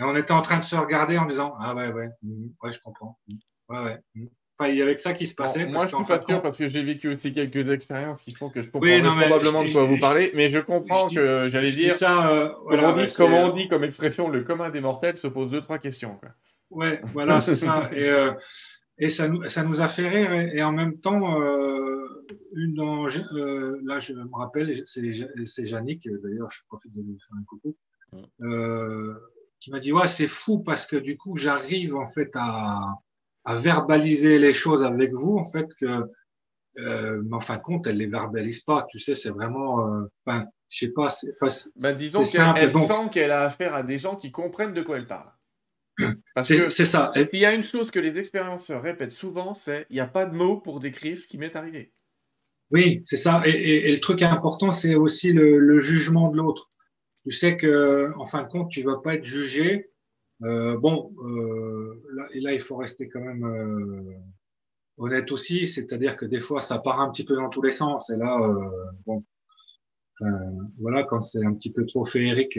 Et on était en train de se regarder en disant ah ouais ouais mm, ouais je comprends, mm, ouais ouais. Mm. Enfin, il y avait ça qui se passait. moi, je suis pas sûr parce que j'ai vécu aussi quelques expériences qui font que je comprends probablement de quoi vous parlez, mais je comprends que j'allais dire. Ça, euh, comme, on dit, comme on dit comme expression, le commun des mortels se pose deux trois questions. Quoi. Ouais, voilà, c'est ça. Et, euh, et ça nous, ça nous a fait rire et, en même temps, euh, une euh, là, je me rappelle, c'est Yannick, d'ailleurs, je profite de lui faire un coucou, euh, qui m'a dit ouais, c'est fou parce que du coup, j'arrive en fait à à verbaliser les choses avec vous, en fait, que, euh, mais en fin de compte, elle les verbalise pas. Tu sais, c'est vraiment, euh, enfin, je sais pas, c'est, ben, disons qu'elle sent qu'elle a affaire à des gens qui comprennent de quoi elle parle. C'est ça. S'il y a une chose que les expérienceurs répètent souvent, c'est il n'y a pas de mots pour décrire ce qui m'est arrivé. Oui, c'est ça. Et, et, et, le truc important, c'est aussi le, le, jugement de l'autre. Tu sais que, en fin de compte, tu vas pas être jugé bon, euh, là, et là, il faut rester quand même euh, honnête aussi, c'est-à-dire que des fois, ça part un petit peu dans tous les sens. Et là, bon, voilà, quand c'est un petit peu trop féerique,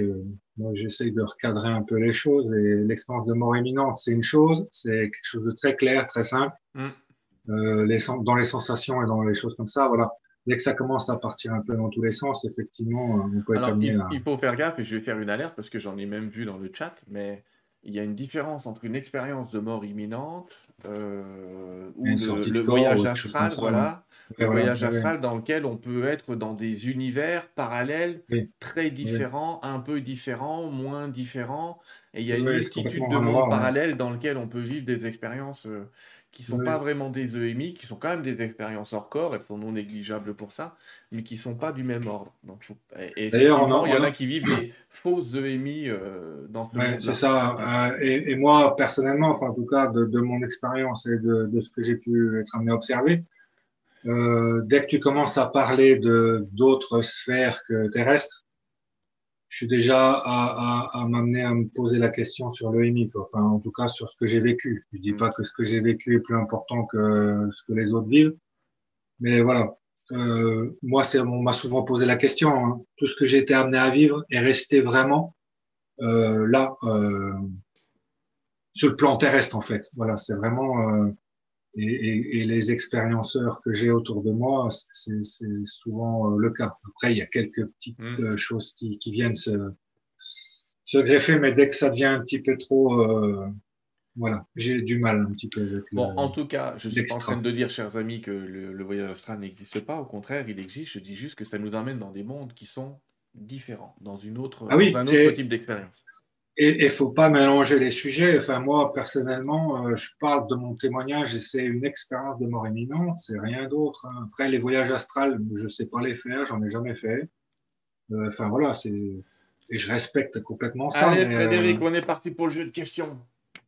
moi, j'essaye de recadrer un peu les choses. Et l'expérience de mort imminente, c'est une chose, c'est quelque chose de très clair, très simple. Mm. les, dans les sensations et dans les choses comme ça, voilà. dès que ça commence à partir un peu dans tous les sens, effectivement, on peut être il, il faut faire gaffe et je vais faire une alerte parce que j'en ai même vu dans le chat, mais il y a une différence entre une expérience de mort imminente euh, ou le, voyage astral, voilà, le voyage astral dans lequel on peut être dans des univers parallèles très différents, un peu différents, moins différents, et il y a une multitude de mondes parallèles dans lesquels on peut vivre des expériences euh, qui sont pas vraiment des EMI, qui sont quand même des expériences hors corps, elles sont non négligeables pour ça, mais qui sont pas du même ordre. Donc, et, D'ailleurs, il y en a qui vivent des fausses EMI euh, dans ce ouais, C'est ça. Euh, et, et, moi, personnellement, enfin, en tout cas, de, de mon expérience et de, de, ce que j'ai pu être amené à observer, euh, dès que tu commences à parler de d'autres sphères que terrestres, je suis déjà à, à, à m'amener à me poser la question sur l'EMI, enfin, en tout cas, sur ce que j'ai vécu. Je dis mm. pas que ce que j'ai vécu est plus important que ce que les autres vivent, mais voilà. Euh, moi, c'est, on m'a souvent posé la question. Hein. Tout ce que j'ai été amené à vivre est resté vraiment euh, là, euh, sur le plan terrestre, en fait. Voilà, c'est vraiment. Euh, et, et, et, les expérienceurs que j'ai autour de moi, c'est, souvent euh, le cas. Après, il y a quelques petites mmh. Euh, choses qui, qui viennent se, se, greffer, mais dès que ça devient un petit peu trop voilà, j'ai du mal un petit peu avec Bon, en tout cas, je ne suis pas en train de dire, chers amis, que le, voyage astral n'existe pas. Au contraire, il existe. Je dis juste que ça nous emmène dans des mondes qui sont différents, dans, une autre, ah un autre type d'expérience. Et il faut pas mélanger les sujets. Enfin, moi, personnellement, euh, je parle de mon témoignage et c'est une expérience de mort imminente, c'est rien d'autre. Hein. Après, les voyages astrales, je sais pas les faire, j'en ai jamais fait. Euh, enfin, voilà, c'est. Et je respecte complètement ça. Allez, Frédéric, euh, on est parti pour le jeu de questions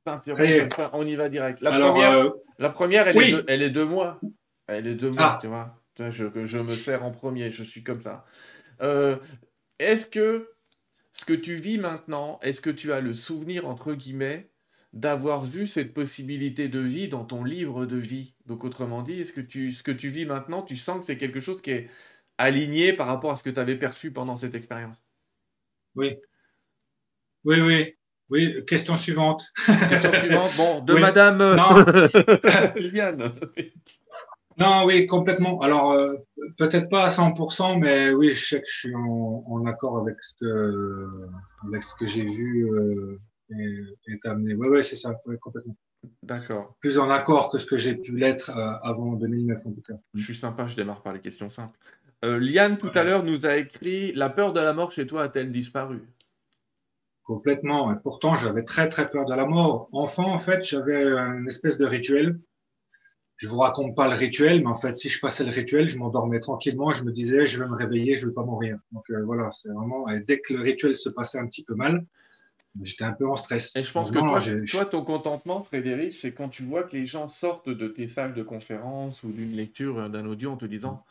on y va direct. La première, euh, la première elle, est de, elle est de moi. Elle est de moi, ah. tu vois. Je, je, me sers en premier, je suis comme ça. Euh, est-ce que ce que tu vis maintenant, est-ce que tu as le souvenir, entre guillemets, d'avoir vu cette possibilité de vie dans ton livre de vie? Donc, autrement dit, est-ce que tu, ce que tu vis maintenant, tu sens que c'est quelque chose qui est aligné par rapport à ce que tu avais perçu pendant cette expérience? Oui. Oui, oui. Oui, question suivante. Question suivante, bon, de Madame euh, Liliane. non, oui, complètement. Alors, euh, peut-être pas à 100%, mais oui, je sais que je suis en, accord avec ce que, avec ce que j'ai vu euh, et, et amené. Oui, oui, c'est ça, complètement. D'accord. Plus en accord que ce que j'ai pu l'être avant 2009, en tout cas. Je suis sympa, je démarre par les questions simples. Liane, tout à l'heure, nous a écrit La peur de la mort chez toi a-t-elle disparu? Complètement. Et pourtant, j'avais très très peur de la mort. Enfant, en fait, j'avais une espèce de rituel. Je vous raconte pas le rituel, mais en fait, si je passais le rituel, je m'endormais tranquillement. Je me disais, je vais me réveiller, je vais pas mourir. Donc euh, voilà, c'est vraiment. Et dès que le rituel se passait un petit peu mal, j'étais un peu en stress. Et je pense que toi, ton contentement, Frédéric, c'est quand tu vois que les gens sortent de tes salles de conférence ou d'une lecture d'un audio en te disant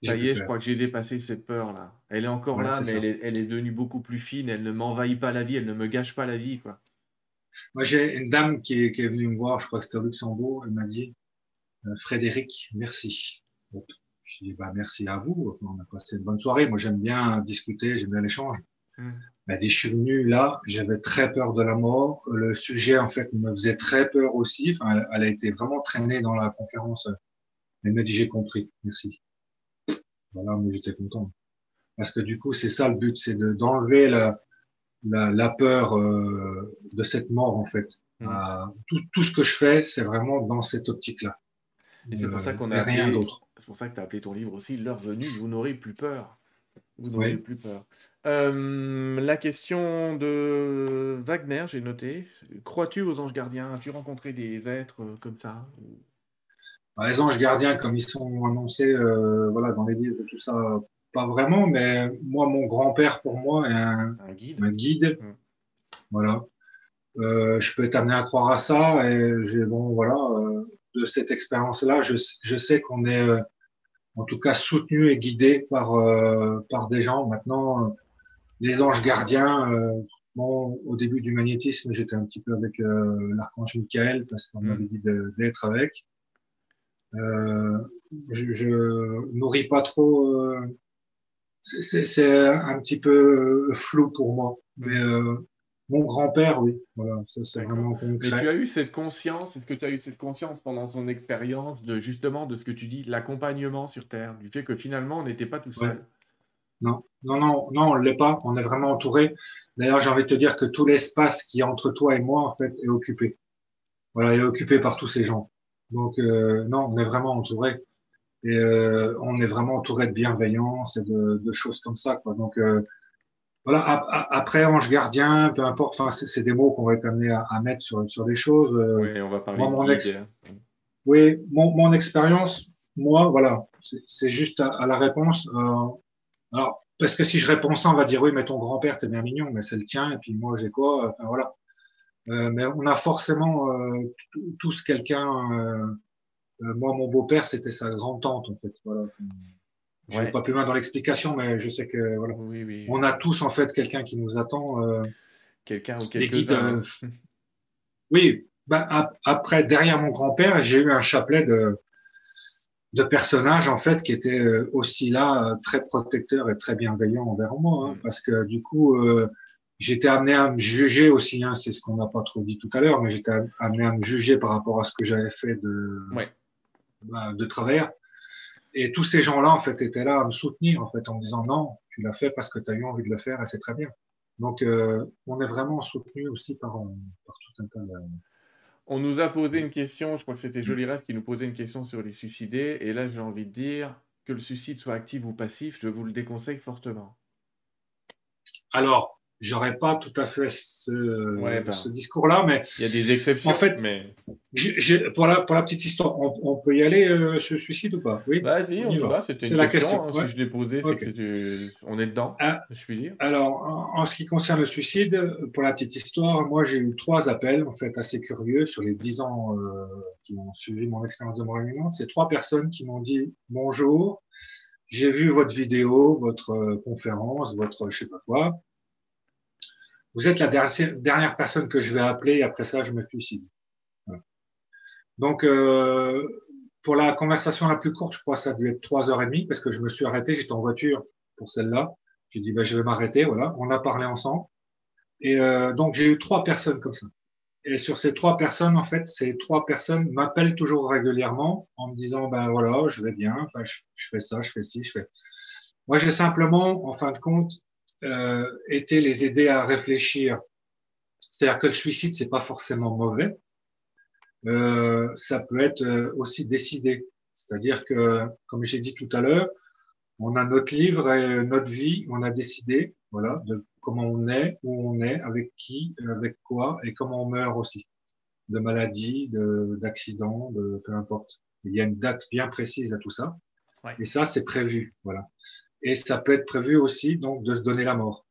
ça y est, je crois que j'ai dépassé cette peur-là. Elle est encore là, mais elle est, elle est, devenue beaucoup plus fine. Elle ne m'envahit pas la vie, elle ne me gâche pas la vie. Quoi. Moi, j'ai une dame qui est, qui est, venue me voir, je crois que c'était au Luxembourg. Elle m'a dit euh, Frédéric, merci. Je dis bah, merci à vous. Enfin, on a passé une bonne soirée. Moi, j'aime bien discuter, j'aime bien l'échange. Mmh. Elle dit Je suis venu là, j'avais très peur de la mort. Le sujet, en fait, me faisait très peur aussi. Enfin, elle, elle a été vraiment traînée dans la conférence. Elle m'a dit J'ai compris, merci. Voilà, mais j'étais content. Parce que du coup, c'est ça le but, c'est d'enlever la, la, la, peur euh, de cette mort, en fait. Mmh. Euh, tout, tout, ce que je fais, c'est vraiment dans cette optique-là. Et c'est pour ça qu'on a appelé, rien d'autre. C'est pour ça que tu as appelé ton livre aussi L'heure venue, vous n'aurez plus peur. Vous n'aurez plus peur. Euh, la question de Wagner, j'ai noté. Crois-tu aux anges gardiens? As-tu rencontré des êtres euh, comme ça? Les anges gardiens, comme ils sont annoncés euh, voilà, dans les livres tout ça, pas vraiment, mais moi, mon grand-père, pour moi, est un, guide. Un guide. Mm. Voilà. Euh, je peux être amené à croire à ça et j'ai bon voilà de cette expérience-là, je, je sais qu'on est euh, en tout cas soutenu et guidé par euh, par des gens. Maintenant, les anges gardiens, bon, au début du magnétisme, j'étais un petit peu avec l'archange Michael parce qu'on mm. m'avait dit d'être avec. Euh, je, je nourris pas trop. Euh, c'est un petit peu flou pour moi. Mais euh, mon grand-père, oui. Voilà, ça c'est vraiment concret. Tu as eu cette conscience, est-ce que tu as eu cette conscience pendant ton expérience de justement de ce que tu dis, l'accompagnement sur Terre, du fait que finalement on n'était pas tout seul? Non, non, non, non, on ne l'est pas, on est vraiment entouré. D'ailleurs, j'ai envie de te dire que tout l'espace qui est entre toi et moi, en fait, est occupé. Voilà, est occupé par tous ces gens. Donc, euh, non, on est vraiment entouré. Et euh, on est vraiment entouré de bienveillance et de, de choses comme ça. Quoi. Donc, euh, voilà, après ange gardien, peu importe, enfin, c'est des mots qu'on va être amené à, à, mettre sur, sur les choses. Euh, oui, on va parler mon hein. Oui, mon, mon expérience, moi, voilà, c'est juste à, la réponse. Euh, alors, parce que si je réponds ça, on va dire oui, mais ton grand-père, t'es bien mignon, mais c'est le tien, et puis moi, j'ai quoi Enfin, voilà. Euh, mais on a forcément euh, tous quelqu'un. Euh, euh, moi, mon beau-père, c'était sa grande-tante, en fait. Voilà. Je ne vais pas plus loin dans l'explication, mais je sais que voilà. on a tous en fait quelqu'un qui nous attend. Euh, quelqu'un ou quelqu'un. Euh, oui, bah, après, derrière mon grand-père, j'ai eu un chapelet de, de personnages en fait qui étaient euh, aussi là, très protecteurs et très bienveillants envers moi, hein, mm. parce que du coup, j'étais amené à me juger aussi. Hein, c'est ce qu'on n'a pas trop dit tout à l'heure, mais j'étais amené à me juger par rapport à ce que j'avais fait de, bah, de travers. Et tous ces gens-là, en fait, étaient là à me soutenir, en fait, en me disant non, tu l'as fait parce que tu as eu envie de le faire et c'est très bien. Donc, euh, on est vraiment soutenu aussi par, par tout un tas de. On nous a posé une question, je crois que c'était Joli Rêve qui nous posait une question sur les suicidés. Et là, j'ai envie de dire que le suicide soit actif ou passif, je vous le déconseille fortement. Alors, j'aurais pas tout à fait ce, ben, ce discours-là, mais il y a des exceptions. En fait, mais pour la pour la petite histoire, on, on peut y aller euh, ce suicide ou pas? Oui. Vas-y, on, y va. C'était une la question. Hein, Si je l'ai posé, c'est que on est dedans. Ah, je puis dire. Alors, en, ce qui concerne le suicide, pour la petite histoire, moi j'ai eu trois appels en fait assez curieux sur les dix ans euh, qui ont suivi mon expérience de mort C'est trois personnes qui m'ont dit bonjour. J'ai vu votre vidéo, votre euh, conférence, votre je sais pas quoi vous êtes la dernière personne que je vais appeler et après ça, je me suicide. Donc, euh, pour la conversation la plus courte, je crois que ça a dû être trois heures et demie parce que je me suis arrêté, j'étais en voiture pour celle-là. J'ai dit, ben, je vais m'arrêter, voilà. On a parlé ensemble. Et euh, donc, j'ai eu trois personnes comme ça. Et sur ces trois personnes, en fait, ces trois personnes m'appellent toujours régulièrement en me disant, ben voilà, je vais bien, enfin, je, je fais ça, je fais ci, je fais. Moi, j'ai simplement, en fin de compte, euh, était les aider à réfléchir. C'est-à-dire que le suicide, c'est pas forcément mauvais. Euh, ça peut être euh, aussi décidé. C'est-à-dire que, comme j'ai dit tout à l'heure, on a notre livre et notre vie, on a décidé, voilà, de comment on est, où on est, avec qui, avec quoi, et comment on meurt aussi, de maladie, d'accident, de, de, peu importe. Il y a une date bien précise à tout ça. Et ça, c'est prévu, voilà et ça peut être prévu aussi donc de se donner la mort.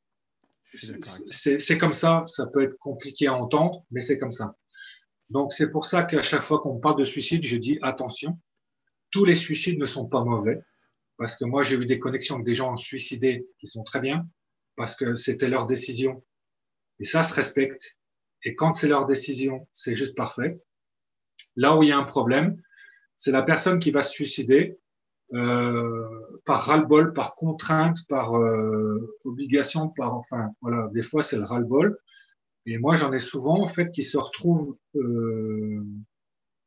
C'est comme ça, ça peut être compliqué à entendre, mais c'est comme ça. Donc c'est pour ça qu'à chaque fois qu'on parle de suicide, je dis attention, tous les suicides ne sont pas mauvais, parce que moi j'ai eu des connexions avec des gens suicidés qui sont très bien, parce que c'était leur décision. Et ça se respecte. Et quand c'est leur décision, c'est juste parfait. Là où il y a un problème, c'est la personne qui va se suicider euh, par ras-le-bol, par contrainte, par euh, obligation, par enfin voilà, des fois c'est le ras-le-bol. Et moi j'en ai souvent en fait qui se retrouvent euh,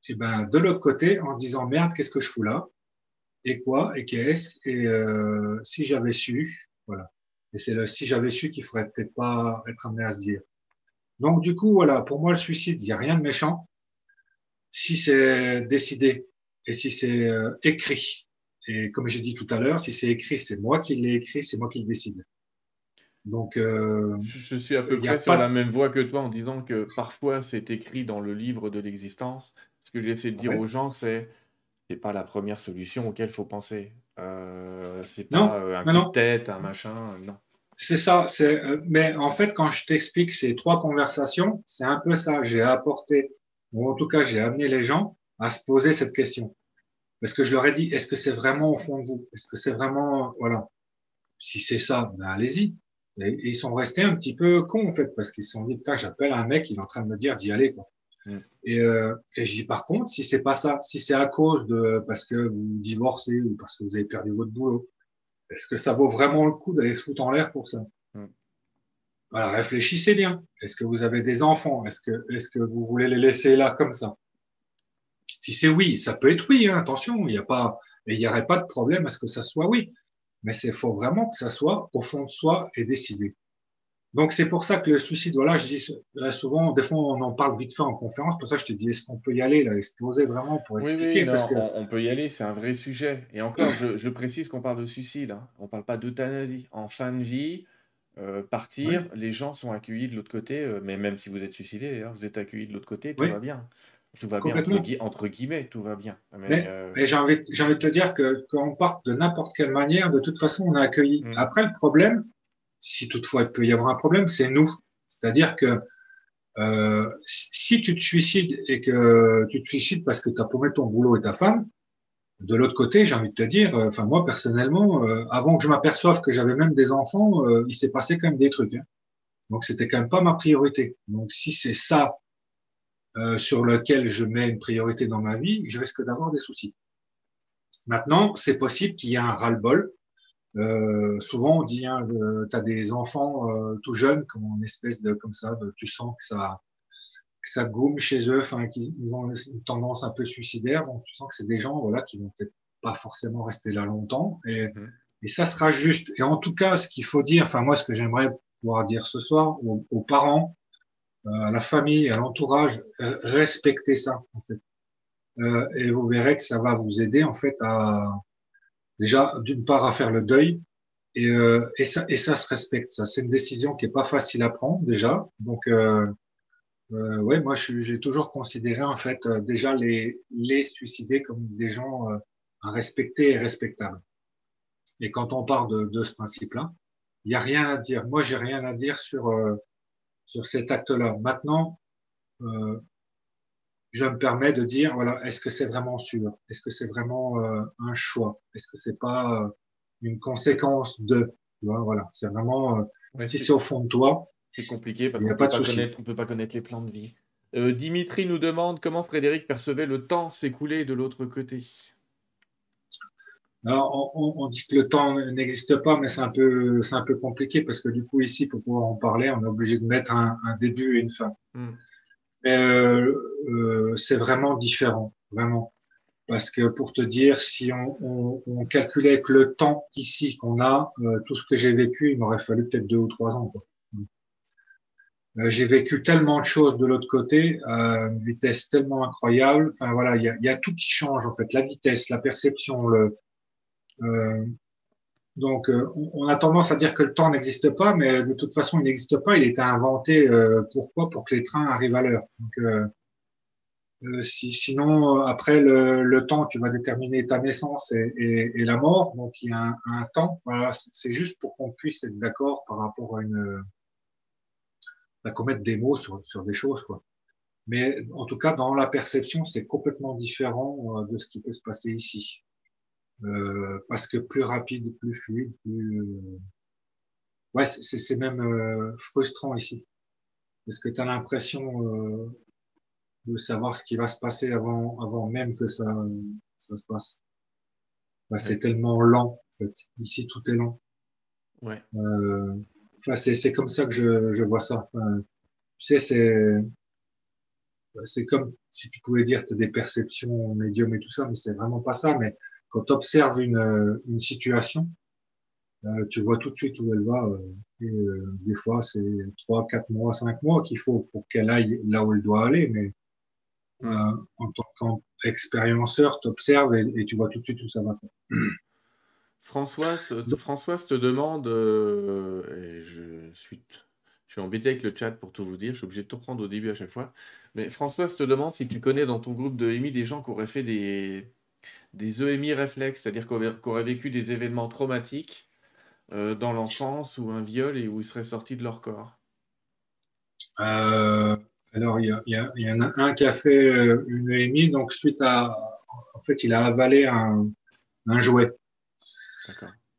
eh ben de l'autre côté en disant merde qu'est-ce que je fous là? Et quoi? Et qu'est-ce? Et euh, si j'avais su voilà. Et c'est le si j'avais su qu'il faudrait peut-être pas être amené à se dire. Donc du coup voilà pour moi le suicide il y a rien de méchant si c'est décidé et si c'est euh, écrit et comme j'ai dit tout à l'heure, si c'est écrit, c'est moi qui l'ai écrit, c'est moi qui le décide. Donc, euh, je suis à peu près sur la même voie que toi en disant que parfois c'est écrit dans le livre de l'existence. Ce que j'essaie de dire aux gens, c'est c'est pas la première solution auquel il faut penser. Euh, c'est pas euh, un coup de tête, un machin, non. C'est ça. C'est euh, mais en fait, quand je t'explique ces trois conversations, c'est un peu ça. J'ai apporté, ou en tout cas, j'ai amené les gens à se poser cette question. Parce que je leur ai dit, est-ce que c'est vraiment au fond de vous? Est-ce que c'est vraiment, voilà. Si c'est ça, ben allez-y. Et, ils sont restés un petit peu cons en fait, parce qu'ils se sont dit, putain, j'appelle un mec, il est en train de me dire d'y aller. Quoi. Mm. Et, euh, et je dis, par contre, si c'est pas ça, si c'est à cause de parce que vous divorcez ou parce que vous avez perdu votre boulot, est-ce que ça vaut vraiment le coup d'aller se foutre en l'air pour ça? Mm. réfléchissez bien. Est-ce que vous avez des enfants? Est-ce que, est-ce que vous voulez les laisser là comme ça? Si c'est oui, ça peut être oui. Hein, attention, il n'y a pas, il n'y aurait pas de problème à ce que ça soit oui. Mais c'est faut vraiment que ça soit au fond de soi et décidé. Donc c'est pour ça que le suicide, voilà, je dis souvent, des fois on en parle vite fait en conférence, pour ça je te dis, est-ce qu'on peut y aller, là, exploser vraiment pour expliquer parce que... on, peut y aller, c'est un vrai sujet. Et encore, je, précise qu'on parle de suicide, hein. on parle pas d'euthanasie. En fin de vie, euh, partir, les gens sont accueillis de l'autre côté, euh, mais même si vous êtes suicidé, vous êtes accueillis de l'autre côté, tout va bien. Tout va bien, entre, guillemets, tout va bien. Mais, euh, j'ai envie, envie, de te dire que quand on part de n'importe quelle manière, de toute façon, on est accueilli. Mm. Après, le problème, si toutefois il peut y avoir un problème, c'est nous. C'est-à-dire que euh, si tu te suicides et que tu te suicides parce que tu as paumé ton boulot et ta femme, de l'autre côté, j'ai envie de te dire, euh, enfin moi personnellement, euh, avant que je m'aperçoive que j'avais même des enfants, il s'est passé quand même des trucs. Hein. Donc c'était quand même pas ma priorité. Donc si c'est ça sur lequel je mets une priorité dans ma vie, je risque d'avoir des soucis. Maintenant, c'est possible qu'il y ait un ras-le-bol euh, souvent, on dit, hein, euh, tu as des enfants euh, tout jeunes, comme une espèce de, comme ça, tu sens que ça, que ça goume chez eux, enfin, qui ont une tendance un peu suicidaire. Bon, tu sens que c'est des gens, voilà, qui vont peut-être pas forcément rester là longtemps. Et, mmh. et ça sera juste. Et en tout cas, ce qu'il faut dire, enfin, moi, ce que j'aimerais pouvoir dire ce soir aux, aux parents, à la famille, à l'entourage, respectez ça, en fait. et vous verrez que ça va vous aider, en fait, à, déjà d'une part à faire le deuil et, euh, et, ça, et ça se respecte. Ça, c'est une décision qui est pas facile à prendre déjà. Donc, euh, euh, ouais, moi, j'ai toujours considéré en fait euh, déjà les les suicidés comme des gens euh, à respecter et respectables. Et quand on part de, de ce principe-là, il y a rien à dire. Moi, j'ai rien à dire sur sur cet acte-là. Maintenant, je me permets de dire, voilà, est-ce que c'est vraiment sûr? Est-ce que c'est vraiment euh, un choix? Est-ce que c'est pas euh, une conséquence de Voilà, c'est vraiment, euh, si c'est au fond de toi, c'est compliqué parce qu'on ne peut pas connaître les plans de vie. Dimitri nous demande comment Frédéric percevait le temps s'écouler de l'autre côté. Alors, on, dit que le temps n'existe pas, mais c'est un peu, c'est un peu compliqué parce que du coup ici, pour pouvoir en parler, on est obligé de mettre un, début et une fin. Hmm. Mais euh, euh, c'est vraiment différent, vraiment. Parce que pour te dire, si on, on, on calculait avec le temps ici qu'on a, euh, tout ce que j'ai vécu, il m'aurait fallu peut-être deux ou trois ans. Euh, j'ai vécu tellement de choses de l'autre côté, euh, une vitesse tellement incroyable. Enfin voilà, il y a, y a, tout qui change en fait, la vitesse, la perception, le, donc, euh, on a tendance à dire que le temps n'existe pas, mais de toute façon, il n'existe pas. Il était inventé. Euh, pourquoi? Pour que les trains arrivent à l'heure. Donc, euh, si, sinon, après le, le, temps, tu vas déterminer ta naissance et, et, et la mort. Donc, il y a un, un temps. Voilà, c'est juste pour qu'on puisse être d'accord par rapport à une à commettre des mots sur, sur des choses, quoi. Mais en tout cas, dans la perception, c'est complètement différent de ce qui peut se passer ici. Euh, parce que plus rapide, plus fluide, plus euh, ouais, c'est même euh, frustrant ici, parce que tu as l'impression de savoir ce qui va se passer avant, avant même que ça, ça se passe. Bah, c'est tellement lent, en fait. Ici, tout est lent. Ouais. Euh, enfin, c'est comme ça que je, je vois ça. tu sais, c'est c'est comme si tu pouvais dire tu as des perceptions médium et tout ça, mais c'est vraiment pas ça. Mais quand tu observes une, euh, une situation, euh, tu vois tout de suite où elle va. Euh, des fois, c'est trois, quatre mois, cinq mois qu'il faut pour qu'elle aille là où elle doit aller. Mais en tant qu'expérienceur, tu observes et, tu vois tout de suite où ça va. Françoise, Françoise te demande, et je suis, je suis embêté avec le chat pour tout vous dire, je suis obligé de tout reprendre au début à chaque fois. Mais Françoise te demande si tu connais dans ton groupe de EMI des gens qui auraient fait des, des EMI réflexes, c'est-à-dire qu'on aurait vécu des événements traumatiques euh, dans l'enfance ou un viol et où ils seraient sortis de leur corps euh, Alors, il y, en a un qui a fait euh, une EMI, donc suite à. En fait, il a avalé un, un jouet.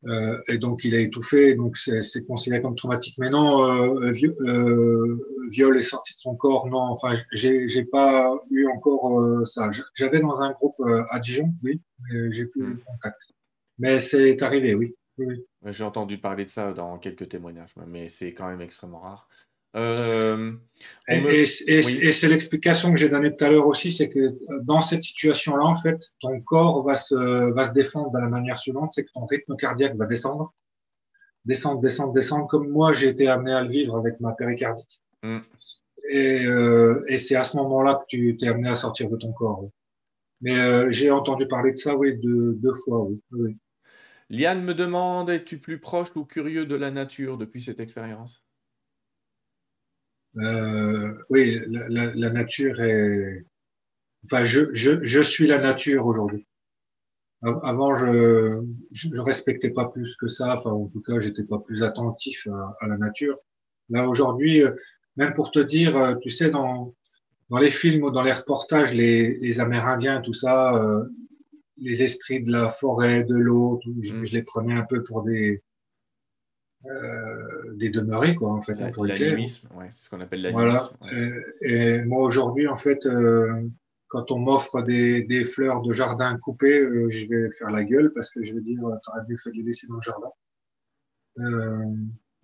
Euh, et donc il a étouffé, donc c'est considéré comme traumatique. Mais non, euh, euh, viol est sorti de son corps, non. Enfin, j'ai pas eu encore ça. J'avais dans un groupe à Dijon, oui, mais j'ai plus eu hmm. contact. Mais c'est arrivé, oui. oui. J'ai entendu parler de ça dans quelques témoignages, mais c'est quand même extrêmement rare. Euh, et, c'est l'explication que j'ai donnée tout à l'heure aussi, c'est que euh, dans cette situation-là, en fait, ton corps va se, va se défendre de la manière suivante, c'est que ton rythme cardiaque va descendre, descendre, descendre, descendre, comme moi j'ai été amené à le vivre avec ma péricardite. Mm. Et, euh, et c'est à ce moment-là que tu t'es amené à sortir de ton corps. Mais euh, j'ai entendu parler de ça, oui, deux, deux fois, oui. oui. Liane me demande, es-tu plus proche ou curieux de la nature depuis cette expérience? Euh, Oui, la, la, nature est... Enfin, je, je, je suis la nature aujourd'hui. Avant, je, je respectais pas plus que ça. Enfin, en tout cas, j'étais pas plus attentif à, à la nature. Là, aujourd'hui, euh, même pour te dire, euh, tu sais, dans, dans les films ou dans les reportages, les, les Amérindiens, tout ça, euh, les esprits de la forêt, de l'eau, je, mm. je, les prenais un peu pour des euh, des demeurés, quoi, en fait. Hein, l'animisme, ouais, c'est ce qu'on appelle l'animisme. Voilà. Et, moi, aujourd'hui, en fait, euh, quand on m'offre des, des, fleurs de jardin coupées, euh, je vais faire la gueule parce que je vais dire, t'aurais mieux fait de les laisser dans le jardin. Euh,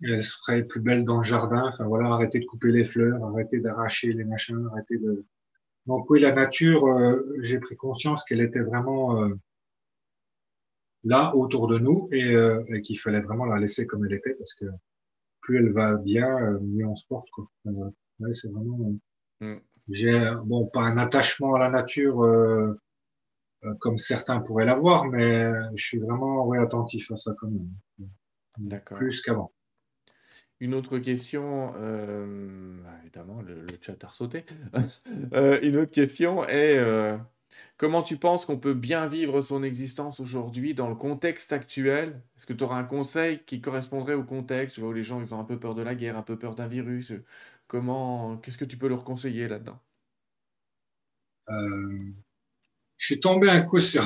elles seraient plus belles dans le jardin. Enfin voilà, arrêtez de couper les fleurs, arrêtez d'arracher les machins, arrêtez de. Donc oui, la nature, euh, j'ai pris conscience qu'elle était vraiment euh, là autour de nous euh, et, qu'il fallait vraiment la laisser comme elle était parce que plus elle va bien, mieux on se porte quoi. ouais, c'est vraiment. Mm. J'ai bon pas un attachement à la nature comme certains pourraient l'avoir, mais je suis vraiment ouais, attentif à ça quand même. D'accord. Plus qu'avant. Une autre question, euh, bah, évidemment, le, chat a ressauté. Euh, une autre question est euh, comment tu penses qu'on peut bien vivre son existence aujourd'hui dans le contexte actuel? Est-ce que tu auras un conseil qui correspondrait au contexte où les gens ils ont un peu peur de la guerre, un peu peur d'un virus? Comment, qu'est-ce que tu peux leur conseiller là-dedans? Je suis tombé un coup sur,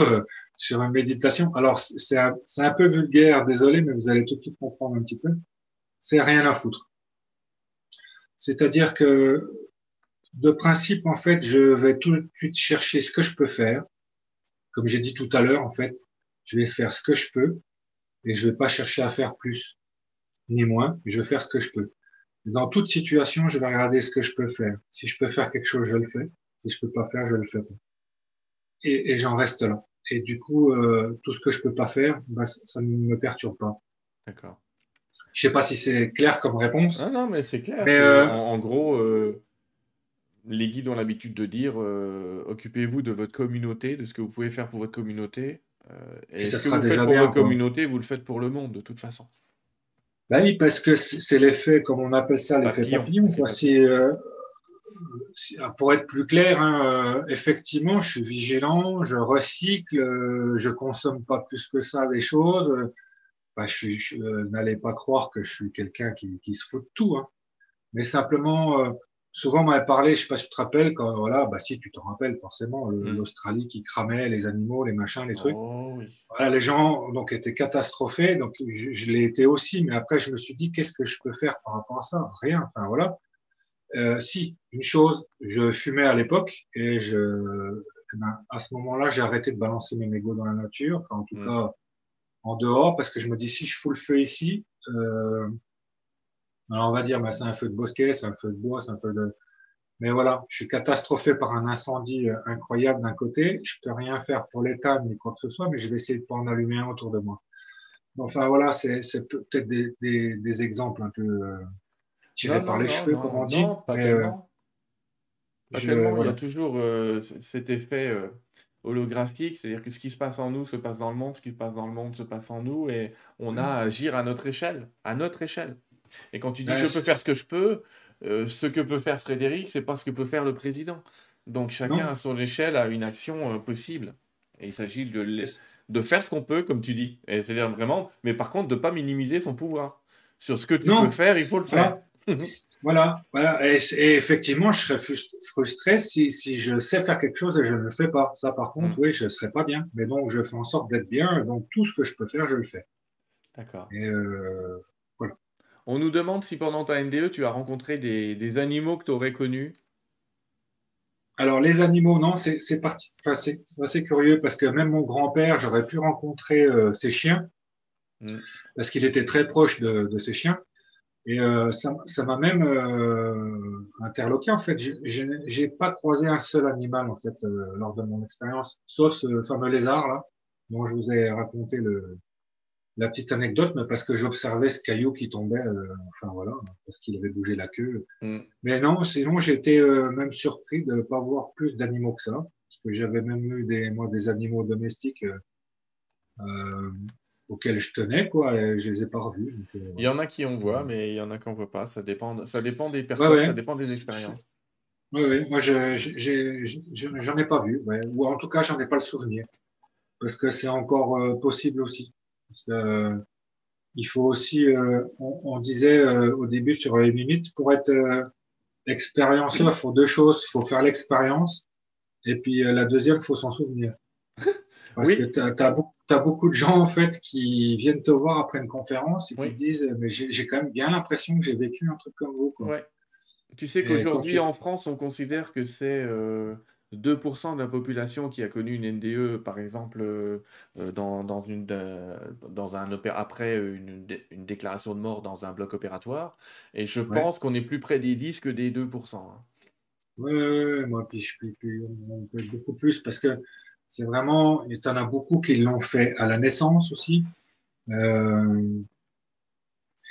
sur une méditation. Alors, c'est un, un peu vulgaire, désolé, mais vous allez tout de suite comprendre un petit peu c'est rien à foutre. C'est-à-dire que de principe, en fait, je vais tout de suite chercher ce que je peux faire. Comme j'ai dit tout à l'heure, en fait, je vais faire ce que je peux et je vais pas chercher à faire plus ni moins. Je vais faire ce que je peux. Dans toute situation, je vais regarder ce que je peux faire. Si je peux faire quelque chose, je le fais. Si je peux pas faire, je le fais pas. Et, et j'en reste là. Et du coup, euh, tout ce que je peux pas faire, bah, ça ne me perturbe pas. D'accord. Je sais pas si c'est clair comme réponse. Non, non, mais c'est clair. Euh, en, gros, euh, les guides ont l'habitude de dire euh, occupez-vous de votre communauté, de ce que vous pouvez faire pour votre communauté. et, ça ce que vous faites pour votre communauté, vous le faites pour le monde, de toute façon. Bah oui, parce que c'est l'effet, comme on appelle ça, l'effet papillon. pour être plus clair, hein, effectivement, je suis vigilant, je recycle, je consomme pas plus que ça des choses bah, je, je euh, n'allais pas croire que je suis quelqu'un qui, qui, se fout de tout. Hein. Mais simplement, euh, souvent on m'avait parlé, je sais pas si tu te rappelles, quand voilà, bah si tu te rappelles forcément, mm. l'Australie qui cramait les animaux, les machins, les trucs. Oh, oui. Voilà, les gens donc étaient catastrophés, donc je, je l'ai été aussi, mais après je me suis dit qu'est-ce que je peux faire par rapport à ça? Rien. Enfin voilà. Euh, si une chose, je fumais à l'époque et je, eh ben, à ce moment-là, j'ai arrêté de balancer mes mégots dans la nature. Enfin en tout mm. cas en dehors parce que je me dis si je fous le feu ici, euh, alors on va dire bah, c'est un feu de bosquet, c'est un feu de bois, c'est un feu de. Mais voilà, je suis catastrophé par un incendie euh, incroyable d'un côté. Je peux rien faire pour l'éteindre ni quoi que ce soit, mais je vais essayer de pas en allumer un autour de moi. Enfin voilà, c'est peut-être des, des, des, exemples un peu euh, tirés par les cheveux, comme on dit. mais, euh, je, Il y a toujours euh, cet effet holographique, c'est-à-dire que ce qui se passe en nous se passe dans le monde, ce qui se passe dans le monde se passe en nous, et on a à agir à notre échelle, à notre échelle. Et quand tu dis je peux faire ce que je peux, euh, ce que peut faire Frédéric, c'est pas ce que peut faire le président. Donc chacun à son échelle a une action euh, possible. Et il s'agit de, de faire ce qu'on peut, comme tu dis. Et c'est-à-dire vraiment, mais par contre, de pas minimiser son pouvoir. Sur ce que tu peux faire, il faut le faire. Voilà, voilà. Et, effectivement, je serais frustré si, si, je sais faire quelque chose et je ne le fais pas. Ça, par contre, mm. oui, je ne serais pas bien. Mais donc, je fais en sorte d'être bien. Donc, tout ce que je peux faire, je le fais. D'accord. Et euh. On nous demande si pendant ta NDE, tu as rencontré des, des animaux que tu aurais connus. Alors, les animaux, non, c'est assez curieux parce que même mon grand-père, j'aurais pu rencontrer euh, ses chiens. Mm. Parce qu'il était très proche de, de ses chiens. Et euh, ça m'a même euh, interloqué en fait. J'ai pas croisé un seul animal en fait lors de mon expérience, sauf ce fameux lézard là, dont je vous ai raconté le, la petite anecdote, mais parce que j'observais ce caillou qui tombait, euh, enfin voilà, parce qu'il avait bougé la queue. Mm. Mais non, sinon j'étais euh, même surpris de ne pas voir plus d'animaux que ça, parce que j'avais même eu des moi des animaux domestiques auxquels je tenais, quoi, et je les ai pas revus. Euh, il y en a qui on voit, mais il y en a qu'on voit pas. Ça dépend, ça dépend des personnes, ça dépend des expériences. Oui, oui, moi j'en ai, pas vu, ou en tout cas j'en ai pas le souvenir, parce que c'est encore euh, possible aussi. Parce que, euh, il faut aussi, on, disait au début sur les limites, pour être expérienceur, il faut deux choses, il faut faire l'expérience, et puis la deuxième, il faut s'en souvenir. Parce que tu as, as, beaucoup de gens en fait qui viennent te voir après une conférence et qui te disent mais j'ai quand même bien l'impression que j'ai vécu un truc comme vous. Quoi. Ouais. Tu sais qu'aujourd'hui en France, on considère que c'est 2% euh, de la population qui a connu une NDE, par exemple, euh, euh, dans, dans, une, dans un après une, une, déclaration de mort dans un bloc opératoire. Et je pense qu'on est plus près des 10 que des 2%. Hein. Oui, ouais, moi, puis je suis beaucoup plus parce que c'est vraiment, il y en a beaucoup qui l'ont fait à la naissance aussi. Euh,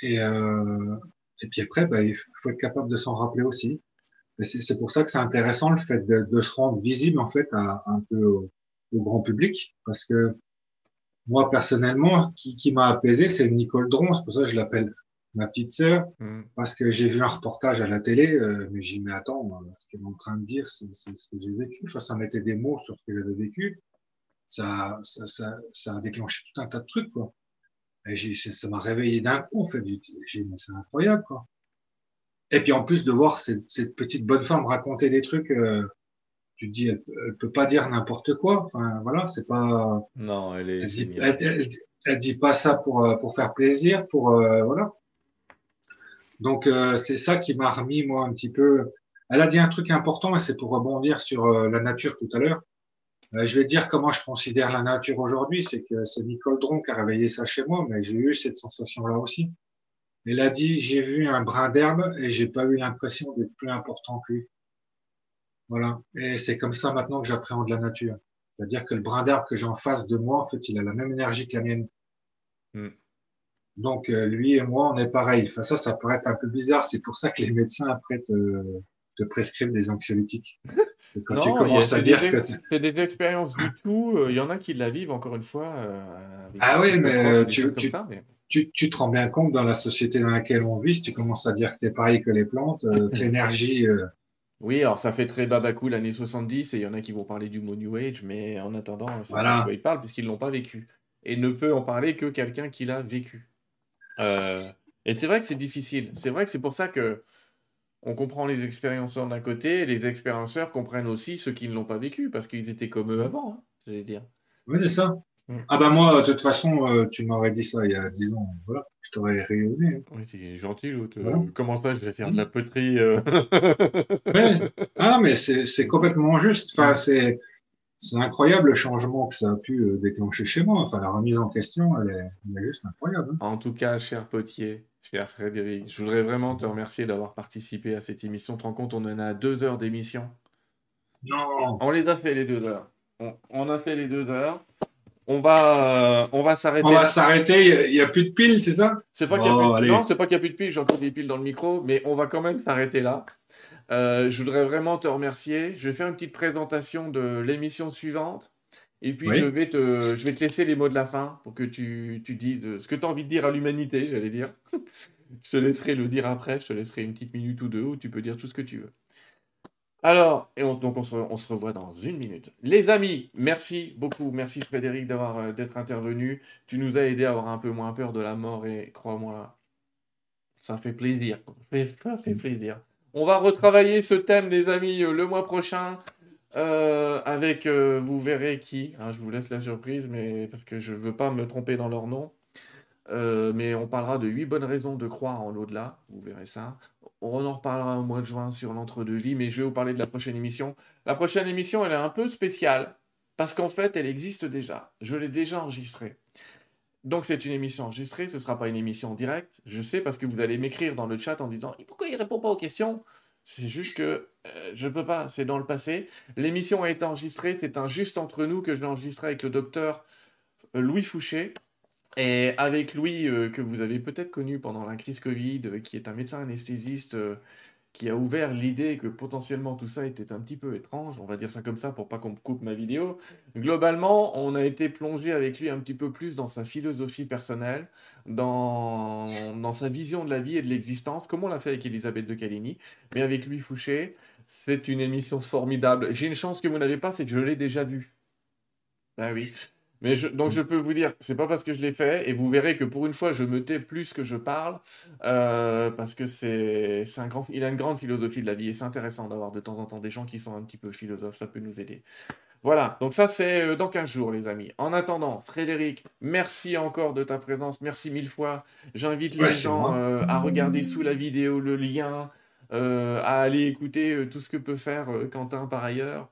et, euh, et puis après, bah, il faut être capable de s'en rappeler aussi. C'est pour ça que c'est intéressant le fait de, de, se rendre visible en fait à, un peu au, grand public, parce que moi personnellement, qui, qui m'a apaisé, c'est Nicole Dron. C'est pour ça que je l'appelle ma petite sœur, mm. parce que j'ai vu un reportage à la télé, euh, mais j'y mets attends, ce qu'elle est en train de dire, c'est ce que j'ai vécu. Je ça mettait des mots sur ce que j'avais vécu. Ça, ça, ça, ça, a déclenché tout un tas de trucs, quoi. Et ça m'a réveillé d'un coup, en fait. J'ai mais c'est incroyable, quoi. Et puis en plus de voir cette, cette petite bonne femme raconter des trucs, euh, tu te dis, elle, elle peut pas dire n'importe quoi. Enfin, voilà, c'est pas. Non, elle est. Elle dit, elle, elle, dit pas ça pour euh, pour faire plaisir, pour voilà. Donc euh, c'est ça qui m'a remis moi un petit peu. Elle a dit un truc important et c'est pour rebondir sur euh, la nature tout à l'heure. Euh, je vais dire comment je considère la nature aujourd'hui. C'est que c'est Nicole Dron qui a réveillé ça chez moi, mais j'ai eu cette sensation-là aussi. Elle a dit j'ai vu un brin d'herbe et j'ai pas eu l'impression d'être plus important que lui. Voilà. Et c'est comme ça maintenant que j'appréhende la nature. C'est-à-dire que le brin d'herbe que j'ai en face de moi, en fait, il a la même énergie que la mienne. Mm. Donc, euh, lui et moi, on est pareil. Enfin, ça, ça pourrait être un peu bizarre. C'est pour ça que les médecins, après, te, te prescrivent des anxiolytiques. C'est quand tu commences à dire que... C'est des expériences du tout. Euh, il y en a qui la vivent, encore une fois. Euh, ah oui, mais tu, tu, Tu, tu, te rends bien compte dans la société dans laquelle on vit, si tu commences à dire que tu es pareil que les plantes, l'énergie... Oui, alors ça fait très babacou l'année 70 et il y en a qui vont parler du mot New Age, mais en attendant, c'est voilà. quoi ils parlent puisqu'ils ne l'ont pas vécu. Et ne peut en parler que quelqu'un qui l'a vécu. Euh, et c'est vrai que c'est difficile. C'est vrai que c'est pour ça que on comprend les expérienceurs d'un côté, et les expérienceurs comprennent aussi ceux qui ne l'ont pas vécu, parce qu'ils étaient comme eux avant, hein, j'allais dire. Oui, c'est ça. Mm. Ah bah moi, de toute façon, euh, tu m'aurais dit ça il y a 10 ans, voilà, je t'aurais rayonné. Hein. Oui, c'est gentil, l'autre. Comment ça, je vais faire de la poterie euh? Ah, mais c'est complètement juste. Enfin, c'est c'est incroyable le changement que ça a pu euh, déclencher chez moi. Enfin, la remise en question, elle est, juste incroyable. Hein. En tout cas, cher Potier, cher Frédéric, je voudrais vraiment te remercier d'avoir participé à cette émission. Tu te rends compte, on en a deux heures d'émission? Non On les a fait les deux heures. On, a fait les deux heures. On va, euh, on va s'arrêter. On va s'arrêter. Il n'y a, plus de piles, c'est ça? C'est pas qu'il n'y a, plus... non, c'est pas qu'il y a plus de piles. J'ai encore des piles dans le micro, mais on va quand même s'arrêter là. Euh, je voudrais vraiment te remercier. Je vais faire une petite présentation de l'émission suivante. Et puis, je, vais te, je vais te laisser les mots de la fin pour que tu, tu dises ce que tu as envie de dire à l'humanité, j'allais dire. je te laisserai le dire après. Je te laisserai une petite minute ou deux où tu peux dire tout ce que tu veux. Alors, et donc on se, on se, revoit dans une minute. Les amis, merci beaucoup. Merci Frédéric d'avoir euh, d'être intervenu. Tu nous as aidé à avoir un peu moins peur de la mort et crois-moi, ça fait plaisir. Ça fait plaisir. On va retravailler ce thème, les amis, euh, le mois prochain. Euh, avec, vous verrez qui. Hein, je vous laisse la surprise, mais parce que je ne veux pas me tromper dans leur nom. Mais on parlera de 8 bonnes raisons de croire en l'au-delà. Vous verrez ça. On en reparlera au mois de juin sur l'entre-deux-vie, mais je vais vous parler de la prochaine émission. La prochaine émission, elle est un peu spéciale, parce qu'en fait, elle existe déjà. Je l'ai déjà enregistrée. Donc c'est une émission enregistrée, ce ne sera pas une émission en direct. Je sais parce que vous allez m'écrire dans le chat en disant pourquoi il ne répond pas aux questions? C'est juste que euh, je ne peux pas, c'est dans le passé. L'émission a été enregistrée, c'est un juste entre nous que je l'ai enregistré avec le docteur euh, Louis Fouché. Et avec Louis, euh, que vous avez peut-être connu pendant la crise Covid, qui est un médecin anesthésiste qui a ouvert l'idée que potentiellement tout ça était un petit peu étrange, on va dire ça comme ça pour pas qu'on coupe ma vidéo. Globalement, on a été plongé avec lui un petit peu plus dans sa philosophie personnelle, dans, dans sa vision de la vie et de l'existence, comme on l'a fait avec Elisabeth de Caligny, mais avec lui Fouché, c'est une émission formidable. J'ai une chance que vous n'avez pas, c'est que je l'ai déjà vu. Ah oui. Mais donc je peux vous dire, c'est pas parce que je l'ai fait, et vous verrez que pour une fois je me tais plus que je parle, euh, parce que c'est un grand, il a une grande philosophie de la vie, et c'est intéressant d'avoir de temps en temps des gens qui sont un petit peu philosophes, ça peut nous aider. Voilà, donc ça c'est euh, dans 15 jours les amis. En attendant, Frédéric, merci encore de ta présence, merci mille fois. J'invite les gens euh, à regarder sous la vidéo le lien, à aller écouter tout ce que peut faire Quentin par ailleurs.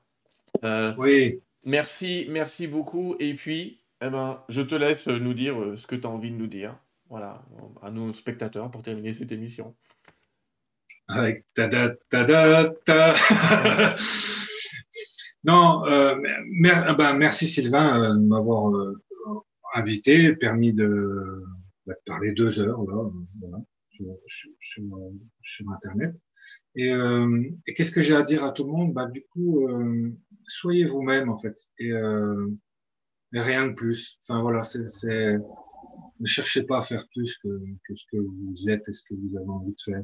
oui. Merci, merci beaucoup. Et puis, eh ben, je te laisse nous dire euh, ce que tu as envie de nous dire. Voilà, à nos spectateurs pour terminer cette émission. Avec ta ta da ta. non, euh, ah ben, merci Sylvain euh, de m'avoir invité, permis de, bah, parler deux heures là, sur, Internet. Et, et qu'est-ce que j'ai à dire à tout le monde? Bah, Du coup, soyez vous-même en fait et, euh, rien de plus. Enfin voilà, c'est ne cherchez pas à faire plus que, que, ce que vous êtes et ce que vous avez envie de faire.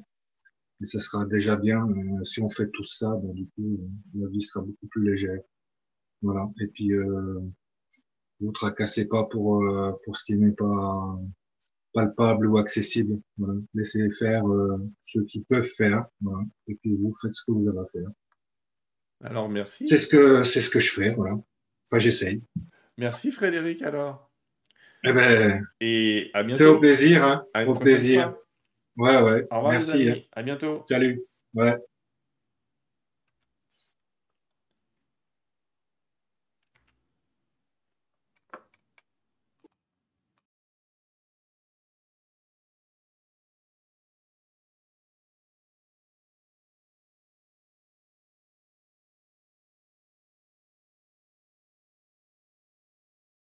Et ça sera déjà bien. Euh, si on fait tout ça, ben, du coup, la vie sera beaucoup plus légère. Voilà. Et puis, euh, vous tracassez pas pour euh, pour ce qui n'est pas palpable ou accessible. Voilà. Laissez faire euh, ceux qui peuvent faire. Voilà. Et puis vous faites ce que vous avez à faire. Alors, merci. C'est ce que, c'est ce que je fais, voilà. Enfin, j'essaye. Merci Frédéric, alors. Eh ben, Et à bientôt. C'est au plaisir, hein. Au plaisir. Ouais, ouais. Au revoir, merci. Hein. À bientôt. Salut. Ouais.